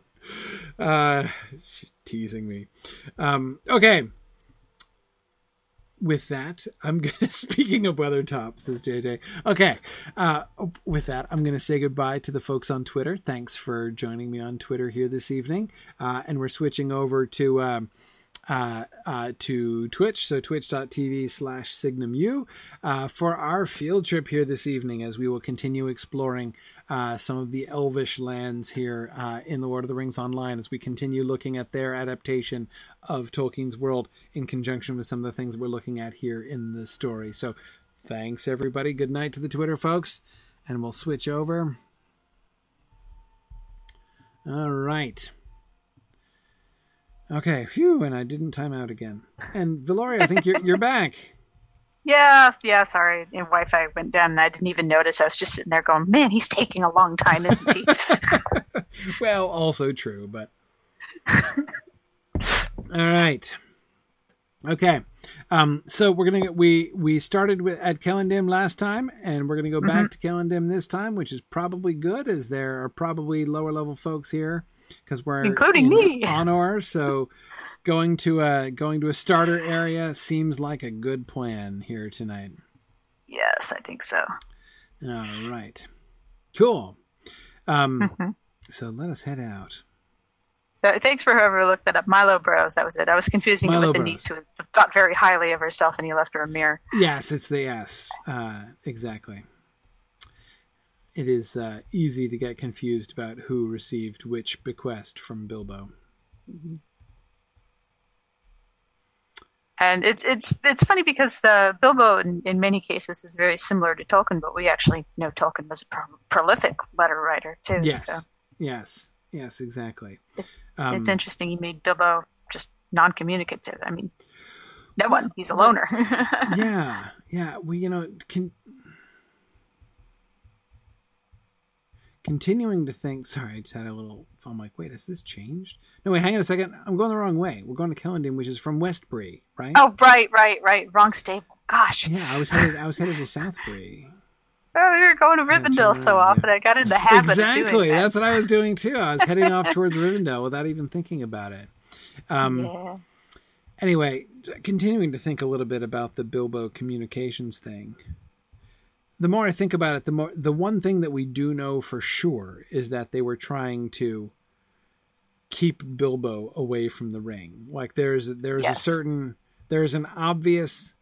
S1: Uh, she's teasing me. Um, okay with that, I'm gonna. Speaking of Weathertop, says JJ. Okay, uh, with that, I'm gonna say goodbye to the folks on Twitter. Thanks for joining me on Twitter here this evening, uh, and we're switching over to. Um, uh, uh, to Twitch, so twitch.tv slash signumu, uh, for our field trip here this evening as we will continue exploring uh, some of the elvish lands here uh, in the Lord of the Rings Online as we continue looking at their adaptation of Tolkien's world in conjunction with some of the things we're looking at here in the story. So thanks, everybody. Good night to the Twitter folks, and we'll switch over. All right. Okay, phew, and I didn't time out again. And Valoria, I think you're you're back.
S2: Yeah, yeah, sorry. And Wi-Fi went down, and I didn't even notice. I was just sitting there going, "Man, he's taking a long time, isn't he?"
S1: well, also true, but all right. Okay, um, so we're gonna we we started with at Celondim last time, and we're gonna go back mm-hmm. to Celondim this time, which is probably good, as there are probably lower level folks here because we're
S2: including me
S1: Honor. So going to a going to a starter area seems like a good plan here tonight.
S2: Yes, I think so.
S1: All right, cool. Um, mm-hmm. so let us head out.
S2: So thanks for whoever looked that up. Milo Burrows. That was it. I was confusing Milo it with the niece who thought very highly of herself, and he left her a mirror.
S1: Yes, it's the S. Uh, exactly. It is uh, easy to get confused about who received which bequest from Bilbo. Mm-hmm.
S2: And it's it's it's funny because uh, Bilbo, in, in, many cases, is very similar to Tolkien, but we actually know Tolkien was a pro- prolific letter writer too.
S1: Yes,
S2: so.
S1: yes, yes, exactly.
S2: It, um, it's interesting. He made Bilbo just non-communicative. I mean, no one. He's a loner.
S1: yeah, yeah. Well, you know, can continuing to think. Sorry, I just had a little. I'm like, wait, has this changed? No, wait, hang on a second. I'm going the wrong way. We're going to Celondim, which is from West Bree, right?
S2: Oh, right, right, right. Wrong stable. Gosh.
S1: Yeah, I was headed. I was headed to South Bree.
S2: Oh, we were going to Rivendell so often. I got in the habit
S1: exactly.
S2: That.
S1: That's what I was doing too. I was heading off towards Rivendell without even thinking about it. Um, yeah. Anyway, continuing to think a little bit about the Bilbo communications thing the more I think about it, the more the one thing that we do know for sure is that they were trying to keep Bilbo away from the ring. Like there's there's yes. a certain there's an obvious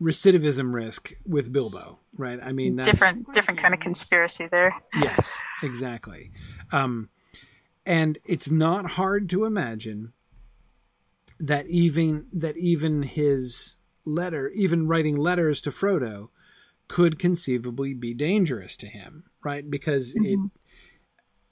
S1: recidivism risk with Bilbo, right? I mean, that's
S2: different different kind of conspiracy there.
S1: yes, exactly. Um, and it's not hard to imagine that even that even his letter, even writing letters to Frodo, could conceivably be dangerous to him, right? Because mm-hmm. it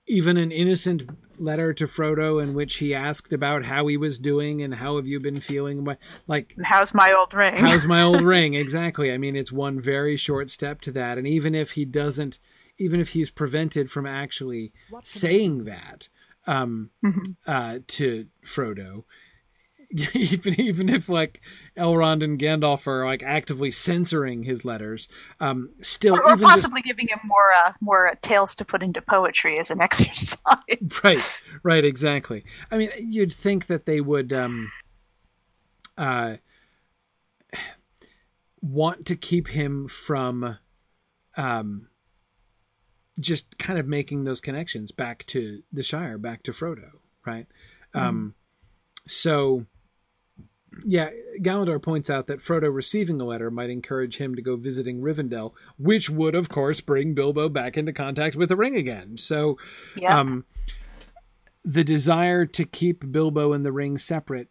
S1: even an innocent letter to Frodo in which he asked about how he was doing and how have you been feeling like
S2: how's my old ring
S1: how's my old ring exactly i mean it's one very short step to that and even if he doesn't even if he's prevented from actually saying that um, mm-hmm. uh, to Frodo even even if like Elrond and Gandalf are like actively censoring his letters, um, still,
S2: or, or possibly just... giving him more uh, more uh, tales to put into poetry as an exercise.
S1: right, right, exactly. I mean, you'd think that they would um, uh, want to keep him from um, just kind of making those connections back to the Shire, back to Frodo, right? Mm. Um, so yeah, Galador points out that Frodo receiving the letter might encourage him to go visiting Rivendell, which would, of course, bring Bilbo back into contact with the ring again. So,
S2: Yeah.
S1: um, the desire to keep Bilbo and the ring separate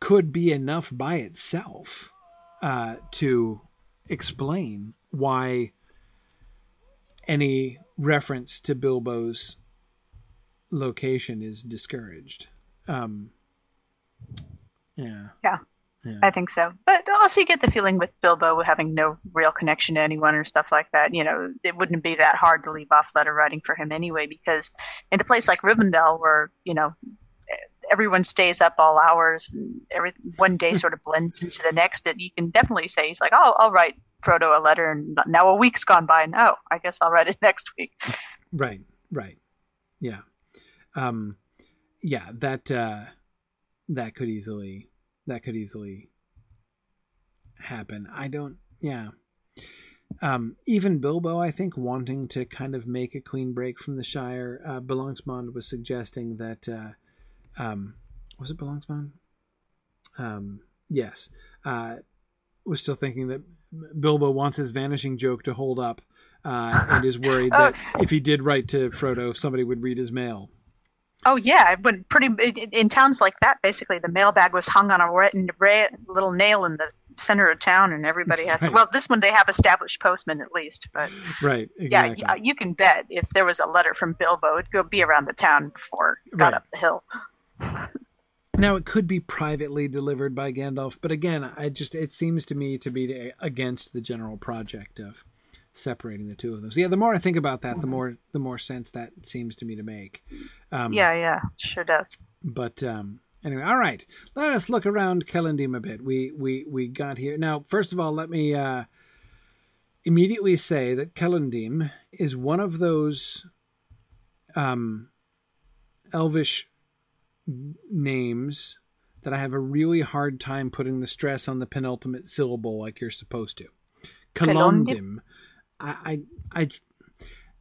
S1: could be enough by itself uh, to explain why any reference to Bilbo's location is discouraged. Um, yeah.
S2: Yeah.
S1: Yeah.
S2: I think so. But also, you get the feeling with Bilbo having no real connection to anyone or stuff like that. You know, it wouldn't be that hard to leave off letter writing for him anyway, because in a place like Rivendell, where you know everyone stays up all hours and every one day sort of blends into the next, it, you can definitely say he's like, "Oh, I'll write Frodo a letter," and now a week's gone by, and oh, I guess I'll write it next week.
S1: Right, right. Yeah. Um yeah, that uh that could easily that could easily happen. I don't yeah. Um even Bilbo I think wanting to kind of make a clean break from the Shire, uh Belongsmond was suggesting that uh um was it Belongsmond? Um yes. Uh was still thinking that Bilbo wants his vanishing joke to hold up uh, and is worried
S2: Oh.
S1: that if he did write to Frodo, somebody would read his mail.
S2: Oh yeah, when pretty in, towns like that, basically the mailbag was hung on a little nail in the center of town, and everybody has.
S1: Right.
S2: Well, this one they have established postmen at least, but
S1: Right.
S2: yeah,
S1: Exactly.
S2: y- you can bet if there was a letter from Bilbo, it'd go be around the town before it got
S1: Right.
S2: up the hill.
S1: Now it could be privately delivered by Gandalf, but again, I just it seems to me to be against the general project of separating the two of them. So yeah, the more I think about that, the more the more sense that seems to me to make. Um,
S2: Yeah, yeah, sure does.
S1: But um, anyway, all right. Let us look around Celondim a bit. We we we got here now. First of all, let me uh, immediately say that Celondim is one of those um, Elvish names that I have a really hard time putting the stress on the penultimate syllable like you're supposed to. Celondim? I, I, I,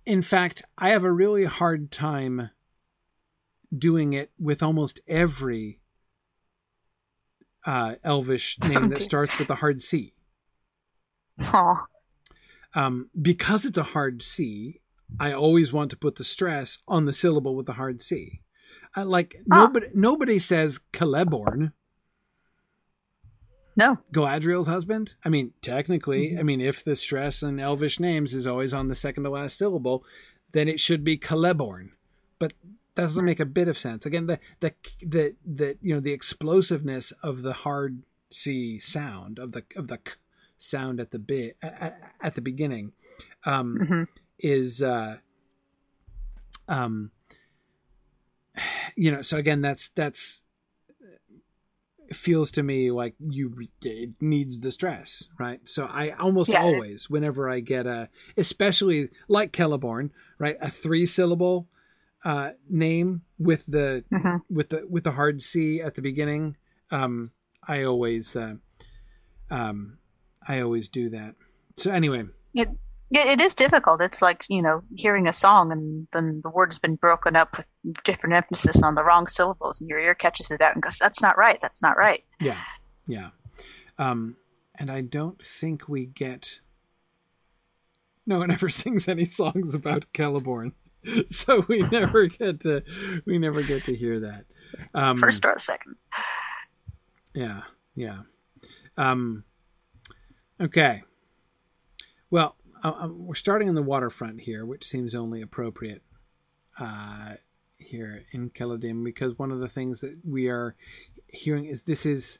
S1: in fact, I have a really hard time doing it with almost every uh, Elvish name that starts with a hard C.
S2: Aw.
S1: Um, because it's a hard C, I always want to put the stress on the syllable with the hard C. I, like
S2: Ah.
S1: nobody nobody says Celeborn,
S2: No,
S1: Galadriel's husband. I mean, technically,
S2: Mm-hmm.
S1: I mean, if the stress in Elvish names is always on the second to last syllable, then it should be Celeborn. But that doesn't make a bit of sense. Again, the the the the you know the explosiveness of the hard C sound of the of the k sound at the bit at, at the beginning um,
S2: hmm
S1: is uh, um you know so again that's that's feels to me like you it needs the stress right? So i almost
S2: Yeah.
S1: always whenever i get a especially like Celeborn right a three syllable uh name with the
S2: hmm
S1: with the with the hard c at the beginning um i always uh, um i always do that. So anyway.
S2: It, yeah, it is difficult. It's like you know hearing a song and then the word's been broken up with different emphasis on the wrong syllables, and your ear catches it out and goes, "That's not right. That's not right."
S1: Yeah, yeah. Um, and I don't think we get. No one ever sings any songs about Celeborn, so we never get to we never get to hear that. Um,
S2: First or second.
S1: yeah, yeah. Um, okay. Well, uh, we're starting on the waterfront here, which seems only appropriate uh, here in Celondim, because one of the things that we are hearing is this is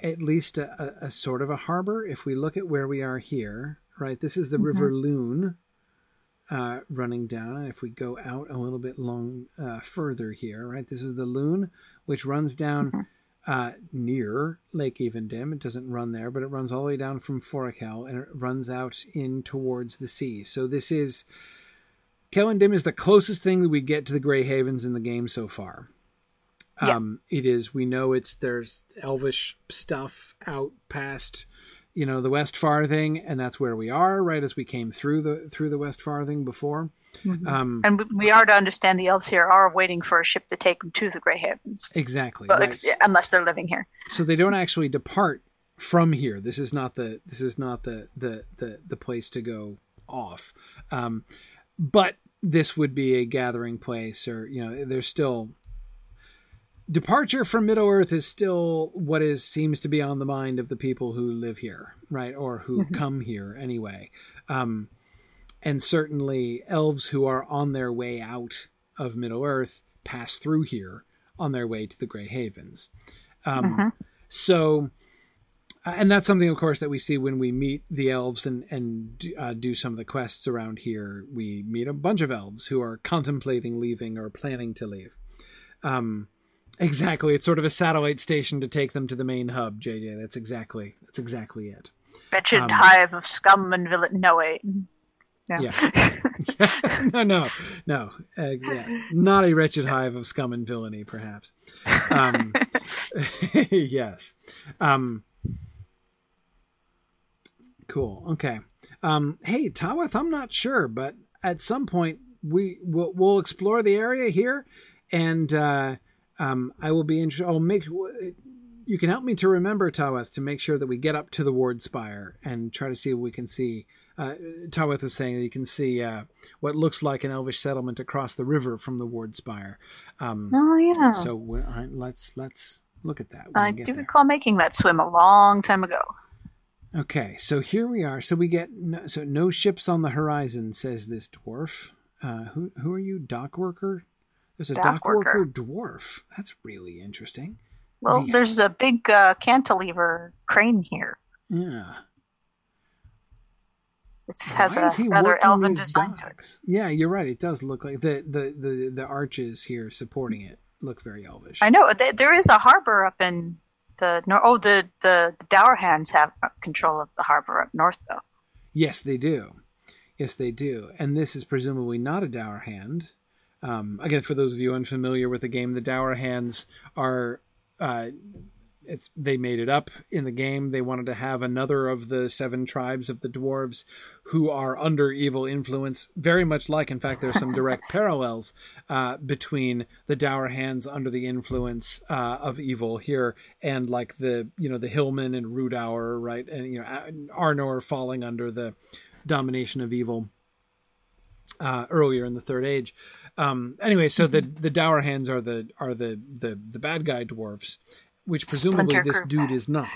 S1: at least a, a, a sort of a harbor. If we look at where we are here, right, this is the River Loon uh, running down. And if we go out a little bit long uh, further here, right, this is the Loon, which runs down
S2: Mhm.
S1: Uh, near Lake Evendim. It doesn't run there, but it runs all the way down from Forochel and it runs out in towards the sea. So this is Celondim is the closest thing that we get to the Grey Havens in the game so far.
S2: Yeah.
S1: Um, it is. We know it's there's Elvish stuff out past, you know the West Farthing, and that's where we are right as we came through the through the West Farthing before.
S2: Mm-hmm. Um, and we are to understand the elves here are waiting for a ship to take them to the Grey Havens.
S1: Exactly,
S2: well, right. ex- unless they're living here.
S1: So they don't actually depart from here. This is not the this is not the the the, the place to go off. Um, but this would be a gathering place, or you know, there's still departure from Middle Earth is still what is seems to be on the mind of the people who live here, right, or who mm-hmm. come here anyway. Um, and certainly, elves who are on their way out of Middle Earth pass through here on their way to the Grey Havens. Um, mm-hmm. So, uh, and that's something, of course, that we see when we meet the elves and and uh, do some of the quests around here. We meet a bunch of elves who are contemplating leaving or planning to leave. Um, Exactly. It's sort of a satellite station to take them to the main hub, JJ. That's exactly that's exactly it.
S2: Wretched um, hive of scum and villain. No wait.
S1: No. Yeah. no, no, no. Uh, yeah. Not a wretched hive of scum and villainy, perhaps. Um, yes. Um, cool. Okay. Um, hey, Taweth, I'm not sure, but at some point we we'll, we'll explore the area here, and uh, um, I will be interested. I'll make. You can help me to remember Taweth to make sure that we get up to the ward spire and try to see if we can see. Uh, Taweth was saying that you can see uh, what looks like an elvish settlement across the river from the ward spire. Um,
S2: oh yeah.
S1: So uh, let's let's look at that.
S2: I do there. recall making that swim a long time ago.
S1: Okay, so here we are. So we get no, so no ships on the horizon, says this dwarf. Uh, who who are you, dock worker? There's a dock, dock worker. worker. dwarf. That's really interesting.
S2: Well, he... there's a big uh, cantilever crane here.
S1: Yeah.
S2: It has a rather elven design docks? to it.
S1: Yeah, you're right. It does look like the, the, the, the arches here supporting it look very elvish.
S2: I know. There is a harbor up in the north. Oh, the, the, the Dour Hands have control of the harbor up north, though.
S1: Yes, they do. Yes, they do. And this is presumably not a Dour Hand. Um, again, for those of you unfamiliar with the game, the Dour Hands are uh, it's they made it up in the game. They wanted to have another of the seven tribes of the dwarves who are under evil influence, very much like, in fact, there's some direct parallels uh, between the Dour Hands under the influence uh, of evil here and like the you know the Hillmen and Rhudaur, right, and you know Arnor falling under the domination of evil uh, earlier in the Third Age. Um, anyway, so the mm-hmm. the Dour Hands are the are the the the bad guy dwarves, which presumably this dude is not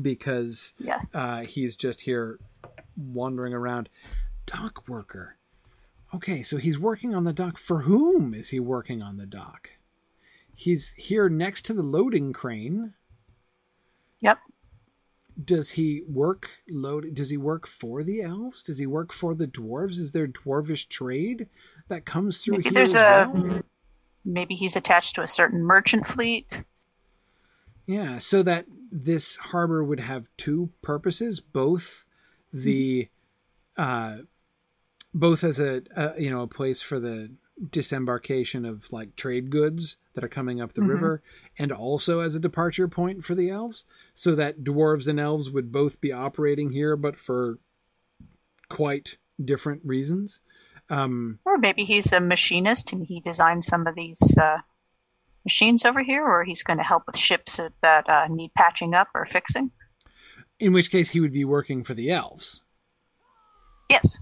S1: because uh, he's just here wandering around. Dock worker. Okay, so he's working on the dock. For whom is he working on the dock? He's here next to the loading crane.
S2: Yep.
S1: Does he work load? Does he work for the elves? Does he work for the dwarves? Is there dwarvish trade? That comes through maybe there's a well?
S2: maybe he's attached to a certain merchant fleet
S1: yeah so that this harbor would have two purposes both the uh both as a, a you know a place for the disembarkation of like trade goods that are coming up the mm-hmm. river and also as a departure point for the elves so that dwarves and elves would both be operating here but for quite different reasons um,
S2: or maybe he's a machinist and he designed some of these uh, machines over here, or he's going to help with ships that uh, need patching up or fixing.
S1: In which case, he would be working for the elves.
S2: Yes,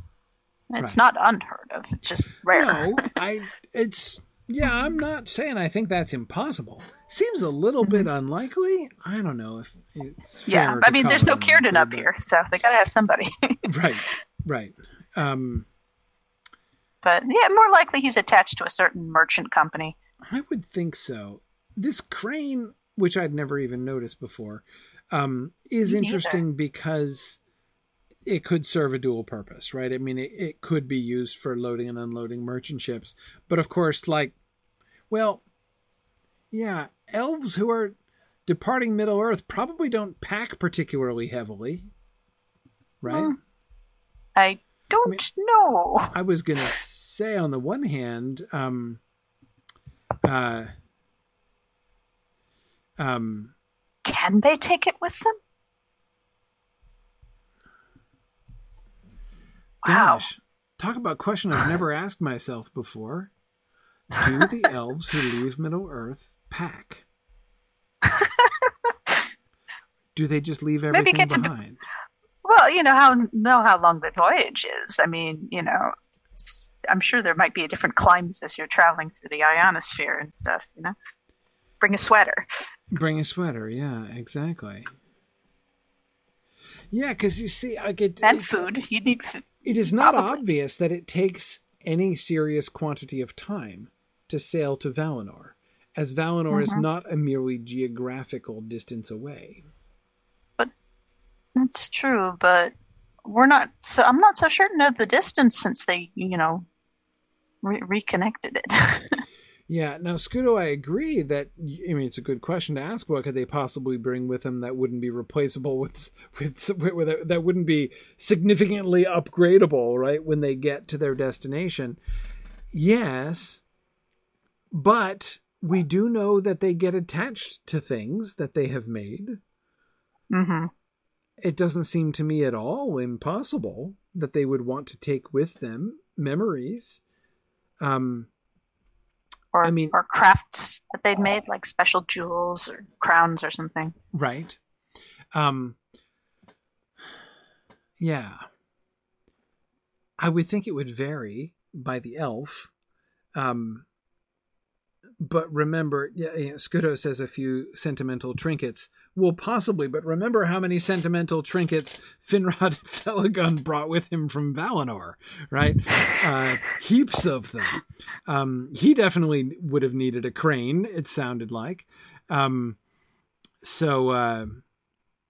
S2: it's right. not unheard of. It's just rare.
S1: No, I. It's yeah. I'm not saying I think that's impossible. Seems a little bit mm-hmm. unlikely. I don't know if it's.
S2: yeah, I mean, there's no Círdan up here, so they got to have somebody.
S1: right. Right. Um,
S2: but yeah, more likely he's attached to a certain merchant company.
S1: I would think so. This crane, which I'd never even noticed before, um, is Me interesting because it could serve a dual purpose, right? I mean, it, it could be used for loading and unloading merchant ships. But of course, like, well, yeah, elves who are departing Middle Earth probably don't pack particularly heavily, right? Hmm.
S2: I don't I mean, know.
S1: I was gonna say on the one hand, um, uh, um,
S2: can they take it with them? Wow.
S1: Gosh, talk about a question I've never asked myself before. Do the elves who leave Middle Earth pack? Do they just leave
S2: Maybe
S1: everything behind?
S2: Well, you know how know how long the voyage is. I mean, you know, I'm sure there might be different climes as you're traveling through the ionosphere and stuff. You know, bring a sweater.
S1: Bring a sweater. Yeah, exactly. Yeah, because you see, I get
S2: and food. You need food.
S1: It is not
S2: Probably.
S1: obvious that it takes any serious quantity of time to sail to Valinor, as Valinor is
S2: Mhm.
S1: not a merely geographical distance away.
S2: That's true, but we're not. So I'm not so certain of the distance since they, you know, re- reconnected it.
S1: Yeah, now Scudo, I agree that I mean it's a good question to ask. What could they possibly bring with them that wouldn't be replaceable with with, with that wouldn't be significantly upgradable, right? When they get to their destination, yes, but we do know that they get attached to things that they have made.
S2: hmm
S1: It doesn't seem to me at all impossible that they would want to take with them memories. Um,
S2: Or
S1: I mean-
S2: or crafts that they'd made, like special jewels or crowns or something.
S1: Right. Um yeah. I would think it would vary by the elf. Um but remember, yeah, yeah, Scudo says a few sentimental trinkets. Well, possibly, but remember how many sentimental trinkets Finrod Felagund brought with him from Valinor, right? Uh, heaps of them. Um, he definitely would have needed a crane, it sounded like. Um, so, uh,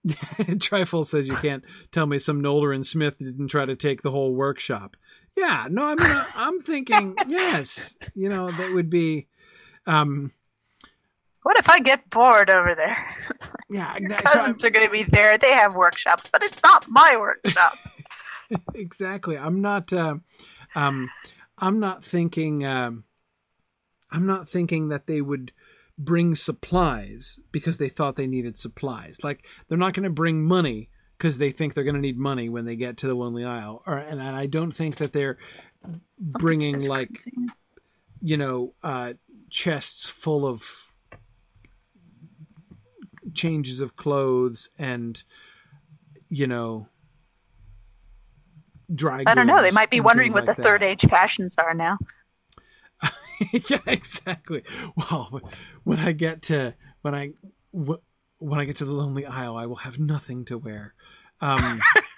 S1: Trifle says you can't tell me some Noldorin smith didn't try to take the whole workshop. Yeah, no, I mean, I'm thinking, yes, you know, that would be, um,
S2: What if I get bored over there?
S1: yeah,
S2: Your
S1: so
S2: cousins are going to be there. They have workshops, but it's not my workshop.
S1: exactly. I'm not. Uh, um, I'm not thinking. Um, I'm not thinking that they would bring supplies because they thought they needed supplies. Like they're not going to bring money because they think they're going to need money when they get to the Lonely Isle. Or and I don't think that they're bringing like
S2: crazy.
S1: you know uh, chests full of changes of clothes and you know dry
S2: I don't know. They might be wondering what the
S1: like
S2: third
S1: that.
S2: age fashions are now.
S1: yeah, exactly. Well, when I get to when I when I get to the Lonely Isle, I will have nothing to wear. Um,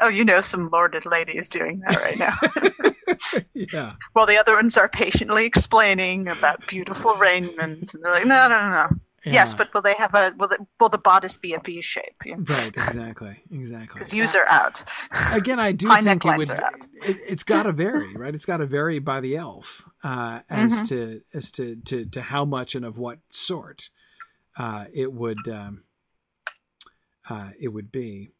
S2: Oh, you know, some lorded lady is doing that right now.
S1: yeah,
S2: While the other ones are patiently explaining about beautiful raiments, and they're like, no no, no, no, no.
S1: Yes,
S2: but will they have a will, the will the bodice be a V shape?
S1: right, exactly, exactly.
S2: Because are out.
S1: again, I do think it would. It, it's got to vary, right? It's got to vary by the elf uh, as
S2: Mhm.
S1: to as to, to to how much and of what sort uh, it would um, uh, it would be.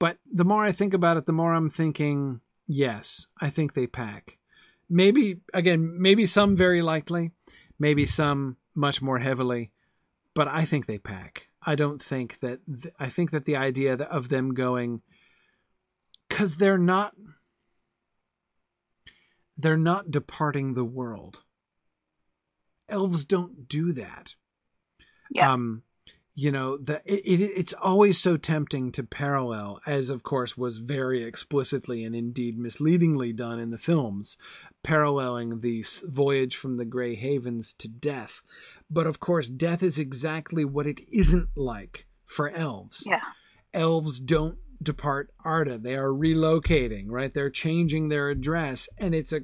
S1: But the more I think about it, the more I'm thinking, yes, I think they pack. Maybe again, maybe some very lightly, maybe some much more heavily, but I think they pack. I don't think that. Th- I think that the idea of them going, because they're not, they're not departing the world. Elves don't do that.
S2: Yeah.
S1: Um, you know, the it, it it's always so tempting to parallel, as of course was very explicitly and indeed misleadingly done in the films, paralleling the voyage from the Grey Havens to death. But of course, death is exactly what it isn't like for elves
S2: Yeah.
S1: elves don't depart Arda. They are relocating, right? They're changing their address. And it's a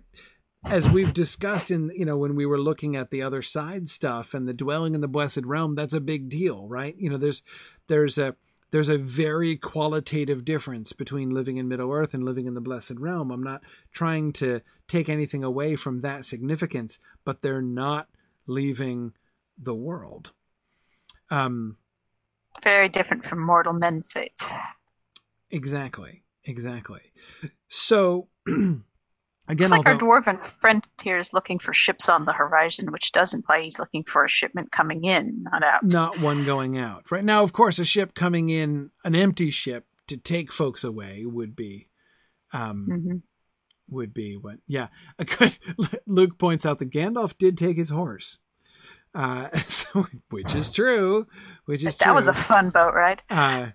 S1: as we've discussed in you know when we were looking at the other side stuff and the dwelling in the blessed realm, that's a big deal, right? You know, there's there's a there's a very qualitative difference between living in Middle Earth and living in the Blessed Realm. I'm not trying to take anything away from that significance, but they're not leaving the world. Um,
S2: Very different from mortal men's fates.
S1: Exactly. Exactly. So again,
S2: Looks like our
S1: although,
S2: dwarven friend here is looking for ships on the horizon, which does imply he's looking for a shipment coming in, not out.
S1: not one going out. Right now, of course, a ship coming in, an empty ship, to take folks away would be um
S2: hmm
S1: would be what yeah a good luke points out that gandalf did take his horse uh so, which is true which is
S2: That
S1: true.
S2: was a fun boat ride.
S1: uh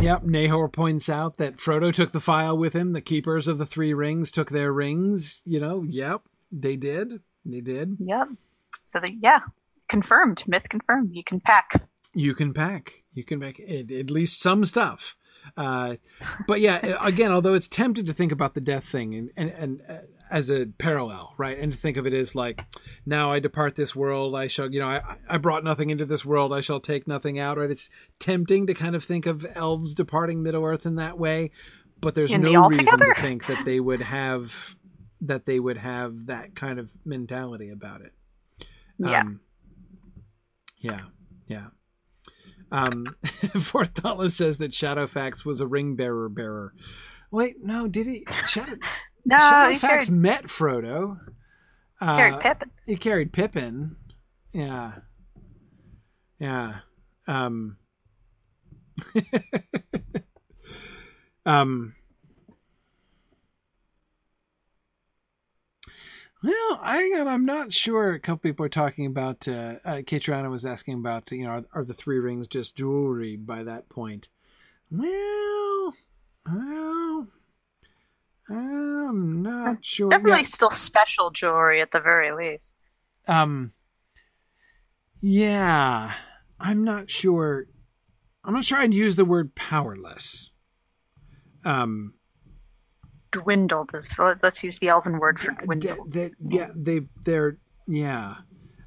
S1: Yep, Nahor points out that Frodo took the phial with him. The keepers of the three rings took their rings. You know, yep, they did. They did.
S2: Yep. So the yeah, confirmed. Myth confirmed. You can pack.
S1: You can pack. You can pack at, at least some stuff. Uh, but yeah, again, although it's tempted to think about the death thing and, and, and uh, as a parallel, right? And to think of it as like, now I depart this world, I shall, you know, I, I brought nothing into this world, I shall take nothing out, right? It's tempting to kind of think of elves departing Middle Earth in that way, but there's
S2: In the
S1: no reason
S2: altogether?
S1: to think that they would have that they would have that kind of mentality about it.
S2: Yeah.
S1: Um, yeah. Yeah. Um, Fourth Dauntless says that Shadowfax was a ring bearer bearer. Wait, no, did he? Shadow,
S2: no, he
S1: Shadowfax
S2: carried,
S1: met Frodo. Uh,
S2: carried Pippin.
S1: He carried Pippin. Yeah. Yeah. Um. um. Well, hang on. I'm not sure. A couple people are talking about. Uh, uh, was asking about. You know, are, are the three rings just jewelry by that point? Well, well, I'm not sure.
S2: Definitely
S1: Yeah.
S2: still special jewelry at the very least.
S1: Um. Yeah, I'm not sure. I'm not sure I'd use the word powerless. Um.
S2: Dwindled is let- let's use the elven word for dwindled.
S1: d- yeah, they they're yeah.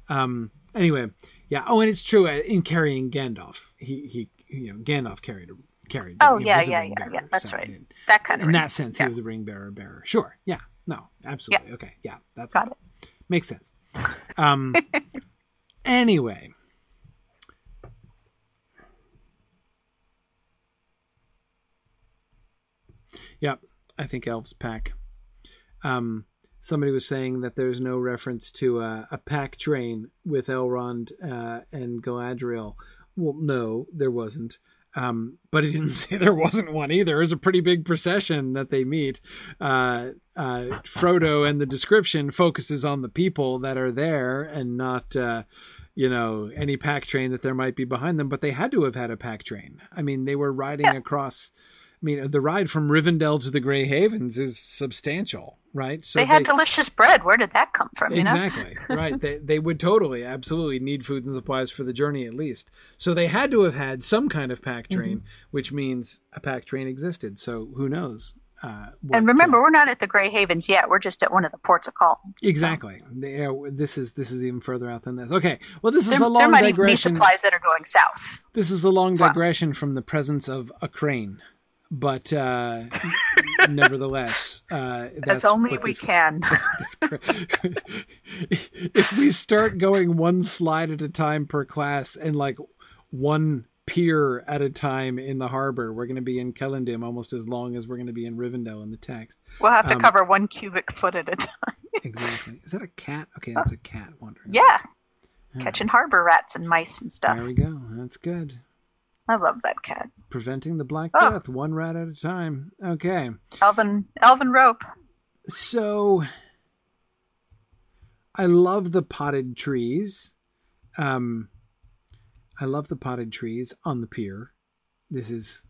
S1: Um. Anyway, yeah. Oh, and it's true uh, in carrying Gandalf. He he you know Gandalf carried a carried.
S2: Oh, yeah, yeah, yeah, yeah,
S1: bearer,
S2: that's
S1: so
S2: right.
S1: in-
S2: that kind of
S1: in
S2: ring.
S1: that sense,
S2: Yeah.
S1: he was a ring bearer bearer. Sure. Yeah. No. Absolutely. Okay. Yeah. That's
S2: Got it.
S1: Makes sense. Um. anyway. Yep, I think elves pack. Um, somebody was saying that there's no reference to a, a pack train with Elrond uh, and Galadriel. Well, no, there wasn't. Um, but he didn't say there wasn't one either. It was a pretty big procession that they meet. Uh, uh, Frodo and the description focuses on the people that are there and not, uh, you know, any pack train that there might be behind them. But they had to have had a pack train. I mean, they were riding
S2: Yeah.
S1: across. I mean, the ride from Rivendell to the Grey Havens is substantial, right? So
S2: they had delicious bread. Where did that come from? You know.
S1: exactly right they, they would totally absolutely need food and supplies for the journey at least so they had to have had some kind of pack
S2: Mm-hmm.
S1: train which means a pack train existed so who knows uh, what,
S2: And remember,
S1: uh,
S2: we're not at the Grey Havens yet. We're just at one of the ports of call.
S1: exactly They- uh, this is this is even further out than this okay well this is
S2: There,
S1: a
S2: there
S1: long
S2: might even be supplies that are going south.
S1: this is a long
S2: well.
S1: digression from the presence of a crane but uh nevertheless uh that's
S2: As only we can.
S1: That's if we start going one slide at a time per class and like one pier at a time in the harbor, we're going to be in Celondim almost as long as we're going to be in Rivendell in the text.
S2: we'll have to
S1: Um,
S2: cover one cubic foot at a time.
S1: Exactly. Is that a cat? Okay, that's a cat wandering.
S2: Yeah.
S1: Yeah.
S2: Catching harbor rats and mice and stuff.
S1: There we go. That's good.
S2: I love that cat.
S1: Preventing the Black
S2: Oh.
S1: Death, one rat at a time. Okay.
S2: Elvin Elvin rope.
S1: so I love the potted trees. Um, I love the potted trees on the pier. This is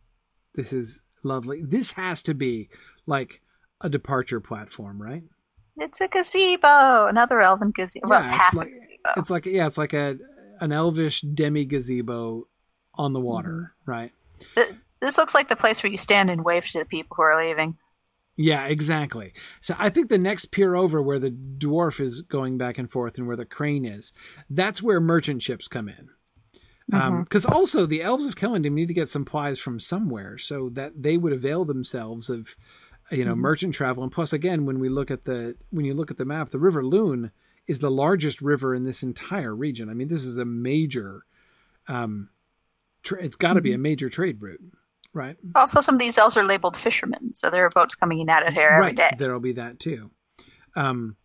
S1: this is lovely. This has to be like a departure platform, right?
S2: It's a gazebo. Another elven gazebo. well, it's
S1: it's
S2: half
S1: like-
S2: a gazebo.
S1: It's like yeah, it's like a an elvish demi gazebo on the mm-hmm. water, right?
S2: This looks like the place where you stand and wave to the people who are leaving.
S1: Yeah, exactly. So I think the next pier over where the dwarf is going back and forth and where the crane is, that's where merchant ships come in. Um, mm-hmm. Because also the elves of Celondim need to get some supplies from somewhere, so that they would avail themselves of, you know, mm-hmm. merchant travel. And plus, again, when we look at the when you look at the map, the River Loon is the largest river in this entire region. I mean, this is a major. Um, tra- it's got to be a major trade route, right?
S2: Also, some of these elves are labeled fishermen, so there are boats coming in out of here every
S1: right.
S2: day.
S1: There'll be that too. Um,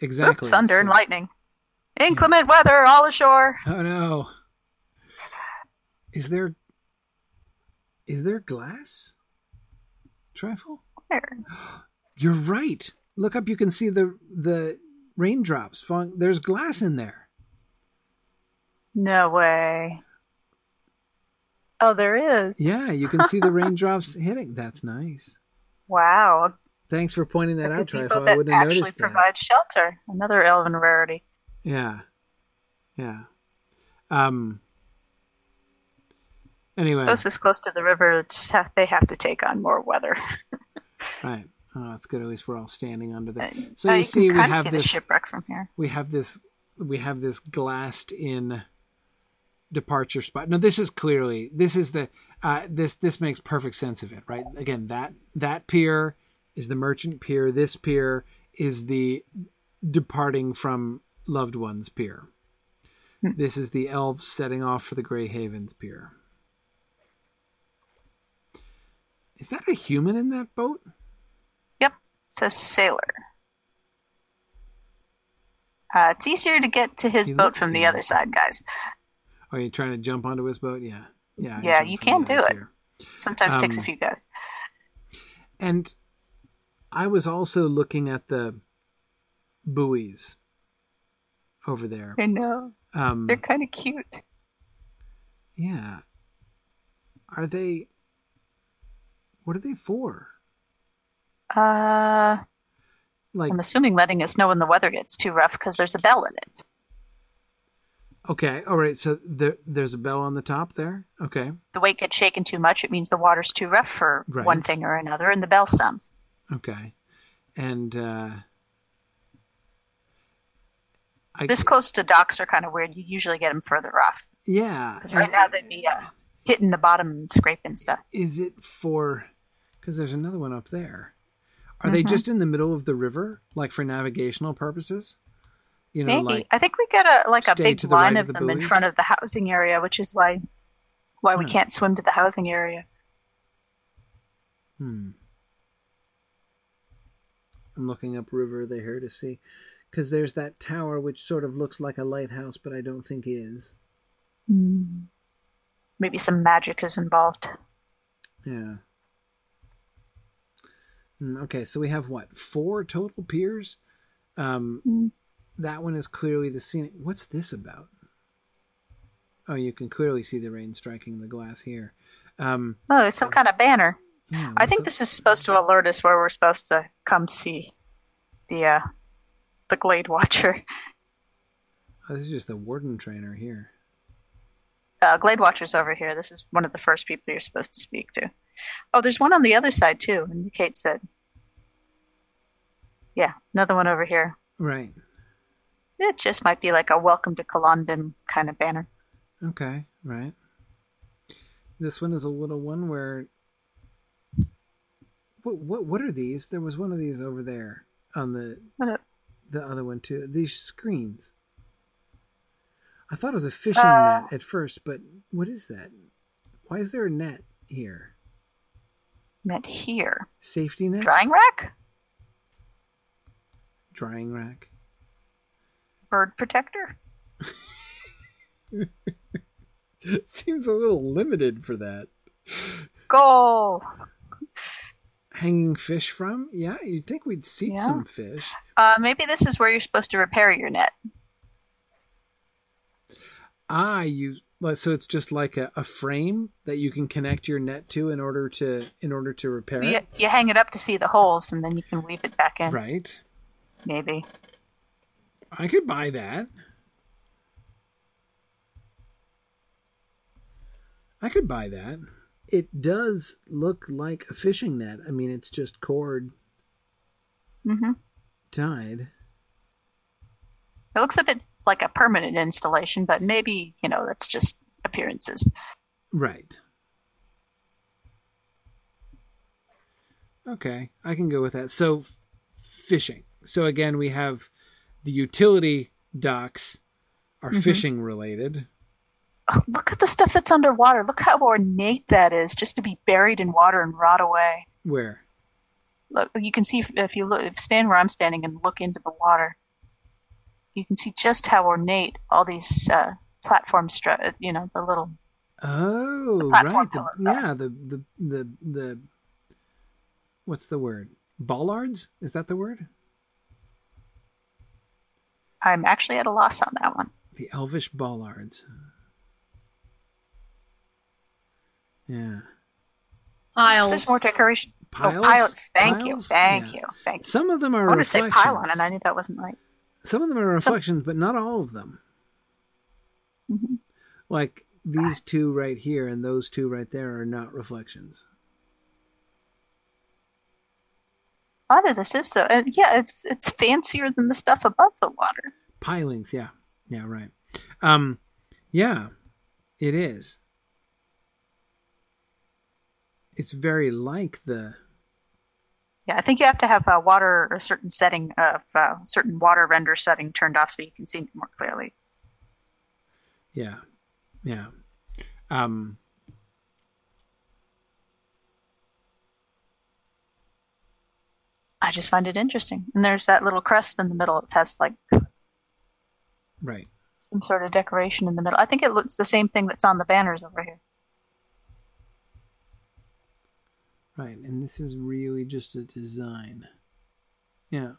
S1: exactly.
S2: thunder and lightning. Inclement weather, all ashore.
S1: Oh no. Is there Is there glass? Trifle?
S2: Where?
S1: You're right. Look up. You can see the the raindrops falling. There's glass in there.
S2: No way. Oh, there is.
S1: Yeah, you can see the raindrops hitting. That's nice.
S2: Wow.
S1: Thanks for pointing that out,
S2: gazebo
S1: Trifle. I
S2: that
S1: wouldn't have
S2: actually
S1: noticed that.
S2: provides shelter. Another elven rarity.
S1: Yeah. Yeah. Um. Anyway,
S2: suppose this close to the river, it's they have to take on more weather.
S1: right. Oh, that's good. At least we're all standing under the.
S2: And,
S1: So
S2: uh,
S1: you
S2: you
S1: see, we have
S2: see
S1: this.
S2: the shipwreck from here.
S1: we have this we have this glassed in departure spot. No this is clearly this is the uh, this this makes perfect sense of it right? Again that that pier is the merchant pier. This pier is the departing from loved ones pier.
S2: Hmm.
S1: this is the elves setting off for the gray havens pier. Is that a human in that boat?
S2: Yep, it says sailor. Uh, it's easier to get to his
S1: He
S2: boat from the other side, guys.
S1: Are you trying to jump onto his boat yeah yeah
S2: Yeah, you can do it.
S1: pier.
S2: Sometimes takes a
S1: Um,
S2: few guys.
S1: And I was also looking at the buoys over there.
S2: I know.
S1: Um,
S2: They're kind of cute.
S1: yeah. Are they? What are they for?
S2: Uh,
S1: Like,
S2: I'm assuming letting us know when the weather gets too rough because there's a bell in it.
S1: Okay, all right. So there, there's a bell on the top there. Okay,
S2: The weight gets shaken too much, it means the water's too rough for
S1: Right.
S2: one thing or another, and the bell sounds.
S1: okay, and uh, I,
S2: This close to docks are kind of weird. You usually get them further off.
S1: yeah.
S2: Because right now they'd be uh, hitting the bottom and scraping stuff.
S1: is it for? Because there's another one up there. Are they
S2: Mhm.
S1: just in the middle of the river, like for navigational purposes? You know,
S2: Maybe
S1: like
S2: I think we get a like a big line
S1: right
S2: of
S1: of the
S2: them in front of the housing area, which is why why we
S1: Hmm.
S2: can't swim to the housing area.
S1: Hmm. I'm looking up river there to see, because there's that tower which sort of looks like a lighthouse, but I don't think is.
S2: Hmm. Maybe some magic is involved.
S1: Yeah. Hmm, Okay, so we have what four total piers? Um,
S2: Hmm.
S1: That one is clearly the scenic. What's this about? Oh, you can clearly see the rain striking the glass here. Um,
S2: Oh, it's some kind of banner.
S1: yeah,
S2: I think this is supposed to alert us where we're supposed to come see the uh, the Glade Watcher.
S1: Oh, this is just the warden trainer here.
S2: Uh, Glade Watcher's over here. This is one of the first people you're supposed to speak to. Oh, there's one on the other side too. Indicates that. Yeah, another one over here.
S1: Right.
S2: It just might be like a welcome to Celondim kind of banner.
S1: Okay, right. This one is a little one where what what what are these? There was one of these over there on the
S2: What
S1: the other one too. These screens. I thought it was a fishing
S2: Uh.
S1: net at first, but what is that? Why is there a net here?
S2: Net here.
S1: Safety net?
S2: Drying rack?
S1: Drying rack.
S2: Bird protector?
S1: Seems a little limited for that.
S2: Goal!
S1: Hanging fish from? Yeah, you'd think we'd see
S2: Yeah.
S1: some fish.
S2: Uh, maybe this is where you're supposed to repair your net.
S1: Ah, you so it's just like a, a frame that you can connect your net to in order to in order to repair
S2: You,
S1: it.
S2: you hang it up to see the holes, and then you can weave it back in.
S1: Right.
S2: Maybe.
S1: I could buy that. I could buy that. It does look like a fishing net. I mean, it's just cord
S2: hmm
S1: tied.
S2: It looks a bit like a permanent installation, but maybe you know that's just appearances.
S1: Right. Okay, I can go with that. So, f- fishing. So again, we have the utility docks are
S2: Mhm.
S1: fishing related.
S2: Oh, look at the stuff that's underwater. Look how ornate that is, just to be buried in water and rot away.
S1: Where?
S2: Look, you can see if, if you look, if stand where I'm standing and look into the water, you can see just how ornate all these uh, platform stru- You know, the little
S1: Oh,
S2: The
S1: right. The, yeah, the, the the the what's the word? Bollards? Is that the word?
S2: I'm actually at a loss on that one.
S1: The elvish bollards. Yeah.
S3: Piles.
S2: There's more decoration.
S1: Piles?
S2: Oh, pilots. Thank you. Thank
S1: Yes.
S2: you. Thank you.
S1: Some of them are.
S2: I
S1: are
S2: wanted to say
S1: reflections.
S2: pylon, and I knew that wasn't right.
S1: Some of them are
S2: Some-
S1: reflections, but not all of them.
S2: Mhm.
S1: Like these two right here and those two right there are not reflections.
S2: A lot of this is though. And yeah, it's it's fancier than the stuff above the water.
S1: Pilings, yeah. Yeah, right. Um yeah, it is. It's very like the
S2: Yeah, I think you have to have uh, water a certain setting of uh, certain water render setting turned off so you can see it more clearly.
S1: yeah. Yeah. Um
S2: I just find it interesting. And there's that little crest in the middle. It has like
S1: right.
S2: some sort of decoration in the middle. I think it looks the same thing that's on the banners over here.
S1: Right. And this is really just a design. Yeah.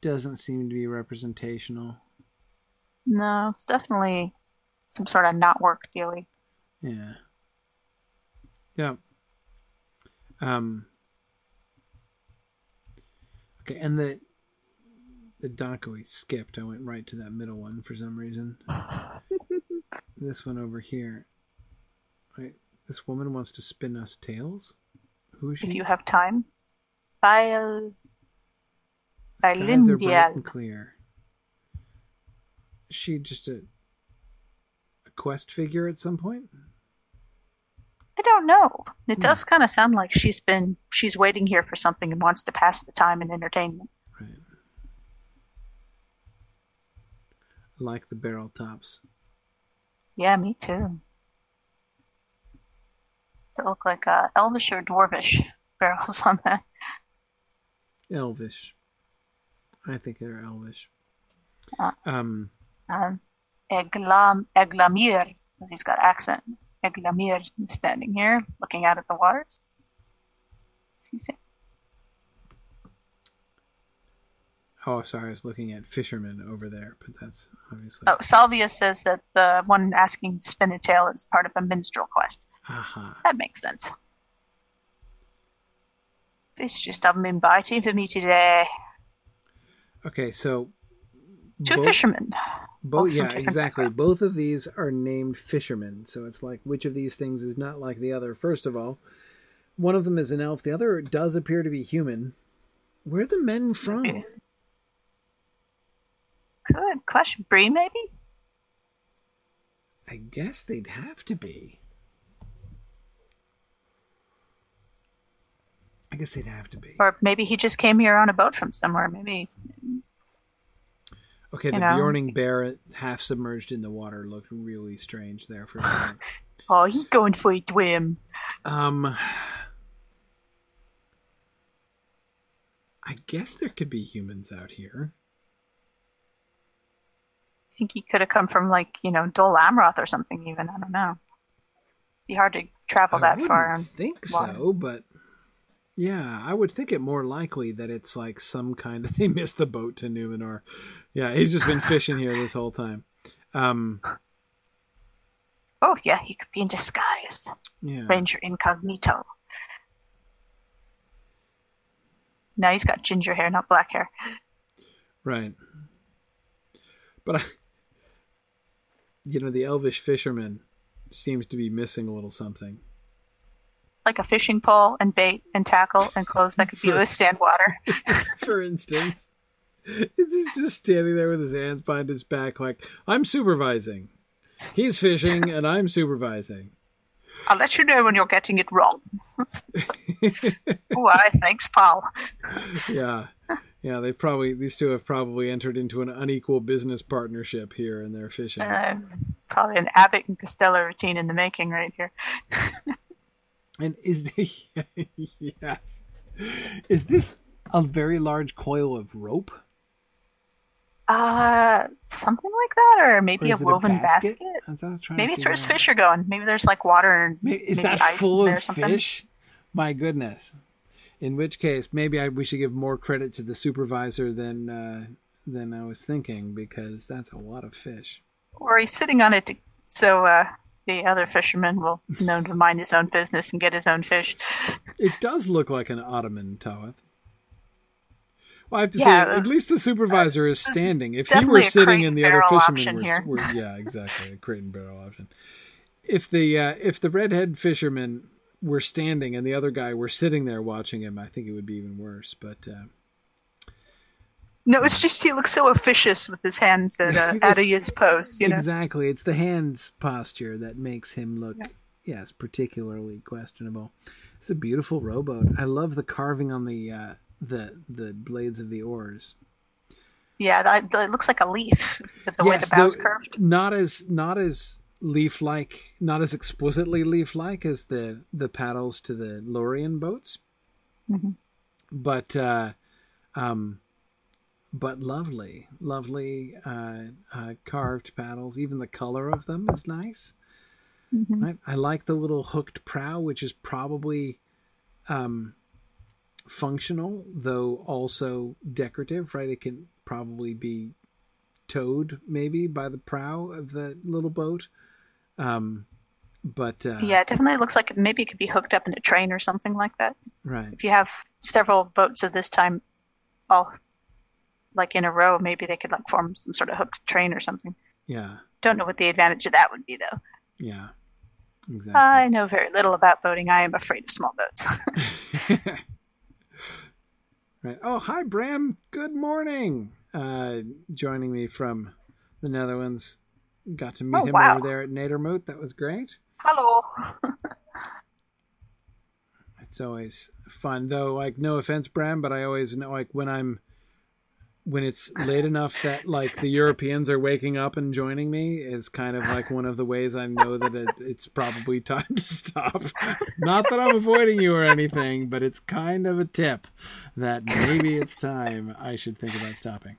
S1: Doesn't seem to be representational.
S2: No, it's definitely some sort of not work dealy.
S1: Yeah. Yeah. Um. Okay, and the the dock we skipped. I went right to that middle one for some reason. this one over here. Right. This woman wants to spin us tales. Who is she?
S2: If you have time. Bile
S1: Skies are bright and clear. Is she just a a quest figure at some point?
S2: I don't know. It
S1: Hmm.
S2: does kind of sound like she's been she's waiting here for something and wants to pass the time in entertainment.
S1: Right. I like the barrel tops.
S2: Yeah, me too. Does it look like uh, elvish or dwarvish barrels on that?
S1: Elvish. I think they're elvish.
S2: Ah.
S1: Um,
S2: Um, Eglam Eglamir, because he's got accent. Eglamir is standing here, looking out at the waters. What's he
S1: oh, sorry, I was looking at fishermen over there, but that's obviously.
S2: Oh, Salvia says that the one asking to spin a tail is part of a minstrel quest.
S1: Aha.
S2: That makes sense. Fish just haven't been biting for me today.
S1: Okay, so.
S2: Two
S1: both-
S2: fishermen.
S1: Both,
S2: both
S1: yeah, exactly.
S2: backgrounds.
S1: Both of these are named fishermen, so it's like which of these things is not like the other? First of all, one of them is an elf. The other does appear to be human. Where are the men from?
S2: Maybe. Good question. Bree, maybe?
S1: I guess they'd have to be. I guess they'd have to be.
S2: Or maybe he just came here on a boat from somewhere. Maybe.
S1: Okay, the
S2: you know.
S1: Beorning bear half submerged in the water looked really strange there for a second.
S2: Oh, he's going for a swim.
S1: um, I guess there could be humans out here.
S2: I think he could have come from, like, you know, Dol Amroth or something, even. I don't know. It'd Be hard to travel
S1: I
S2: that far.
S1: wouldn't think
S2: water.
S1: so, but yeah, I would think it more likely that it's like some kind of they missed the boat to Numenor. Yeah, he's just been fishing here this whole time. Um,
S2: Oh, yeah, he could be in disguise.
S1: yeah,
S2: Ranger Incognito. Now he's got ginger hair, not black hair.
S1: right. But I, you know, the elvish fisherman seems to be missing a little something.
S2: Like a fishing pole and bait and tackle and clothes that could be
S1: For-
S2: withstand water.
S1: For instance, he's just standing there with his hands behind his back, like I'm supervising. He's fishing and I'm supervising.
S2: I'll let you know when you're getting it wrong. Why, thanks, pal.
S1: yeah yeah they probably these two have probably entered into an unequal business partnership here in their fishing
S2: Uh, probably an Abbott and Costello routine in the making right here.
S1: and is the yes is this a very large coil of rope
S2: Uh, something like that, or
S1: Or
S2: maybe a
S1: it a
S2: woven
S1: basket?
S2: basket?
S1: That's what I'm trying
S2: Maybe it's where his fish are going. Maybe there's like water and
S1: Maybe, is
S2: maybe
S1: that
S2: ice
S1: full of fish? My goodness. In which case, maybe I, we should give more credit to the supervisor than uh, than I was thinking because that's a lot of fish.
S2: or he's sitting on it to, so uh, the other fisherman will know to mind his own business and get his own fish.
S1: It does look like an ottoman, Tawith. Well, I have to
S2: Yeah,
S1: say,
S2: uh,
S1: at least the supervisor is standing. If he were sitting and the other fishermen were, were, yeah, exactly, a crate and barrel option. If the uh, if the redhead fisherman were standing and the other guy were sitting there watching him, I think it would be even worse. But uh,
S2: No, it's just he looks so officious with his hands at, uh, at his pose, you know.
S1: exactly, it's the hands posture that makes him look
S2: Yes.
S1: yes particularly questionable. It's a beautiful rowboat. I love the carving on the uh, the the blades of the oars.
S2: Yeah, that, that- it looks like a leaf the way the bow's curved.
S1: Not as not as leaf like, not as explicitly leaf like as the the paddles to the Lorien boats,
S2: Mhm.
S1: but uh, um, but lovely, lovely uh, uh, carved paddles. Even the color of them is nice.
S2: Mhm.
S1: I, I like the little hooked prow, which is probably um, functional, though also decorative, right? It can probably be towed, maybe, by the prow of the little boat. Um, but uh,
S2: Yeah, it definitely looks like maybe it could be hooked up in a train or something like that.
S1: right.
S2: If you have several boats of this time, all like in a row, maybe they could like form some sort of hooked train or something.
S1: Yeah,
S2: Don't know what the advantage of that would be though.
S1: yeah, exactly.
S2: I know very little about boating. I am afraid of small boats.
S1: right. Oh, hi, Bram. Good morning. Uh, joining me from the Netherlands. Got to meet
S2: Oh,
S1: him
S2: wow.
S1: over there at Nadermoot. That was great.
S2: Hello.
S1: It's always fun, though. Like, no offense, Bram, but I always know, like, when I'm when it's late enough that like the Europeans are waking up and joining me is kind of like one of the ways I know that it, it's probably time to stop. Not that I'm avoiding you or anything, but it's kind of a tip that maybe it's time I should think about stopping.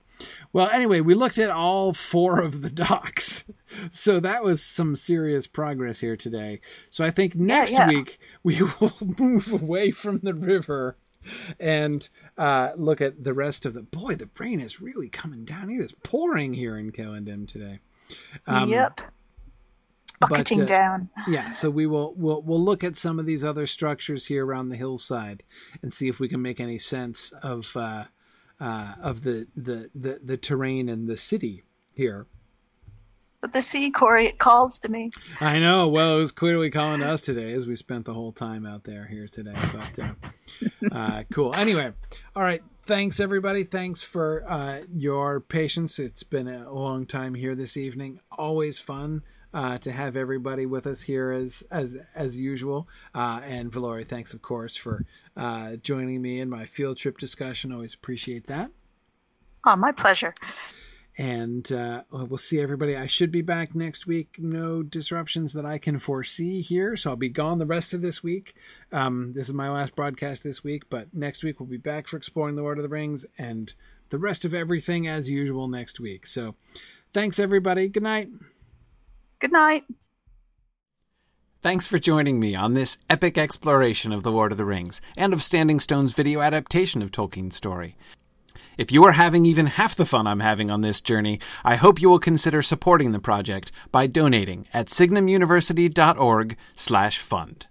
S1: Well, anyway, we looked at all four of the docks. So that was some serious progress here today. So I think next
S2: yeah.
S1: week we will move away from the river and uh, look at the rest of the. Boy, the rain is really coming down. It is pouring here in Celondim today. Um,
S2: yep.
S1: but,
S2: Bucketing
S1: uh,
S2: down.
S1: yeah, so we will we'll we'll look at some of these other structures here around the hillside and see if we can make any sense of uh, uh, of the, the the the terrain and the city here.
S2: The sea, Corey, it calls to me.
S1: I know. Well, it was clearly calling to us today as we spent the whole time out there here today. But uh, uh, cool. Anyway, all right. Thanks everybody. Thanks for uh, your patience. It's been a long time here this evening. Always fun uh, to have everybody with us here as as as usual. Uh, and Valori, thanks of course for uh, joining me in my field trip discussion. Always appreciate that.
S2: Oh, my pleasure.
S1: And uh, we'll see everybody. I should be back next week. No disruptions that I can foresee here, so I'll be gone the rest of this week. Um, this is my last broadcast this week, but next week we'll be back for exploring the Lord of the Rings and the rest of everything as usual next week. So, thanks everybody. Good night.
S2: Good night.
S1: Thanks for joining me on this epic exploration of The Lord of the Rings and of Standing Stone's video adaptation of Tolkien's story. If you are having even half the fun I'm having on this journey, I hope you will consider supporting the project by donating at signumuniversity.org/fund.